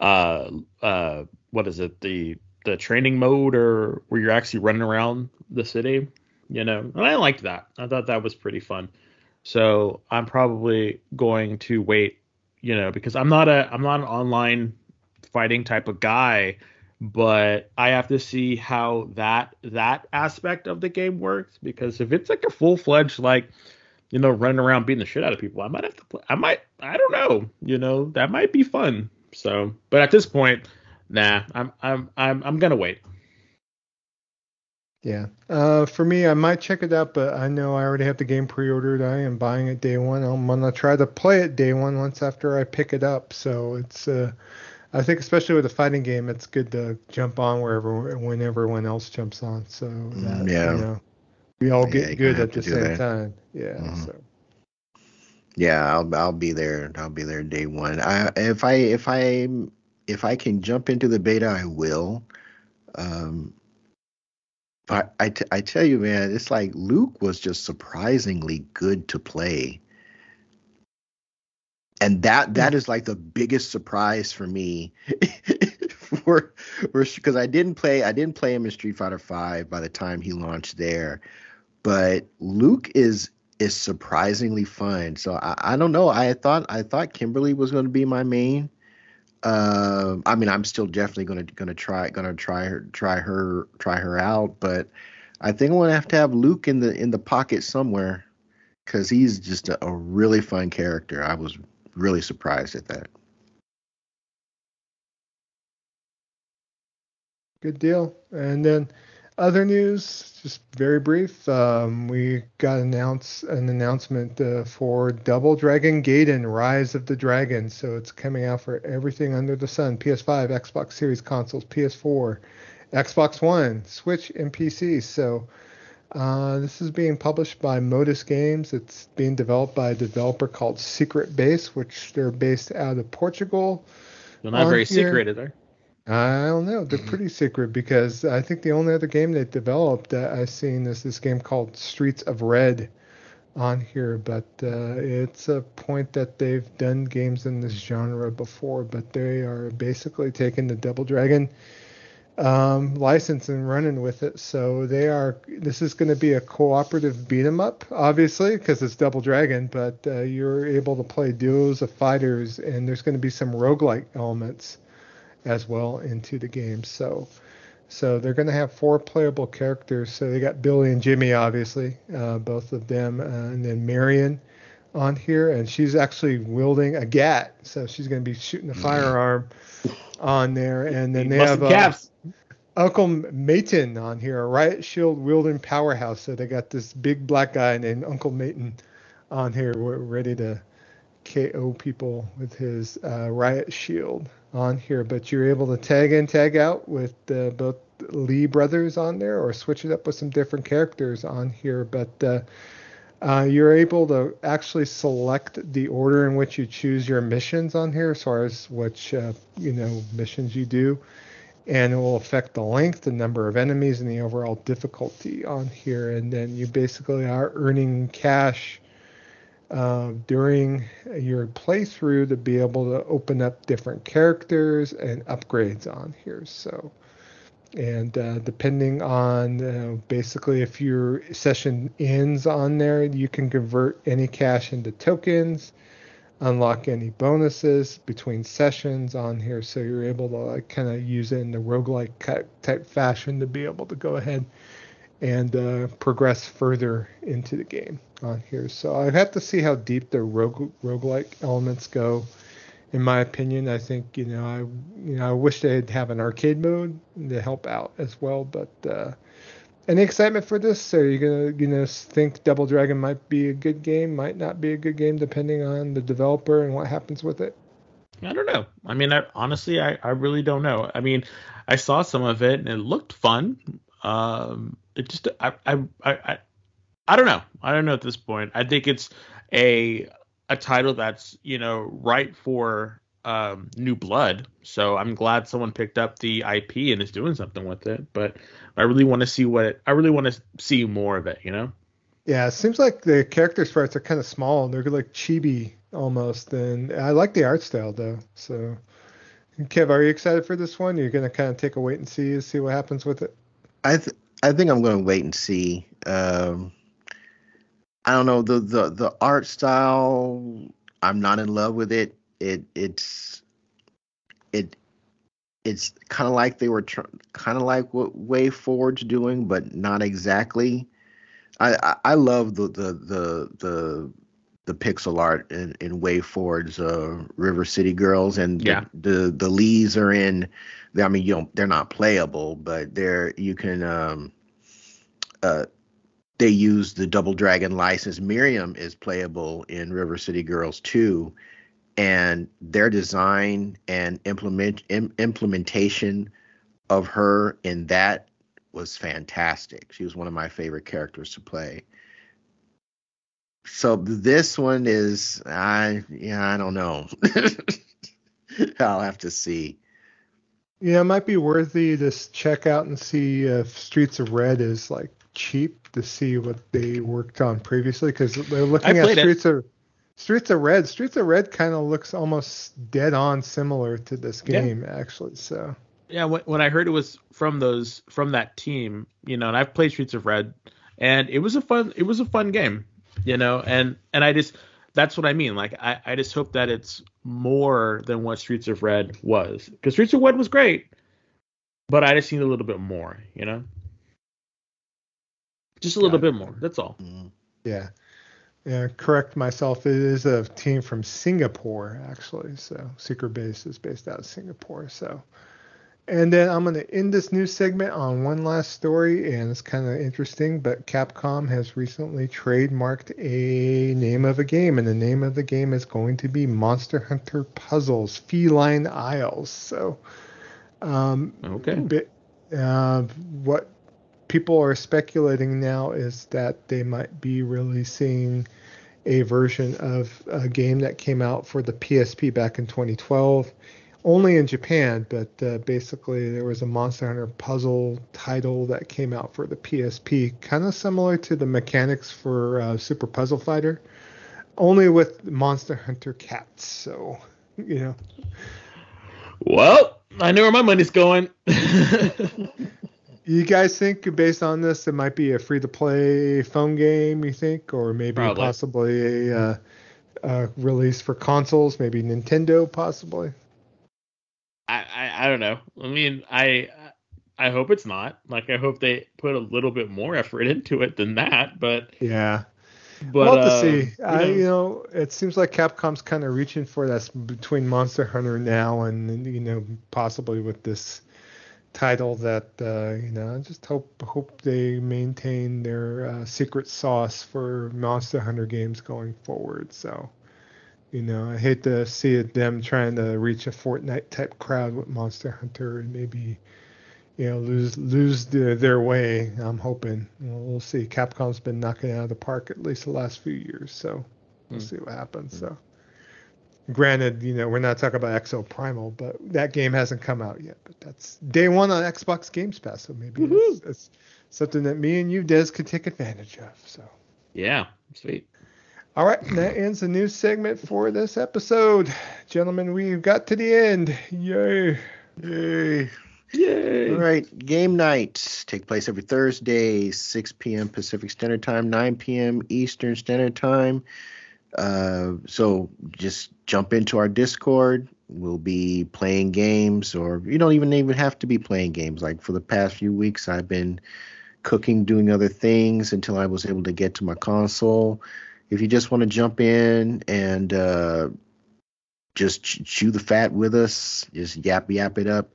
uh uh what is it the the training mode or where you're actually running around the city. You know, and I liked that. I thought that was pretty fun. So I'm probably going to wait, you know, because I'm not a I'm not an online fighting type of guy, but I have to see how that that aspect of the game works because if it's like a full fledged like you know running around beating the shit out of people, I might have to play. I might I don't know, you know, that might be fun. So, but at this point, nah, I'm I'm I'm I'm gonna wait. Yeah. Uh, for me, I might check it out, but I know I already have the game pre-ordered. I am buying it day one. I'm gonna try to play it day one once after I pick it up. So it's, uh, I think especially with a fighting game, it's good to jump on wherever when everyone else jumps on. So that, mm, yeah, you know, we all get yeah, good at the same that. time. Yeah. Mm-hmm. So. Yeah, I'll I'll be there. I'll be there day one. I if I if I if I can jump into the beta, I will. Um, but I, t- I tell you, man, it's like Luke was just surprisingly good to play. and that that is like the biggest surprise for me for because I didn't play I didn't play him in Street Fighter Five by the time he launched there, but Luke is is surprisingly fun. So I, I don't know. I thought I thought Kimberly was going to be my main. Uh, I mean, I'm still definitely going to try to try her try her try her out, but I think I'm to have to have Luke in the in the pocket somewhere because he's just a, a really fun character. I was really surprised at that. Good deal. And then other news, just very brief. Um, we got announce an announcement uh, for Double Dragon Gaiden: Rise of the Dragon. So it's coming out for everything under the sun: PS5, Xbox Series consoles, PS4, Xbox One, Switch, and PC. So uh, this is being published by Modus Games. It's being developed by a developer called Secret Base, which they're based out of Portugal. They're not very here. secret, are I don't know. They're pretty secret because I think the only other game they developed that I've seen is this game called Streets of Red on here, but uh, it's a point that they've done games in this genre before, but they are basically taking the Double Dragon um, license and running with it. So they are. This is going to be a cooperative beat 'em up, obviously, because it's Double Dragon. But uh, you're able to play duos of fighters, and there's going to be some roguelike elements as well into the game. So, so they're going to have four playable characters. So they got Billy and Jimmy, obviously, uh, both of them, uh, and then Marian on here, and she's actually wielding a gat. So she's going to be shooting a mm-hmm. firearm on there, and then they have uh, Uncle Matin on here, a riot shield wielding powerhouse. So they got this big black guy named Uncle Matin on here, ready to KO people with his uh, riot shield on here, but you're able to tag in, tag out with uh, both Lee brothers on there, or switch it up with some different characters on here. But uh, uh, you're able to actually select the order in which you choose your missions on here, as far as which uh, you know missions you do, and it will affect the length, the number of enemies, and the overall difficulty on here. And then you basically are earning cash uh, during your playthrough to be able to open up different characters and upgrades on here. So, and uh, depending on uh, basically if your session ends on there, you can convert any cash into tokens, unlock any bonuses between sessions on here. So you're able to like, kind of use it in the roguelike type fashion to be able to go ahead and uh, progress further into the game on here. So I have to see how deep the rogue roguelike elements go. In my opinion, I think you know I you know I wish they'd have an arcade mode to help out as well. But uh, any excitement for this? Are you gonna you know think Double Dragon might be a good game, might not be a good game, depending on the developer and what happens with it? I don't know. I mean, I, honestly, I, I really don't know. I mean, I saw some of it and it looked fun. Um, it just I, I I I don't know. I don't know at this point. I think it's a a title that's you know right for um, new blood. So I'm glad someone picked up the IP and is doing something with it. But I really want to see what it, I really want to see more of it. You know. Yeah, it seems like the character sprites are kind of small and they're like chibi almost. And I like the art style though. So, Kev, are you excited for this one? You're gonna kind of take a wait and see, see what happens with it. I th- I think I'm going to wait and see. Um, I don't know the the the art style. I'm not in love with it. It it's it it's kind of like they were tr- kind of like what WayForward's doing, but not exactly. I, I, I love the the the the the pixel art in, in WayForward's uh, River City Girls, and yeah. the, the the Lees are in I mean, you know, they're not playable, but they're you can um uh they use the Double Dragon license. Marian is playable in River City Girls 2, and their design and implement Im, implementation of her in that was fantastic. She was one of my favorite characters to play. So this one is I yeah, I don't know. I'll have to see. Yeah, it might be worthy to check out and see if Streets of Red is like cheap to see what they worked on previously because they're looking at Streets it. of Streets of Red. Streets of Red kind of looks almost dead on similar to this game, yeah. actually. So. Yeah, when, when I heard it was from those from that team, you know, and I've played Streets of Red, and it was a fun it was a fun game, you know, and and I just that's what I mean. Like I, I just hope that it's more than what Streets of Red was. Because Streets of Red was great, but I just need a little bit more, you know? Just a little bit more. That's all. Mm-hmm. Yeah. Yeah, correct myself. It is a team from Singapore, actually. So Secret Base is based out of Singapore. So and then I'm going to end this news segment on one last story, and it's kind of interesting. But Capcom has recently trademarked a name of a game, and the name of the game is going to be Monster Hunter Puzzles Felyne Isles. So, um, okay. But, uh, what people are speculating now is that they might be releasing a version of a game that came out for the PSP back in 2012 only in Japan, but uh, basically there was a Monster Hunter puzzle title that came out for the PSP, kind of similar to the mechanics for uh, Super Puzzle Fighter, only with Monster Hunter cats. So, you know. Well, I know where my money's going. you guys think, based on this, it might be a free-to-play phone game? You think, or maybe Probably. possibly a, uh, a release for consoles, maybe Nintendo, possibly? I, don't know. I mean, I I hope it's not. Like, I hope they put a little bit more effort into it than that. But yeah, but we'll uh, to see. You know, I, you know, it seems like Capcom's kind of reaching for that between Monster Hunter now and you know possibly with this title that uh, you know I just hope hope they maintain their uh, secret sauce for Monster Hunter games going forward. So you know, I hate to see it, them trying to reach a Fortnite type crowd with Monster Hunter and maybe, you know, lose lose the, their way. I'm hoping. Know, we'll see. Capcom's been knocking out of the park at least the last few years, so we'll mm. see what happens. Mm. So, granted, you know, we're not talking about Exoprimal, but that game hasn't come out yet. But that's day one on Xbox Games Pass, so maybe it's, it's something that me and you, Dez, could take advantage of. So. Yeah, sweet. All right, that ends the new segment for this episode. Gentlemen, we've got to the end. Yay. Yay. Yay. All right, game nights take place every Thursday, 6 p.m. Pacific Standard Time, 9 p.m. Eastern Standard Time. Uh, so just jump into our Discord. We'll be playing games, or you don't even even have to be playing games. Like for the past few weeks, I've been cooking, doing other things until I was able to get to my console if you just want to jump in and uh, just chew the fat with us, just yap yap it up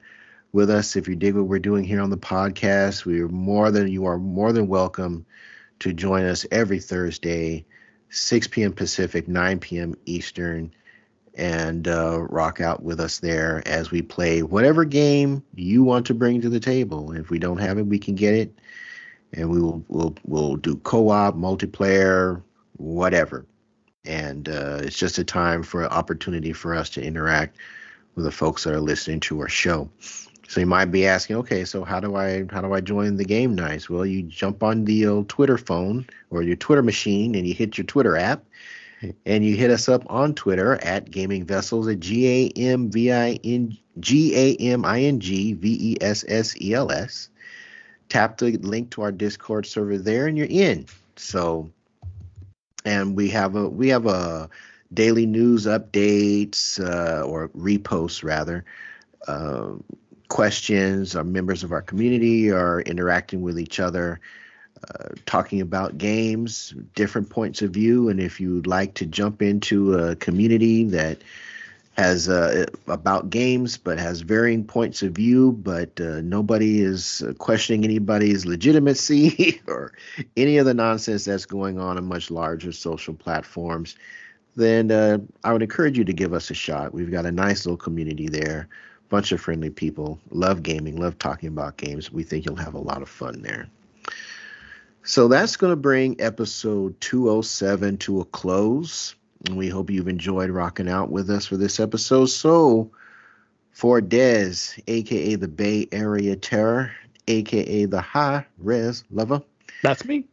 with us. If you dig what we're doing here on the podcast, we are more than you are more than welcome to join us every Thursday, 6 p.m. Pacific, 9 p.m. Eastern, and uh, rock out with us there as we play whatever game you want to bring to the table. If we don't have it, we can get it, and we will we'll we'll do co-op, multiplayer, whatever. And uh, it's just a time for an opportunity for us to interact with the folks that are listening to our show. So you might be asking, okay, so how do I how do I join the game nights? Well, you jump on the old Twitter phone or your Twitter machine and you hit your Twitter app and you hit us up on Twitter at Gaming Vessels at G A M V I N G A M I N G V E S S E L S. Tap the link to our Discord server there and you're in. So and we have a we have a daily news updates uh, or reposts rather. Uh, questions. Our members of our community are interacting with each other, uh, talking about games, different points of view. And if you'd like to jump into a community that has uh, about games, but has varying points of view. But uh, nobody is questioning anybody's legitimacy or any of the nonsense that's going on in much larger social platforms. Then uh, I would encourage you to give us a shot. We've got a nice little community there, bunch of friendly people, love gaming, love talking about games. We think you'll have a lot of fun there. So that's going to bring episode 207 to a close. And we hope you've enjoyed rocking out with us for this episode. So, for Dez, aka the Bay Area Terror, aka the High Res Lover. That's me.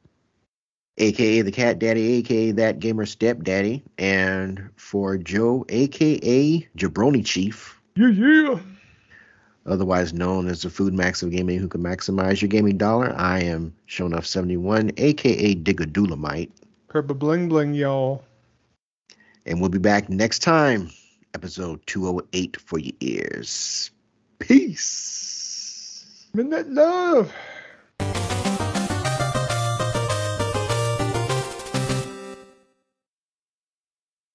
aka the Cat Daddy, aka that gamer stepdaddy, and for Joe, aka Jabroni Chief. Yeah, yeah. Otherwise known as the Food Max of Gaming, who can maximize your gaming dollar. I am Shonuff71, aka Diggadulamite. Herba bling bling, y'all. And we'll be back next time, episode 208 for your ears. Peace. Midnight love.